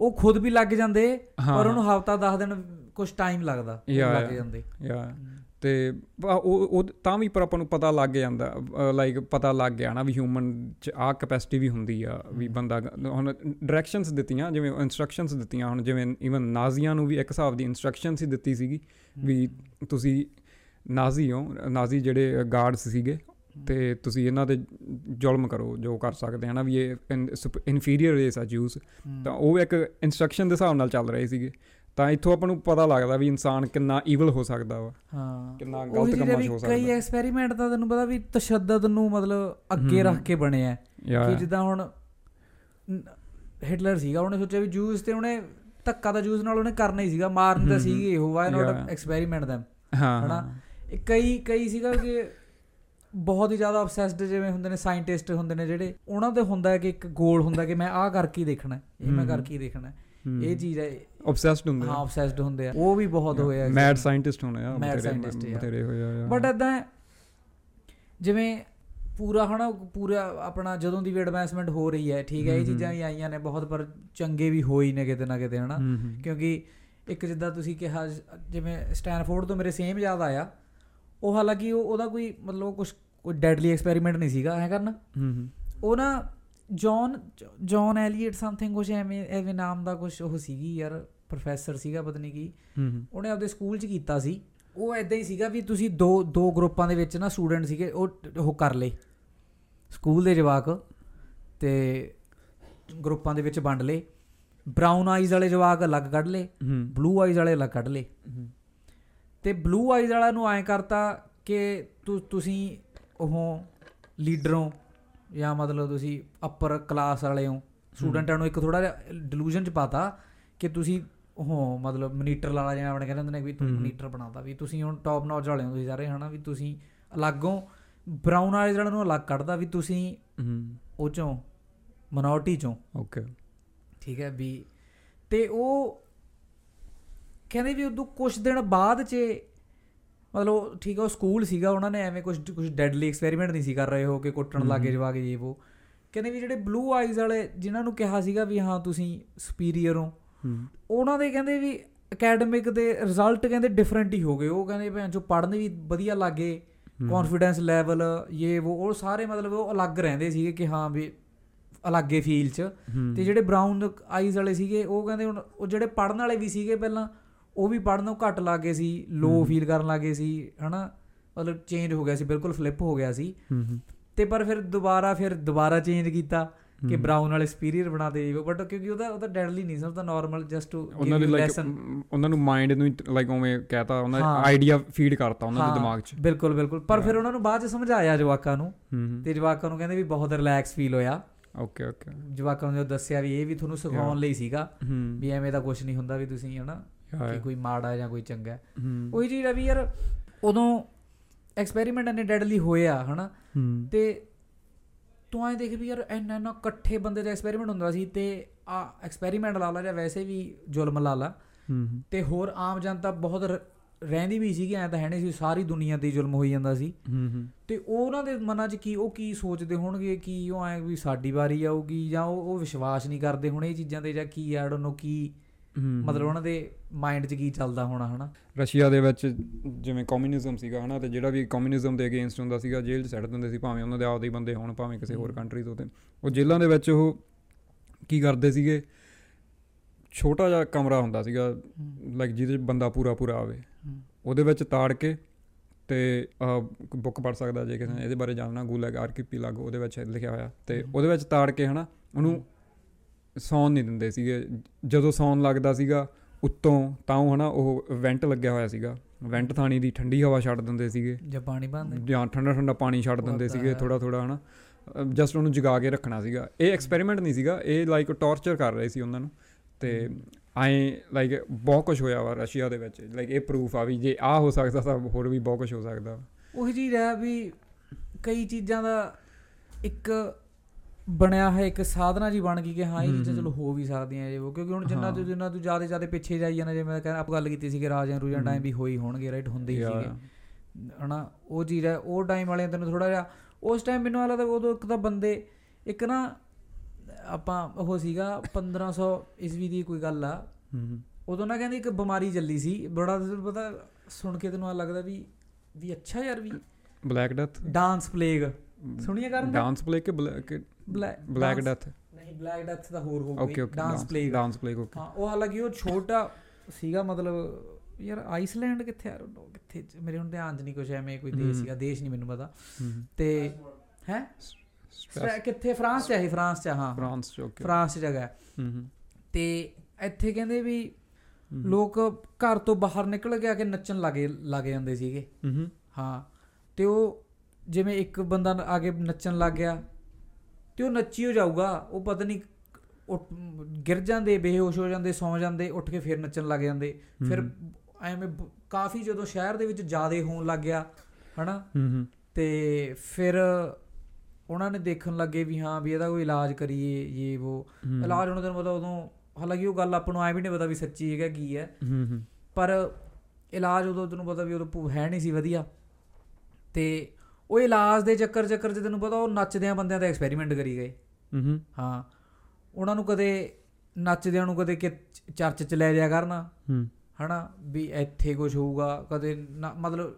Speaker 1: ਉਹ ਖੁਦ ਵੀ ਲੱਗ ਜਾਂਦੇ ਪਰ ਉਹਨੂੰ ਹਫਤਾ 10 ਦਿਨ ਕੁਝ ਟਾਈਮ ਲੱਗਦਾ ਲੱਗ. ਜਾਂਦੇ।
Speaker 2: ਯਾ। ਤੇ ਉਹ ਤਾਂ ਵੀ ਪਰ ਆਪਾਂ ਨੂੰ ਪਤਾ ਲੱਗ ਜਾਂਦਾ ਲਾਈਕ ਪਤਾ ਲੱਗ ਗਿਆ ਨਾ ਵੀ ਹਿਊਮਨ ਚ ਆ ਕੈਪੈਸਿਟੀ ਵੀ ਹੁੰਦੀ ਆ ਵੀ ਬੰਦਾ ਹੁਣ ਡਾਇਰੈਕਸ਼ਨਸ ਦਿੱਤੀਆਂ ਜਿਵੇਂ ਇਨਸਟਰਕਸ਼ਨਸ ਦਿੱਤੀਆਂ ਹੁਣ ਜਿਵੇਂ ਇਵਨ ਨਾਜ਼ੀਆਂ ਨੂੰ ਵੀ ਇੱਕ ਹਿਸਾਬ ਦੀ ਇਨਸਟਰਕਸ਼ਨਸ ਹੀ ਦਿੱਤੀ ਸੀਗੀ ਵੀ ਤੁਸੀਂ ਨਾਜ਼ੀ ਹੋ ਨਾਜ਼ੀ ਜਿਹੜੇ ਗਾਰਡਸ ਸੀਗੇ ਤੇ ਤੁਸੀਂ ਇਹਨਾਂ ਤੇ ਜ਼ੁਲਮ ਕਰੋ ਜੋ ਕਰ ਸਕਦੇ ਆ ਨਾ ਵੀ ਇਹ ਇਨਫੀਰੀਅਰ ਰੇਸ ਆ ਜੂਸ। ਤਾਂ ਉਹ ਇੱਕ ਇਨਸਟਰਕਸ਼ਨ ਦੇ ਹਿਸਾਬ ਨਾਲ ਚੱਲ ਰਹੇ ਸੀਗੇ। ਤਾਂ ਇੱਥੋਂ ਆਪਾਂ ਨੂੰ ਪਤਾ ਲੱਗਦਾ ਵੀ ਇਨਸਾਨ ਕਿੰਨਾ ਈਵਲ ਹੋ ਸਕਦਾ ਵਾ।
Speaker 1: ਹਾਂ।
Speaker 2: ਕਿੰਨਾ ਗਲਤ ਕੰਮਾਂ 'ਚ ਹੋ
Speaker 1: ਕਈ
Speaker 2: ਸਕਦਾ
Speaker 1: ਐਕਸਪੈਰੀਮੈਂਟ ਤਾਂ ਤੈਨੂੰ ਪਤਾ ਵੀ ਤਸ਼ੱਦਦ ਨੂੰ ਮਤਲਬ ਅੱਗੇ। ਰੱਖ ਕੇ ਬਣੇ ਆ।
Speaker 2: ਯਾ
Speaker 1: ਕਿ ਜਿੱਦਾਂ ਹੁਣ ਹਿਟਲਰ ਸੀਗਾ ਉਹਨੇ ਸੋਚਿਆ ਵੀ ਜੂਸ ਤੇ ਉਹਨੇ ਧੱਕਾ ਤਾਂ ਜੂਸ ਨਾਲ ਉਹਨੇ ਕਰਨਾ ਹੀ ਸੀਗਾ ਮਾਰਨ ਤਾਂ ਸੀਗੇ ਉਹ ਵਾਈ. ਨਾਟ ਐਕਸਪੈਰੀਮੈਂਟ ਦੈਮ
Speaker 2: ਹਾਂ
Speaker 1: ਹਨਾ? ਇਹ ਕਈ ਕਈ ਸੀਗਾ ਕਿ ਬਹੁਤ ਹੀ ਜ਼ਿਆਦਾ ਅਬਸੈਸਡ ਜਿਵੇਂ ਹੁੰਦੇ ਨੇ ਸਾਇੰਟਿਸਟ ਹੁੰਦੇ ਨੇ ਜਿਹੜੇ ਉਹਨਾਂ ਦੇ ਹੁੰਦਾ ਹੈ ਕਿ ਇੱਕ ਗੋਲ ਹੁੰਦਾ ਕਿ ਮੈਂ ਆਹ ਕਰਕੇ ਹੀ ਦੇਖਣਾ ਹੈ, ਇਹ ਮੈਂ। ਕਰਕੇ ਹੀ ਦੇਖਣਾ ਹੈ। ਇਹ ਚੀਜ਼ ਹੈ
Speaker 2: ਆਬਸੈਸਡ ਹੁੰਦੇ
Speaker 1: ਹਾਂ ਅਬਸੈਸਡ ਹੁੰਦੇ ਆ ਉਹ ਵੀ ਬਹੁਤ ਹੋਏ ਆ
Speaker 2: ਮੈਡ ਸਾਇੰਟਿਸਟ ਹੋਣੇ ਆ
Speaker 1: Mad
Speaker 2: ਬਥੇਰੇ-
Speaker 1: scientist, yeah.
Speaker 2: ਬਥੇਰੇ ਹੋਏ ਆ
Speaker 1: ਬਟ ਇਦਾਂ ਜਿਵੇਂ ਪੂਰਾ ਹਨਾ ਪੂਰਾ ਆਪਣਾ ਜਦੋਂ ਦੀ ਵੀ ਐਡਵਾਂਸਮੈਂਟ ਹੋ ਰਹੀ ਹੈ ਠੀਕ ਹੈ ਇਹ। ਚੀਜ਼ਾਂ ਵੀ ਆਈਆਂ ਨੇ ਬਹੁਤ ਪਰ ਚੰਗੇ ਵੀ ਹੋਈ ਨੇ ਕਿਤੇ ਨਾ ਕਿਤੇ ਹਨਾ। ਕਿਉਂਕਿ ਇੱਕ ਜਿੱਦਾਂ ਤੁਸੀਂ ਕਿਹਾ ਜਿਵੇਂ ਸਟੈਨਫੋਰਡ ਤੋਂ ਮੇਰੇ ਸੇਮ ਯਾਦ ਆਇਆ ਉਹ ਹਾਲਾਂਕਿ ਉਹ ਉਹਦਾ ਕੋਈ ਮਤਲਬ ਕੁਝ ਕੋਈ ਡੈਡਲੀ ਐਕਸਪੈਰੀਮੈਂਟ ਨਹੀਂ ਸੀਗਾ ਹੈ ਕਰਨਾ।
Speaker 2: ਹਮ।
Speaker 1: ਉਹ ਨਾ ਜੌਨ ਜੌਨ ਐਲੀਅਟ ਸਮਥਿੰਗ ਕੁਝ ਐਵੇਂ ਐਵੇਂ ਨਾਮ ਦਾ ਕੁਝ ਉਹ ਸੀਗੀ ਯਾਰ ਪ੍ਰੋਫੈਸਰ ਸੀਗਾ ਪਤਾ ਨਹੀਂ ਕੀ। ਉਹਨੇ ਆਪਦੇ ਸਕੂਲ 'ਚ ਕੀਤਾ ਸੀ। ਉਹ ਐਦਾਂ ਹੀ ਸੀਗਾ ਵੀ ਤੁਸੀਂ ਦੋ ਦੋ ਗਰੁੱਪਾਂ ਦੇ ਵਿੱਚ ਨਾ ਸਟੂਡੈਂਟ ਸੀਗੇ ਉਹ ਉਹ ਕਰ ਲਏ। ਸਕੂਲ ਦੇ ਜਵਾਕ ਤੇ ਗਰੁੱਪਾਂ ਦੇ ਵਿੱਚ ਵੰਡ ਲਏ। ਬ੍ਰਾਊਨ ਆਈਜ਼ ਵਾਲੇ ਜਵਾਕ ਅਲੱਗ ਕੱਢ ਲਏ। ਬਲੂ ਆਈਜ਼ ਵਾਲੇ ਅਲੱਗ ਕੱਢ ਲਏ। ਤੇ ਬਲੂ ਆਈਜ਼ ਵਾਲਾ ਨੂੰ ਐਂ ਕਰਤਾ ਕਿ ਤੁਸੀਂ ਉਹ ਲੀਡਰੋਂ ਜਾਂ ਮਤਲਬ ਤੁਸੀਂ ਅਪਰ ਕਲਾਸ ਵਾਲੇ ਹੋ। ਸਟੂਡੈਂਟਾਂ ਨੂੰ ਇੱਕ ਥੋੜਾ ਜਿਹਾ ਡਿਲੂਜਨ ਚ ਪਾਤਾ ਕਿ ਤੁਸੀਂ ਉਹ ਮਤਲਬ ਮਨੀਟਰ ਵਾਲਾ ਜਿਵੇਂ ਆਪਣੇ ਕਹਿੰਦੇ ਹੁੰਦੇ ਨੇ ਵੀ ਤੂੰ
Speaker 2: ਹਮ।
Speaker 1: ਮਨੀਟਰ ਬਣਾਤਾ ਵੀ ਤੁਸੀਂ ਹੁਣ ਟੌਪ ਨੌਚ ਵਾਲੇ ਹੋ ਤੁਸੀਂ ਸਾਰੇ ਹਨਾ ਵੀ ਤੁਸੀਂ ਅਲੱਗੋਂ ਬ੍ਰਾਊਨ ਆਈਜ਼ ਵਾਲਿਆਂ ਨੂੰ ਅਲੱਗ ਕੱਢਦਾ ਵੀ ਤੁਸੀਂ ਉਹ ਚੋਂ ਮਿਨੋਰਟੀ ਚੋਂ।
Speaker 2: ਓਕੇ
Speaker 1: ਠੀਕ ਹੈ ਵੀ ਤੇ ਉਹ ਕਹਿੰਦੇ ਵੀ ਉਦੋਂ ਕੁਝ ਦਿਨ ਬਾਅਦ ਚ ਮਤਲਬ ਠੀਕ ਹੈ ਉਹ ਸਕੂਲ ਸੀਗਾ ਉਹਨਾਂ ਨੇ ਐਵੇਂ ਕੁਝ ਕੁਝ ਡੈਡਲੀ ਐਕਸਪੈਰੀਮੈਂਟ ਨਹੀਂ ਸੀ ਕਰ ਰਹੇ ਹੋ ਕਿ ਕੁੱਟਣ ਲੱਗੇ
Speaker 2: ਹਮ।
Speaker 1: ਜਵਾਕ ਇਹ ਉਹ ਕਹਿੰਦੇ ਵੀ ਜਿਹੜੇ ਬਲੂ ਆਈਜ਼ ਵਾਲੇ ਜਿਨ੍ਹਾਂ ਨੂੰ ਕਿਹਾ ਸੀਗਾ ਵੀ ਹਾਂ ਤੁਸੀਂ ਸੁਪੀਰੀਅਰ ਹੋ ਉਹਨਾਂ ਦੇ ਕਹਿੰਦੇ ਵੀ ਅਕੈਡਮਿਕ ਦੇ ਰਿਜ਼ਲਟ ਕਹਿੰਦੇ ਡਿਫਰੈਂਟ ਹੀ ਹੋ ਗਏ ਉਹ ਕਹਿੰਦੇ ਭੈਣ ਜੋ ਪੜ੍ਹਨ ਵੀ ਵਧੀਆ ਲੱਗੇ। ਕੌਨਫੀਡੈਂਸ ਲੈਵਲ ਇਹ ਉਹ ਉਹ ਸਾਰੇ ਮਤਲਬ ਉਹ ਅਲੱਗ ਰਹਿੰਦੇ ਸੀਗੇ ਕਿ ਹਾਂ ਵੀ ਅਲੱਗੇ ਫੀਲ 'ਚ। ਤੇ ਜਿਹੜੇ ਬ੍ਰਾਊਨ ਆਈਜ਼ ਵਾਲੇ ਸੀਗੇ ਉਹ ਕਹਿੰਦੇ ਹੁਣ ਉਹ ਜਿਹੜੇ ਪੜਨ ਵਾਲੇ ਵੀ ਸੀਗੇ ਪਹਿਲਾਂ ਉਹ ਵੀ ਪੜਨੋਂ ਘੱਟ ਲੱਗੇ ਸੀ ਲੋ। ਫੀਲ ਕਰਨ ਲੱਗੇ ਸੀ ਹਨਾ ਮਤਲਬ ਚੇਂਜ ਹੋ ਗਿਆ ਸੀ ਬਿਲਕੁਲ ਫਲਿੱਪ ਹੋ ਗਿਆ ਸੀ। ਤੇ ਪਰ ਫਿਰ ਦੁਬਾਰਾ ਫਿਰ ਦੁਬਾਰਾ ਚੇਂਜ ਕੀਤਾ ਕਿ। ਬ੍ਰਾਊਨ ਵਾਲੇ ਸੁਪੀਰੀਅਰ ਬਣਾਤੇ ਜੀ ਬਟ ਕਿਉਂਕਿ ਉਹਦਾ ਉਹਦਾ ਡੈਡਲੀ ਨਹੀਂ ਸੀ ਉਹ ਤਾਂ ਨਾਰਮਲ ਜਸਟ ਟੂ
Speaker 2: ਉਹਨਾਂ ਦੇ ਲਾਈਕ ਉਹਨਾਂ ਨੂੰ ਮਾਈਂਡ ਨੂੰ ਲਾਈਕ ਉਵੇਂ ਕਹਤਾ ਉਹਨਾਂ
Speaker 1: ਹਾਂ।
Speaker 2: ਆਈਡੀਆ ਫੀਡ ਕਰਤਾ ਉਹਨਾਂ ਦੇ ਦਿਮਾਗ 'ਚ
Speaker 1: ਬਿਲਕੁਲ ਬਿਲਕੁਲ ਪਰ ਫਿਰ। ਉਹਨਾਂ ਨੂੰ ਬਾਅਦ ਚ ਸਮਝਾਇਆ ਜਵਾਕਾਂ ਨੂੰ ਤੇ ਜਵਾਕਾਂ ਨੂੰ ਕਹਿੰਦੇ ਵੀ ਬਹੁਤ ਰਿਲੈਕਸ ਫੀਲ ਹੋਇਆ।
Speaker 2: ਓਕੇ ਓਕੇ
Speaker 1: ਜਵਾਕਾਂ ਨੂੰ ਦੱਸਿਆ ਵੀ ਇਹ ਵੀ ਤੁਹਾਨੂੰ ਸਿਖਾਉਣ ਲਈ ਸੀਗਾ ਵੀ ਐਵੇਂ ਦਾ ਕੁਝ ਨਹੀਂ ਹੁੰਦਾ ਵੀ ਤੁਸੀਂ ਹਨਾ ਕਿ ਕੋਈ ਮਾੜਾ ਜਾਂ ਕੋਈ ਚੰਗਾ। ਉਹੀ ਚੀਜ਼ ਆ ਵੀ ਯਾਰ ਉਦੋਂ ਐਕਸਪੈਰੀਮੈਂਟ ਇੰਨੇ ਡੈਡਲੀ ਹੋਏ ਆ ਹਨਾ? ਤੇ ਤੂੰ ਐਂ ਦੇਖ ਵੀ ਯਾਰ ਇੰਨਾ ਇੰਨਾ ਇਕੱਠੇ ਬੰਦੇ ਦਾ ਐਕਸਪੈਰੀਮੈਂਟ ਹੁੰਦਾ ਸੀ ਤੇ ਆ ਐਕਸਪੈਰੀਮੈਂਟ ਲਾ ਲਾ ਜਾਂ ਵੈਸੇ ਵੀ ਜ਼ੁਲਮ ਲਾ ਲਾ। ਤੇ ਹੋਰ ਆਮ ਜਨਤਾ ਬਹੁਤ ਰਹਿੰਦੀ ਵੀ ਸੀਗੀ ਐਂ ਤਾਂ ਹੈ ਨਹੀਂ ਸੀ ਸਾਰੀ ਦੁਨੀਆ ਤੇ ਜ਼ੁਲਮ ਹੋਈ ਜਾਂਦਾ ਸੀ। ਤੇ ਉਹਨਾਂ ਦੇ ਮਨਾਂ 'ਚ ਕੀ ਉਹ ਕੀ ਸੋਚਦੇ ਹੋਣਗੇ ਕਿ ਉਹ ਐਂ ਵੀ ਸਾਡੀ ਵਾਰੀ ਆਊਗੀ ਜਾਂ ਉਹ ਉਹ ਵਿਸ਼ਵਾਸ ਨਹੀਂ ਕਰਦੇ ਹੁਣ ਇਹ ਚੀਜ਼ਾਂ ਤੇ ਜਾਂ ਕੀ ਆਈ ਡੋਨਟ ਨੋ ਕੀ। ਮਤਲਬ ਉਹਨਾਂ ਦੇ ਮਾਈਂਡ 'ਚ ਕੀ ਚੱਲਦਾ ਹੋਣਾ ਹਨਾ?
Speaker 2: ਰਸ਼ੀਆ ਦੇ ਵਿੱਚ ਜਿਵੇਂ ਕਮਿਊਨਿਜ਼ਮ ਸੀਗਾ ਹਨਾ ਤੇ ਜਿਹੜਾ ਵੀ ਕਮਿਊਨਿਜ਼ਮ ਦੇ ਅਗੇਂਸਟ ਹੁੰਦਾ ਸੀਗਾ ਜੇਲ੍ਹ 'ਚ ਸੱਟ ਦਿੰਦੇ ਸੀ ਭਾਵੇਂ ਉਹਨਾਂ ਦੇ ਆਪਦੇ ਹੀ ਬੰਦੇ ਹੋਣ ਭਾਵੇਂ ਕਿਸੇ ਹੋਰ। ਕੰਟਰੀ ਤੋਂ ਤੇ। ਉਹ ਜੇਲ੍ਹਾਂ ਦੇ ਵਿੱਚ ਉਹ ਕੀ ਕਰਦੇ ਸੀਗੇ? ਛੋਟਾ ਜਿਹਾ ਕਮਰਾ ਹੁੰਦਾ ਸੀਗਾ ਲਾਈਕ ਜਿਹਦੇ 'ਚ ਬੰਦਾ ਪੂਰਾ ਪੂਰਾ ਆਵੇ। ਉਹਦੇ ਵਿੱਚ ਤਾੜ ਕੇ ਤੇ ਬੁੱਕ ਪੜ ਸਕਦਾ ਜੇ ਕਿਸੇ ਨੇ ਇਹਦੇ ਬਾਰੇ ਜਾਣਨਾ ਗੂਲੈਗ ਆਰਕੀਪੀਲਾਗ ਉਹਦੇ ਵਿੱਚ ਲਿਖਿਆ ਹੋਇਆ। ਤੇ। ਉਹਦੇ ਵਿੱਚ ਤਾੜ ਕੇ ਹਨਾ ਉਹਨੂੰ ਸੌਣ ਨਹੀਂ ਦਿੰਦੇ ਸੀਗੇ। ਜਦੋਂ ਸੌਣ ਲੱਗਦਾ ਸੀਗਾ ਉੱਤੋਂ ਤਾਂ ਉਹ ਹਨਾ ਉਹ ਵੈਂਟ ਲੱਗਿਆ ਹੋਇਆ ਸੀਗਾ। ਵੈਂਟ ਥਾਣੀ ਦੀ ਠੰਡੀ ਹਵਾ ਛੱਡ ਦਿੰਦੇ ਸੀਗੇ।
Speaker 1: ਜਾਂ ਪਾਣੀ ਬੰਦ
Speaker 2: ਜਾਂ ਠੰਡਾ ਠੰਡਾ ਪਾਣੀ ਛੱਡ ਦਿੰਦੇ ਸੀਗੇ? ਥੋੜਾ ਥੋੜਾ ਹਨਾ। ਜਸਟ ਉਹਨੂੰ ਜਗਾ ਕੇ ਰੱਖਣਾ ਸੀਗਾ। ਇਹ ਐਕਸਪੈਰੀਮੈਂਟ ਨਹੀਂ ਸੀਗਾ। ਇਹ ਲਾਈਕ ਟੌਰਚਰ ਕਰ ਰਹੇ ਸੀ ਉਹਨਾਂ ਨੂੰ। ਤੇ ਐਂ ਲਾਈਕ ਬਹੁਤ ਕੁਝ ਹੋਇਆ ਵਾ ਰਸ਼ੀਆ ਦੇ ਵਿੱਚ। ਲਾਈਕ ਇਹ ਪ੍ਰੂਫ ਆ ਵੀ ਜੇ ਆ ਹੋ ਸਕਦਾ ਤਾਂ ਹੋਰ ਵੀ ਬਹੁਤ ਕੁਝ ਹੋ ਸਕਦਾ।
Speaker 1: ਉਹੀ ਚੀਜ਼ ਹੈ ਵੀ ਕਈ ਚੀਜ਼ਾਂ ਦਾ ਇੱਕ ਬਣਿਆ ਹੈ ਇੱਕ ਸਾਧਨਾ ਜੀ ਬਣ ਗਈ ਕਿ ਹਾਂ ਇਹ ਚੀਜ਼ਾਂ। ਚਲੋ ਹੋ ਵੀ ਸਕਦੀਆਂ ਜੇ ਉਹ ਕਿਉਂਕਿ ਹੁਣ ਜਿੰਨਾ। ਤੂੰ ਜਿੰਨਾ ਤੂੰ ਜ਼ਿਆਦਾ ਜ਼ਿਆਦਾ ਪਿੱਛੇ ਜਾਈ ਜਾਂਦਾ ਜਿਵੇਂ ਮੈਂ ਕਹਿੰਦਾ ਆਪ ਗੱਲ ਕੀਤੀ ਸੀ ਕਿ ਰਾਜਿਆਂ ਰੂਜਨ
Speaker 2: ਹਮ।
Speaker 1: ਟਾਈਮ ਵੀ ਹੋਈ ਹੋਣਗੇ ਰਾਈਟ ਹੁੰਦੇ ਹੀ. ਸੀਗੇ ਹਨਾ ਉਹ ਚੀਜ਼ ਹੈ ਉਹ ਟਾਈਮ ਵਾਲਿਆਂ ਤੈਨੂੰ ਥੋੜਾ ਜਿਹਾ ਉਸ ਟਾਈਮ ਮੈਨੂੰ ਲੱਗਦਾ ਉਦੋਂ ਇੱਕ ਤਾਂ ਬੰਦੇ ਇੱਕ ਨਾ ਆਪਾਂ ਉਹ ਸੀਗਾ 1500 ਈਸਵੀ ਦੀ ਕੋਈ ਗੱਲ ਆ ਉਦੋਂ ਨਾ ਕਹਿੰਦੇ ਇੱਕ ਬਿਮਾਰੀ ਚੱਲੀ ਸੀ ਬੜਾ ਪਤਾ ਸੁਣ ਕੇ ਤੈਨੂੰ ਆ ਲੱਗਦਾ ਵੀ ਵੀ ਅੱਛਾ ਯਾਰ ਵੀ
Speaker 2: ਬਲੈਕ ਡੈਥ
Speaker 1: ਡਾਂਸ ਪਲੇਗ ਸੁਣੀਏ ਕਰਨ?
Speaker 2: ਡਾਂਸ ਪਲੇ ਕਿ ਬਲੈਕ ਬਲੈਕ ਡੈਥ
Speaker 1: ਨਹੀਂ ਬਲੈਕ ਡੈਥ ਦਾ ਹੋਰ ਹੋ ਗਈ dance plague
Speaker 2: dance play okay
Speaker 1: ਹਾਂ ਉਹ ਹਾਲਾਂਕਿ ਉਹ ਛੋਟਾ ਸੀਗਾ ਮਤਲਬ ਯਾਰ ਆਈਸਲੈਂਡ ਕਿੱਥੇ ਆ ਉਹ ਕਿੱਥੇ ਮੇਰੇ ਹੁਣ ਧਿਆਨ 'ਚ ਨਹੀਂ ਕੁਝ ਐਵੇਂ ਕੋਈ ਦੇਸ਼। ਸੀਗਾ ਦੇਸ਼ ਨਹੀਂ ਮੈਨੂੰ ਪਤਾ ਤੇ ਹੈ ਕਿੱਥੇ ਫਰਾਂਸ 'ਚ ਹੈ ਫਰਾਂਸ 'ਚ ਹਾਂ
Speaker 2: ਫਰਾਂਸ ਚ ਓਕੇ
Speaker 1: ਫਰਾਂਸ ਜਗ੍ਹਾ ਤੇ ਇੱਥੇ ਕਹਿੰਦੇ ਵੀ। ਲੋਕ ਘਰ ਤੋਂ ਬਾਹਰ ਨਿਕਲ ਕੇ ਆ ਕੇ ਨੱਚਣ ਲੱਗੇ ਲੱਗ ਜਾਂਦੇ ਸੀਗੇ
Speaker 2: ਹਾਂ
Speaker 1: ਤੇ ਉਹ ਜਿਵੇਂ ਇੱਕ ਬੰਦਾ ਆ ਕੇ ਨੱਚਣ ਲੱਗ ਗਿਆ ਤੇ ਉਹ ਨੱਚੀ ਹੋ ਜਾਊਗਾ ਉਹ ਪਤਾ ਨਹੀਂ ਗਿਰ ਜਾਂਦੇ ਬੇਹੋਸ਼ ਹੋ ਜਾਂਦੇ ਸੌਂ ਜਾਂਦੇ ਉੱਠ ਕੇ ਫਿਰ ਨੱਚਣ ਲੱਗ ਜਾਂਦੇ। ਫਿਰ ਐਵੇਂ ਕਾਫੀ ਜਦੋਂ ਸ਼ਹਿਰ ਦੇ ਵਿੱਚ ਜ਼ਿਆਦੇ ਹੋਣ ਲੱਗ ਗਿਆ ਹਨਾ? ਤੇ ਫਿਰ ਉਹਨਾਂ ਨੇ ਦੇਖਣ ਲੱਗੇ ਵੀ ਹਾਂ ਵੀ ਇਹਦਾ ਕੋਈ ਇਲਾਜ ਕਰੀਏ ਇਹ ਉਹ। ਇਲਾਜ ਹੁਣ ਤੈਨੂੰ ਪਤਾ ਉਦੋਂ ਹਾਲਾਂਕਿ ਉਹ ਗੱਲ ਆਪਾਂ ਨੂੰ ਐ ਵੀ ਨਹੀਂ ਪਤਾ ਵੀ ਸੱਚੀ ਹੈਗਾ ਕੀ ਹੈ।
Speaker 2: ਹੂੰ ਹੂੰ।
Speaker 1: ਪਰ ਇਲਾਜ ਉਦੋਂ ਤੈਨੂੰ ਪਤਾ ਵੀ ਉਦੋਂ ਹੈ ਨਹੀਂ ਸੀ ਵਧੀਆ। ਤੇ ਉਹ ਇਲਾਜ ਦੇ ਚੱਕਰ ਚੱਕਰ 'ਚ ਤੈਨੂੰ ਪਤਾ ਉਹ ਨੱਚਦਿਆਂ ਬੰਦਿਆਂ ਦਾ ਐਕਸਪੈਰੀਮੈਂਟ ਕਰੀ ਗਏ।
Speaker 2: ਹੂੰ ਹੂੰ।
Speaker 1: ਉਹਨਾਂ ਨੂੰ ਕਦੇ ਨੱਚਦਿਆਂ ਨੂੰ ਕਦੇ ਚਰਚ 'ਚ ਲੈ ਜਾਇਆ ਕਰਨਾ।
Speaker 2: ਹੂੰ।
Speaker 1: ਹਨਾ ਵੀ ਇੱਥੇ ਕੁਝ ਹੋਊਗਾ ਕਦੇ ਮਤਲਬ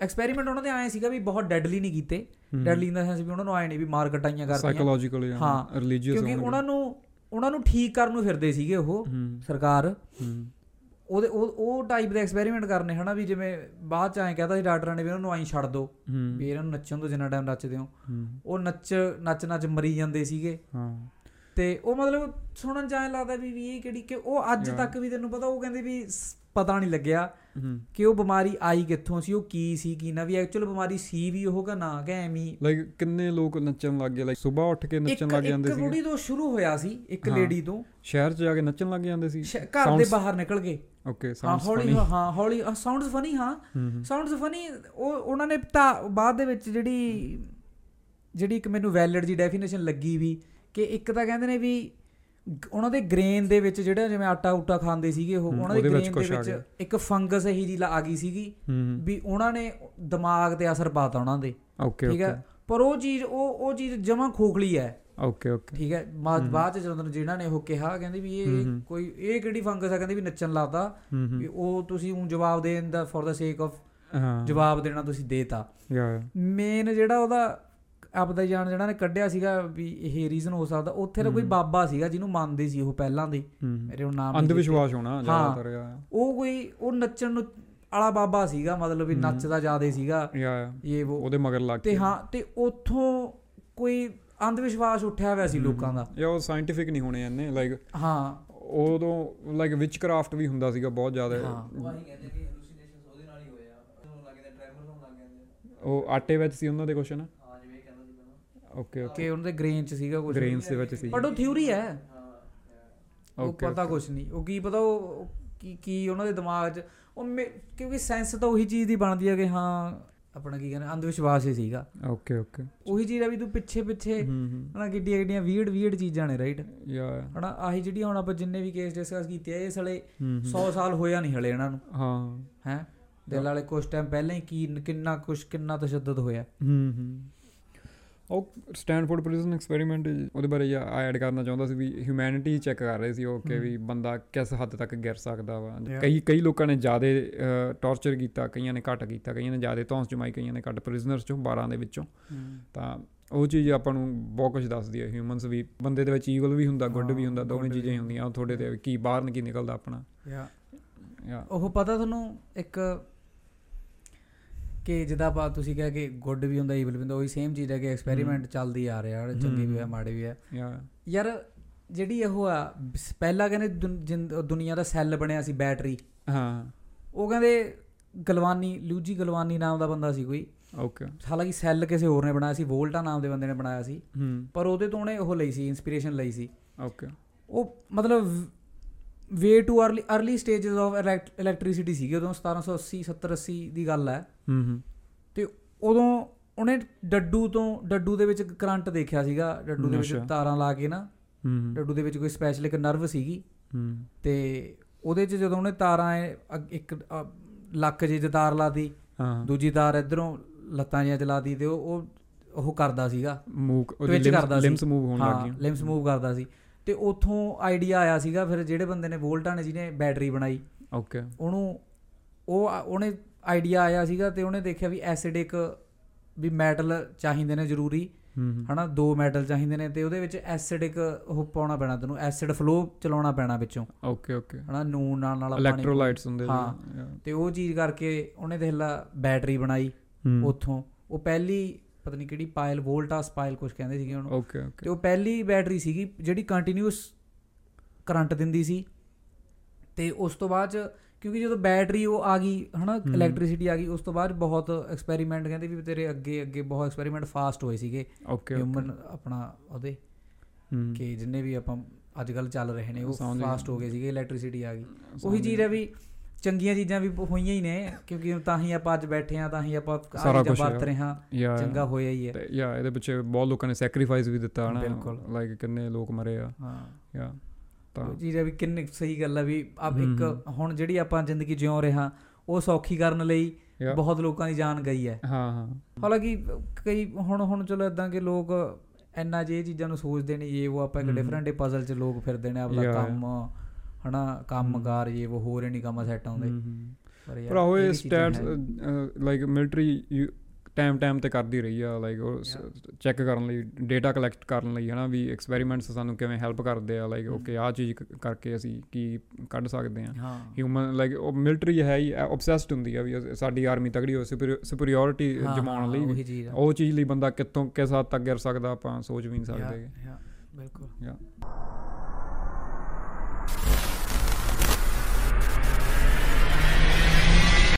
Speaker 1: ਐਕਸਪੈਰੀਮੈਂਟ ਉਹਨਾਂ ਦੇ ਆਏ ਸੀਗਾ ਵੀ ਬਹੁਤ ਡੈਡਲੀ ਨਹੀਂ ਕੀਤੇ। ਡੈਡਲੀ ਇਨ ਦਾ ਸੈਂਸ ਵੀ ਉਹਨਾਂ ਨੂੰ ਆਏ ਨਹੀਂ ਵੀ ਮਾਰ ਕਟਾਈਆਂ ਕਰਦੀਆਂ
Speaker 2: ਸਾਈਕੋਲੋਜੀਕਲ
Speaker 1: ਹਾਂ,
Speaker 2: ਰਿਲੀਜੀਅਸ
Speaker 1: ਕਿਉਂਕਿ ਉਹਨਾਂ ਨੂੰ ਉਹਨਾਂ ਨੂੰ ਠੀਕ ਕਰਨ ਨੂੰ ਫਿਰਦੇ ਸੀਗੇ ਉਹ ਸਰਕਾਰ। ਉਹਦੇ ਉਹ ਉਹ ਟਾਈਪ ਦੇ ਐਕਸਪੈਰੀਮੈਂਟ ਕਰਨੇ ਹਨਾ ਵੀ ਜਿਵੇਂ ਬਾਅਦ ਚ ਐਂ ਕਹਤਾ ਸੀ ਡਾਕਟਰਾਂ ਨੇ ਵੀ ਉਹਨਾਂ ਨੂੰ ਆਈ ਛੱਡ ਦਿਓ ਵੀ ਇਹਨਾਂ ਨੂੰ ਨੱਚਣ ਤੋਂ ਜਿੰਨਾ ਟਾਈਮ ਨੱਚਦੇ ਹੋ। ਉਹ ਨੱਚ ਨੱਚ ਨੱਚ ਮਰੀ ਜਾਂਦੇ ਸੀਗੇ।
Speaker 2: ਹਾਂ।
Speaker 1: ਤੇ ਉਹ ਮਤਲਬ ਸੁਣਨ ਚ ਐਂ ਲੱਗਦਾ ਵੀ ਵੀ ਇਹ ਕਿਹੜੀ ਕਿ ਉਹ ਅੱਜ. ਤੱਕ ਵੀ ਤੈਨੂੰ ਪਤਾ ਉਹ ਕਹਿੰਦੇ ਵੀ ਪਤਾ ਨਹੀਂ ਲੱਗਿਆ ਕਿ ਉਹ ਬਿਮਾਰੀ ਆਈ ਕਿੱਥੋਂ ਸੀ ਉਹ ਕੀ ਸੀ ਕੀ ਨਾ ਵੀ ਐਕਚੁਅਲ ਬਿਮਾਰੀ ਸੀ ਵੀ ਉਹ ਕਿ ਨਾ ਕਿ ਐਵੇਂ।
Speaker 2: ਲਾਈਕ ਕਿੰਨੇ ਲੋਕ ਨੱਚਣ ਲੱਗ ਗਏ ਲਾਈਕ ਸਵੇਰ ਉੱਠ ਕੇ
Speaker 1: ਇੱਕ
Speaker 2: ਨੱਚਣ ਲੱਗ ਜਾਂਦੇ
Speaker 1: ਇੱਕ
Speaker 2: ਸੀ
Speaker 1: ਬੁੜੀ ਤੋਂ ਸ਼ੁਰੂ ਹੋਇਆ ਸੀ ਇੱਕ। ਲੇਡੀ ਤੋਂ।
Speaker 2: ਸ਼ਹਿਰ 'ਚ ਜਾ ਕੇ ਨੱਚਣ ਲੱਗ ਜਾਂਦੇ ਸੀ।
Speaker 1: ਘਰ ਦੇ ਬਾਹਰ ਨਿਕਲ ਗਏ।
Speaker 2: ਓਕੇ ਸਾਊਂਡਸ ਫਨੀ
Speaker 1: ਹਾਂ ਹੌਲੀ ਸਾਊਂਡਸ ਫਨੀ ਹਾਂ। ਸਾਊਂਡਸ ਫਨੀ ਉਹ ਉਹਨਾਂ ਨੇ ਤਾਂ ਬਾਅਦ ਦੇ ਵਿੱਚ ਜਿਹੜੀ ਜਿਹੜੀ ਇੱਕ ਮੈਨੂੰ ਵੈਲਿਡ ਦੀ ਡੈਫੀਨੇਸ਼ਨ ਲੱਗੀ ਵੀ ਕਿ ਇੱਕ ਤਾਂ ਕਹਿੰਦੇ ਨੇ ਵੀ ਉਹਨਾਂ ਦੇ ਗ੍ਰੇਨ ਦੇ ਵਿੱਚ ਜਿਹੜਾ ਜਿਵੇਂ ਆਟਾ ਉਟਾ ਖਾਂਦੇ ਸੀਗੇ ਉਹ ਉਹਨਾਂ ਦੇ ਗ੍ਰੇਨ ਦੇ ਵਿੱਚ। ਇੱਕ ਫੰਗਸ ਇਹੀ ਜੀ ਆ ਗਈ ਸੀਗੀ ਵੀ ਉਹਨਾਂ ਨੇ ਦਿਮਾਗ ਤੇ ਅਸਰ ਪਾਤਾ ਉਹਨਾਂ ਦੇ।
Speaker 2: ਓਕੇ
Speaker 1: ਠੀਕ ਹੈ? ਪਰ ਉਹ ਚੀਜ਼ ਉਹ ਉਹ ਚੀਜ਼ ਜਮਾਂ ਖੋਖਲੀ ਹੈ।
Speaker 2: ਓਕੇ ਓਕੇ
Speaker 1: ਠੀਕ ਹੈ। ਬਾਅਦ ਚ ਜਦੋਂ ਜਿਹਨਾਂ ਨੇ ਉਹ ਕਿਹਾ ਕਹਿੰਦੇ ਵੀ ਇਹ। ਕੋਈ ਇਹ ਕਿਹੜੀ ਫੰਗਸ ਆ? ਕਹਿੰਦੇ ਵੀ ਨੱਚਣ
Speaker 2: ਹੂੰ
Speaker 1: ਵੀ ਉਹ ਤੁਸੀਂ ਉਹ ਜਵਾਬ ਦੇਣ ਦਾ ਫॉर ਦਾ ਸੇਕ ਆਫ ਜਵਾਬ ਦੇਣਾ ਤੁਸੀਂ ਦੇਤਾ। ਮੇਨ ਜਿਹੜਾ ਉਹਦਾ ਆਪਦਾ ਜਾਣ ਜਿਹੜਾ ਨੇ ਕੱਢਿਆ ਸੀਗਾ ਵੀ ਇਹ ਰੀਜ਼ਨ ਹੋ ਸਕਦਾ। ਉੱਥੇ ਦਾ ਕੋਈ। ਬਾਬਾ ਸੀਗਾ ਜਿਹਨੂੰ ਮੰਨਦੇ ਸੀ ਉਹ ਪਹਿਲਾਂ ਦੇ। ਮੇਰੇ ਹੁਣ ਨਾਮ
Speaker 2: ਅੰਧ ਵਿਸ਼ਵਾਸ ਹੋਣਾ। ਜ਼ਿਆਦਾਤਰ।
Speaker 1: ਉਹ ਕੋਈ ਉਹ ਨੱਚਣ ਨੂੰ ਵਾਲਾ ਬਾਬਾ ਸੀਗਾ ਮਤਲਬ ਵੀ। ਨੱਚਦਾ ਜ਼ਿਆਦੇ ਸੀਗਾ। ਇਹ ਉਹ
Speaker 2: ਉਹਦੇ ਮਗਰ ਲੱਗ
Speaker 1: ਤੇ ਹਾਂ ਤੇ ਉੱਥੋਂ ਕੋਈ ਅੰਧ ਵਿਸ਼ਵਾਸ ਉੱਠਿਆ ਹੋਇਆ ਸੀ ਲੋਕਾਂ ਦਾ।
Speaker 2: ਯਾ ਉਹ ਸਾਇੰਟੀਫਿਕ ਨਹੀਂ ਹੋਣੇ ਇੰਨੇ ਲਾਈਕ
Speaker 1: ਹਾਂ।
Speaker 2: ਉਦੋਂ ਲਾਈਕ ਵਿਚ ਕਰਾਫਟ ਵੀ ਹੁੰਦਾ ਸੀਗਾ ਬਹੁਤ ਜ਼ਿਆਦਾ।
Speaker 1: ਹਾਂ।
Speaker 3: ਉਹ ਆਹੀ ਕਹਿੰਦੇ ਕਿ hallucinations ਉਹਦੇ ਨਾਲ ਹੀ ਹੋਏ ਆ। ਉਹਨੂੰ ਲੱਗ ਜਾਂਦਾ ਟ੍ਰੈਮਰ ਹੋਣ ਲੱਗ ਜਾਂਦੇ
Speaker 2: ਉਹ ਆਟੇ ਵਿੱਚ ਸੀ ਉਹਨਾਂ ਦੇ ਕੁਛ ਨਾ
Speaker 3: ਹਾਂ ਜਿਵੇਂ ਇਹ ਕਹਿੰਦਾ ਸੀ ਪਹਿਲਾਂ।
Speaker 2: ਓਕੇ ਓਕੇ
Speaker 1: ਕਿ ਉਹਨਾਂ ਦੇ ਗ੍ਰੇਨ ਚ ਸੀਗਾ ਕੁਝ
Speaker 2: ਗ੍ਰੇਨਸ ਦੇ ਵਿੱਚ ਸੀ।
Speaker 1: ਬਟ ਉਹ ਥਿਊਰੀ ਹੈ।
Speaker 3: ਹਾਂ
Speaker 1: ਉਹ
Speaker 2: Okay,
Speaker 1: ਪਤਾ ਕੁਝ ਨਹੀਂ। ਉਹ ਕੀ ਪਤਾ ਉਹ ਉਹ ਕੀ ਕੀ ਉਹਨਾਂ ਦੇ ਦਿਮਾਗ 'ਚ ਉਹ ਮੇ- ਕਿਉਂਕਿ ਸੈਂਸ ਤਾਂ ਉਹੀ ਚੀਜ਼ ਦੀ ਬਣਦੀ ਹੈ ਕਿ ਹਾਂ ਆਪਣਾ ਕੀ ਕਹਿੰਦੇ ਅੰਧ ਵਿਸ਼ਵਾਸ ਹੀ ਸੀਗਾ।
Speaker 2: ਓਕੇ ਓਕੇ
Speaker 1: ਉਹੀ ਚੀਜ਼ ਆ ਵੀ ਤੂੰ ਪਿੱਛੇ ਪਿੱਛੇ ਹਨਾ ਕਿੱਡੀਆਂ ਕਿੱਡੀਆਂ ਵੀਰਡ ਵੀਰਡ ਚੀਜ਼ਾਂ ਨੇ ਰਾਈਟ
Speaker 2: ਯਾ
Speaker 1: ਹਨਾ ਆਹੀ ਜਿਹੜੀਆਂ ਹੁਣ ਆਪਾਂ ਜਿੰਨੇ ਵੀ ਕੇਸ ਡਿਸਕਸ ਕੀਤੇ ਆ ਇਹ ਸਾਲੇ
Speaker 2: ਹੂੰ
Speaker 1: 100 ਸਾਲ ਹੋਇਆ ਨਹੀਂ ਹਲੇ ਇਹਨਾਂ ਨੂੰ।
Speaker 2: ਹਾਂ।
Speaker 1: ਹੈ? ਦਿਲ ਵਾਲੇ ਕੁਝ ਟਾਈਮ ਪਹਿਲਾਂ ਹੀ ਕੀ ਕਿੰਨਾ ਕੁਝ ਕਿੰਨਾ ਤਸ਼ੱਦਦ ਹੋਇਆ।
Speaker 2: ਹੂੰ ਹੂੰ। ਉਹ ਸਟੈਨਫੋਰਡ ਪ੍ਰਿਜ਼ਨ ਐਕਸਪੈਰੀਮੈਂਟ ਉਹਦੇ ਬਾਰੇ ਜਾਂ ਐਡ ਕਰਨਾ ਚਾਹੁੰਦਾ ਸੀ ਵੀ ਹਿਊਮੈਨਿਟੀ ਚੈੱਕ ਕਰ ਰਹੇ ਸੀ ਉਹ ਕਿ
Speaker 1: ਹਮ।
Speaker 2: ਵੀ ਬੰਦਾ ਕਿਸ ਹੱਦ ਤੱਕ ਗਿਰ ਸਕਦਾ ਵਾ. ਕਈ ਕਈ ਲੋਕਾਂ ਨੇ ਜ਼ਿਆਦਾ ਟੌਰਚਰ ਕੀਤਾ ਕਈਆਂ ਨੇ ਘੱਟ ਕੀਤਾ ਕਈਆਂ ਨੇ ਜ਼ਿਆਦਾ ਧੌਂਸ ਜਮਾਈ ਕਈਆਂ ਨੇ ਘੱਟ ਪ੍ਰਿਜ਼ਨਰਸ ਚੋਂ 12 ਦੇ ਵਿੱਚੋਂ। ਤਾਂ ਉਹ ਚੀਜ਼ ਆਪਾਂ ਨੂੰ ਬਹੁਤ ਕੁਝ ਦੱਸਦੀ ਹੈ ਹਿਊਮਨਸ ਵੀ ਬੰਦੇ ਦੇ ਵਿੱਚ ਈਵਲ ਵੀ ਹੁੰਦਾ ਗੁੱਡ ਵੀ ਹੁੰਦਾ ਦੋਵੇਂ ਚੀਜ਼ਾਂ ਹੀ ਹੁੰਦੀਆਂ। ਉਹ ਤੁਹਾਡੇ ਤੇ ਕੀ ਬਾਹਰ ਨਿਕਲਦਾ ਆਪਣਾ।
Speaker 1: ਯਾ
Speaker 2: ਯਾ
Speaker 1: ਉਹ ਪਤਾ ਤੁਹਾਨੂੰ ਇੱਕ ਕਿ ਜਿੱਦਾਂ ਆਪਾਂ ਤੁਸੀਂ ਕਿਹਾ ਕਿ ਗੁੱਡ ਵੀ ਹੁੰਦਾ ਈਵਲ ਵੀ ਹੁੰਦਾ ਉਹੀ ਸੇਮ ਚੀਜ਼ ਹੈ ਕਿ ਐਕਸਪੈਰੀਮੈਂਟ ਚੱਲਦੀ ਆ ਰਿਹਾ ਹੈ ਚੰਗੇ ਵੀ
Speaker 2: ਹਮ।
Speaker 1: ਮਾੜੇ ਵੀ
Speaker 2: ਯਾ।
Speaker 1: ਯਾਰ ਜਿਹੜੀ ਉਹ ਆ ਪਹਿਲਾਂ ਕਹਿੰਦੇ ਦੁਨੀਆ ਦਾ ਸੈੱਲ ਬਣਿਆ ਸੀ ਬੈਟਰੀ।
Speaker 2: ਹਾਂ।
Speaker 1: ਉਹ ਕਹਿੰਦੇ ਗਲਵਾਨੀ ਲੂਜੀ ਗਲਵਾਨੀ ਨਾਮ ਦਾ ਬੰਦਾ ਸੀ ਕੋਈ।
Speaker 2: ਓਕੇ।
Speaker 1: ਹਾਲਾਂਕਿ ਸੈੱਲ ਕਿਸੇ ਹੋਰ ਨੇ ਬਣਾਇਆ ਸੀ ਵੋਲਟਾ ਨਾਮ ਦੇ ਬੰਦੇ ਨੇ ਬਣਾਇਆ ਸੀ।
Speaker 2: ਹੂੰ।
Speaker 1: ਪਰ ਉਹਦੇ ਤੋਂ ਉਹਨੇ ਉਹ ਲਈ ਸੀ ਇਨਸਪੀਰੇਸ਼ਨ ਲਈ ਸੀ।
Speaker 2: ਓਕੇ।
Speaker 1: ਉਹ ਮਤਲਬ way to early early stages of electricity ਸੀਗੀ ਉਦੋਂ 1780 70 80 ਦੀ ਗੱਲ ਹੈ।
Speaker 2: ਹੂੰ ਹੂੰ।
Speaker 1: ਤੇ ਉਦੋਂ ਉਹਨੇ ਡੱਡੂ ਤੋਂ ਡੱਡੂ ਦੇ ਵਿੱਚ ਕਰੰਟ ਦੇਖਿਆ ਸੀਗਾ ਡੱਡੂ ਦੇ ਵਿੱਚ ਤਾਰਾਂ ਲਾ ਕੇ ਨਾ। ਡੱਡੂ ਦੇ ਵਿੱਚ ਕੋਈ ਸਪੈਸ਼ਲ ਇੱਕ ਨਰਵ ਸੀਗੀ। ਤੇ ਉਹਦੇ 'ਚ ਜਦੋਂ ਉਹਨੇ ਤਾਰਾਂ ਇੱਕ ਲੱਕ ਜੇ ਤਾਰ ਲਾਤੀ ਦੂਜੀ ਤਾਰ ਇਧਰੋਂ ਲੱਤਾਂ ਜਿਹਾ ਚਲਾਤੀ ਤੇ ਉਹ ਉਹ ਕਰਦਾ ਸੀਗਾ।
Speaker 2: ਮੂਵ ਉਹਦੀ ਲਿਮਸ ਮੂਵ ਹੋਣ ਲੱਗ ਗਈਆਂ
Speaker 1: ਲਿਮਸ ਮੂਵ ਕਰਦਾ ਸੀ। ਤੇ ਉਥੋਂ ਆਈਡੀਆ ਆਇਆ ਸੀਗਾ ਫਿਰ ਜਿਹੜੇ ਬੰਦੇ ਨੇ ਵੋਲਟਾ ਨੇ ਜਿਹਨੇ ਬੈਟਰੀ ਬਣਾਈ।
Speaker 2: ਓਕੇ
Speaker 1: ਉਹਨੂੰ ਉਹ ਉਹਨੇ ਆਈਡੀਆ ਆਇਆ ਸੀਗਾ ਤੇ ਉਹਨੇ ਦੇਖਿਆ ਵੀ ਐਸਿਡਿਕ ਵੀ ਮੈਟਲ ਚਾਹੀਦੇ ਨੇ ਜ਼ਰੂਰੀ। ਹਨਾ ਦੋ ਮੈਟਲ ਚਾਹੀਦੇ ਨੇ ਤੇ ਉਹਦੇ ਵਿੱਚ ਐਸਿਡਿਕ ਉਹ ਪਾਉਣਾ ਪੈਣਾ ਤੈਨੂੰ ਐਸਿਡ ਫਲੋ ਚਲਾਉਣਾ ਪੈਣਾ ਵਿੱਚੋਂ।
Speaker 2: ਓਕੇ ਓਕੇ
Speaker 1: ਹਨਾ ਨੂਨ ਨਾਲ ਨਾਲ ਪਾਣੀ
Speaker 2: ਇਲੈਕਟ੍ਰੋਲਾਈਟਸ ਹੁੰਦੇ
Speaker 1: ਹਾਂ। ਤੇ ਉਹ ਚੀਜ਼ ਕਰਕੇ ਉਹਨੇ ਦੇਖ ਲਾ ਬੈਟਰੀ ਬਣਾਈ ਉੱਥੋਂ। ਉਹ ਪਹਿਲੀ ਪਤਾ ਨਹੀਂ ਕਿਹੜੀ ਪਾਇਲ ਵੋਲਟਾਸ ਪਾਇਲ ਕੁਝ ਕਹਿੰਦੇ ਸੀਗੇ ਉਹਨੂੰ।
Speaker 2: ਓਕੇ
Speaker 1: ਤੇ
Speaker 2: ਓਕੇ
Speaker 1: ਉਹ ਪਹਿਲੀ ਬੈਟਰੀ ਸੀਗੀ ਜਿਹੜੀ ਕੰਟੀਨਿਊਸ ਕਰੰਟ ਦਿੰਦੀ ਸੀ। ਤੇ ਉਸ ਤੋਂ ਬਾਅਦ ਕਿਉਂਕਿ ਜਦੋਂ ਬੈਟਰੀ ਉਹ ਆ ਗਈ ਹਨਾ। ਇਲੈਕਟ੍ਰਿਸਿਟੀ ਆ ਗਈ ਉਸ ਤੋਂ ਬਾਅਦ ਬਹੁਤ ਐਕਸਪੈਰੀਮੈਂਟ ਕਹਿੰਦੇ ਵੀ ਤੇਰੇ ਅੱਗੇ ਅੱਗੇ ਬਹੁਤ ਐਕਸਪੈਰੀਮੈਂਟ ਫਾਸਟ ਹੋਏ ਸੀਗੇ। ਹਿਊਮਨ ਆਪਣਾ ਉਹਦੇ ਕਿ ਜਿੰਨੇ ਵੀ ਆਪਾਂ ਅੱਜ ਕੱਲ ਚੱਲ ਰਹੇ ਨੇ ਉਹ। ਫਾਸਟ ਹੋ ਗਏ ਸੀਗੇ ਇਲੈਕਟ੍ਰਿਸਿਟੀ ਆ ਗਈ। ਉਹੀ ਚੀਜ਼। ਹੈ ਵੀ ਚੰਗੀਆਂ ਚੀਜ਼ਾਂ ਵੀ ਹੋਈਆਂ ਹੀ ਨੇ ਕਿਉਂਕਿ ਤਾਂ ਹੀ ਆਪਾਂ ਅੱਜ ਬੈਠੇ ਆ ਤਾਂ ਹੀ ਆਪਾਂ
Speaker 2: ਸਾਰਾ ਹੈ।
Speaker 1: ਵਰਤ ਰਹੇ ਹਾਂ ਚੰਗਾ ਹੋਇਆ ਹੀ ਹੈ
Speaker 2: ਯਾ ਇਹਦੇ ਪਿੱਛੇ ਬਹੁਤ ਲੋਕਾਂ ਨੇ ਸੈਕਰੀਫਾਈਸ ਵੀ ਦਿੱਤਾ ਹਨਾ। ਲਾਈਕ ਕਿੰਨੇ ਲੋਕ ਮਰੇ ਆ
Speaker 1: ਹਾਂ
Speaker 2: ਯਾ ਤਾਂ
Speaker 1: ਹੈ ਵੀ ਕਿੰਨੇ ਸਹੀ ਗੱਲ ਹੈ ਵੀ ਆਪ ਇੱਕ। ਹੁਣ ਜਿਹੜੀ ਆਪਾਂ ਜ਼ਿੰਦਗੀ ਜਿਉ ਰਹੇ ਹਾਂ ਉਹ ਸੌਖੀ ਕਰਨ ਲਈ. ਬਹੁਤ ਲੋਕਾਂ ਦੀ ਜਾਨ ਗਈ ਹੈ
Speaker 2: ਹਾਂ ਹਾਂ
Speaker 1: ਹਾਲਾਂਕਿ ਕਈ ਹੁਣ ਹੁਣ ਚਲੋ ਇਦਾਂ ਕਿ ਲੋਕ ਇੰਨਾ ਜੇ ਚੀਜ਼ਾਂ ਨੂੰ ਸੋਚਦੇ ਨੇ ਇਹ ਉਹ ਆਪਾਂ ਇੱਕ। ਡਿਫਰੈਂਟ ਪਜ਼ਲ 'ਚ ਲੋਕ ਫਿਰਦੇ ਨੇ ਆਪਦਾ. ਕੰਮ ਹਨਾ ਕੰਮਕਾਰ ਇਹ ਉਹ ਹੋਰ ਨਹੀਂ ਕੰਮ ਸੈੱਟ ਆਉਂਦੇ। ਪਰ ਯਾਰ
Speaker 2: ਪਰ ਉਹ
Speaker 1: States.
Speaker 2: Like military time time ਤੇ ਕਰਦੀ ਰਹੀ ਆ ਲਾਈਕ ਉਹ ਚੈੱਕ ਕਰਨ ਲਈ ਡੇਟਾ ਕਲੈਕਟ ਕਰਨ ਲਈ ਹਨਾ ਵੀ ਐਕਸਪੈਰੀਮੈਂਟਸ ਸਾਨੂੰ ਕਿਵੇਂ ਹੈਲਪ ਕਰਦੇ ਆ ਲਾਈਕ। ਓਕੇ ਆਹ ਚੀਜ਼ ਕਰਕੇ ਅਸੀਂ ਕੀ ਕੱਢ ਸਕਦੇ ਆ ਹਿਊਮਨ ਲਾਈਕ ਉਹ ਮਿਲਟਰੀ ਹੈ ਹੀ ਆਬਸੈਸਡ ਹੁੰਦੀ ਆ ਵੀ ਸਾਡੀ ਆਰਮੀ ਤਗੜੀ ਹੋ ਸੁਪਰੀਓਰਿਟੀ ਜਮਾਉਣ ਲਈ
Speaker 1: ਉਹੀ ਚੀਜ਼ ਆ
Speaker 2: ਲਈ ਬੰਦਾ ਕਿੱਥੋਂ ਕਿਸ ਹੱਦ ਤੱਕ ਗਿਰ ਸਕਦਾ ਆਪਾਂ ਸੋਚ ਵੀ ਨਹੀਂ ਸਕਦੇ
Speaker 1: ਬਿਲਕੁਲ
Speaker 2: Yeah.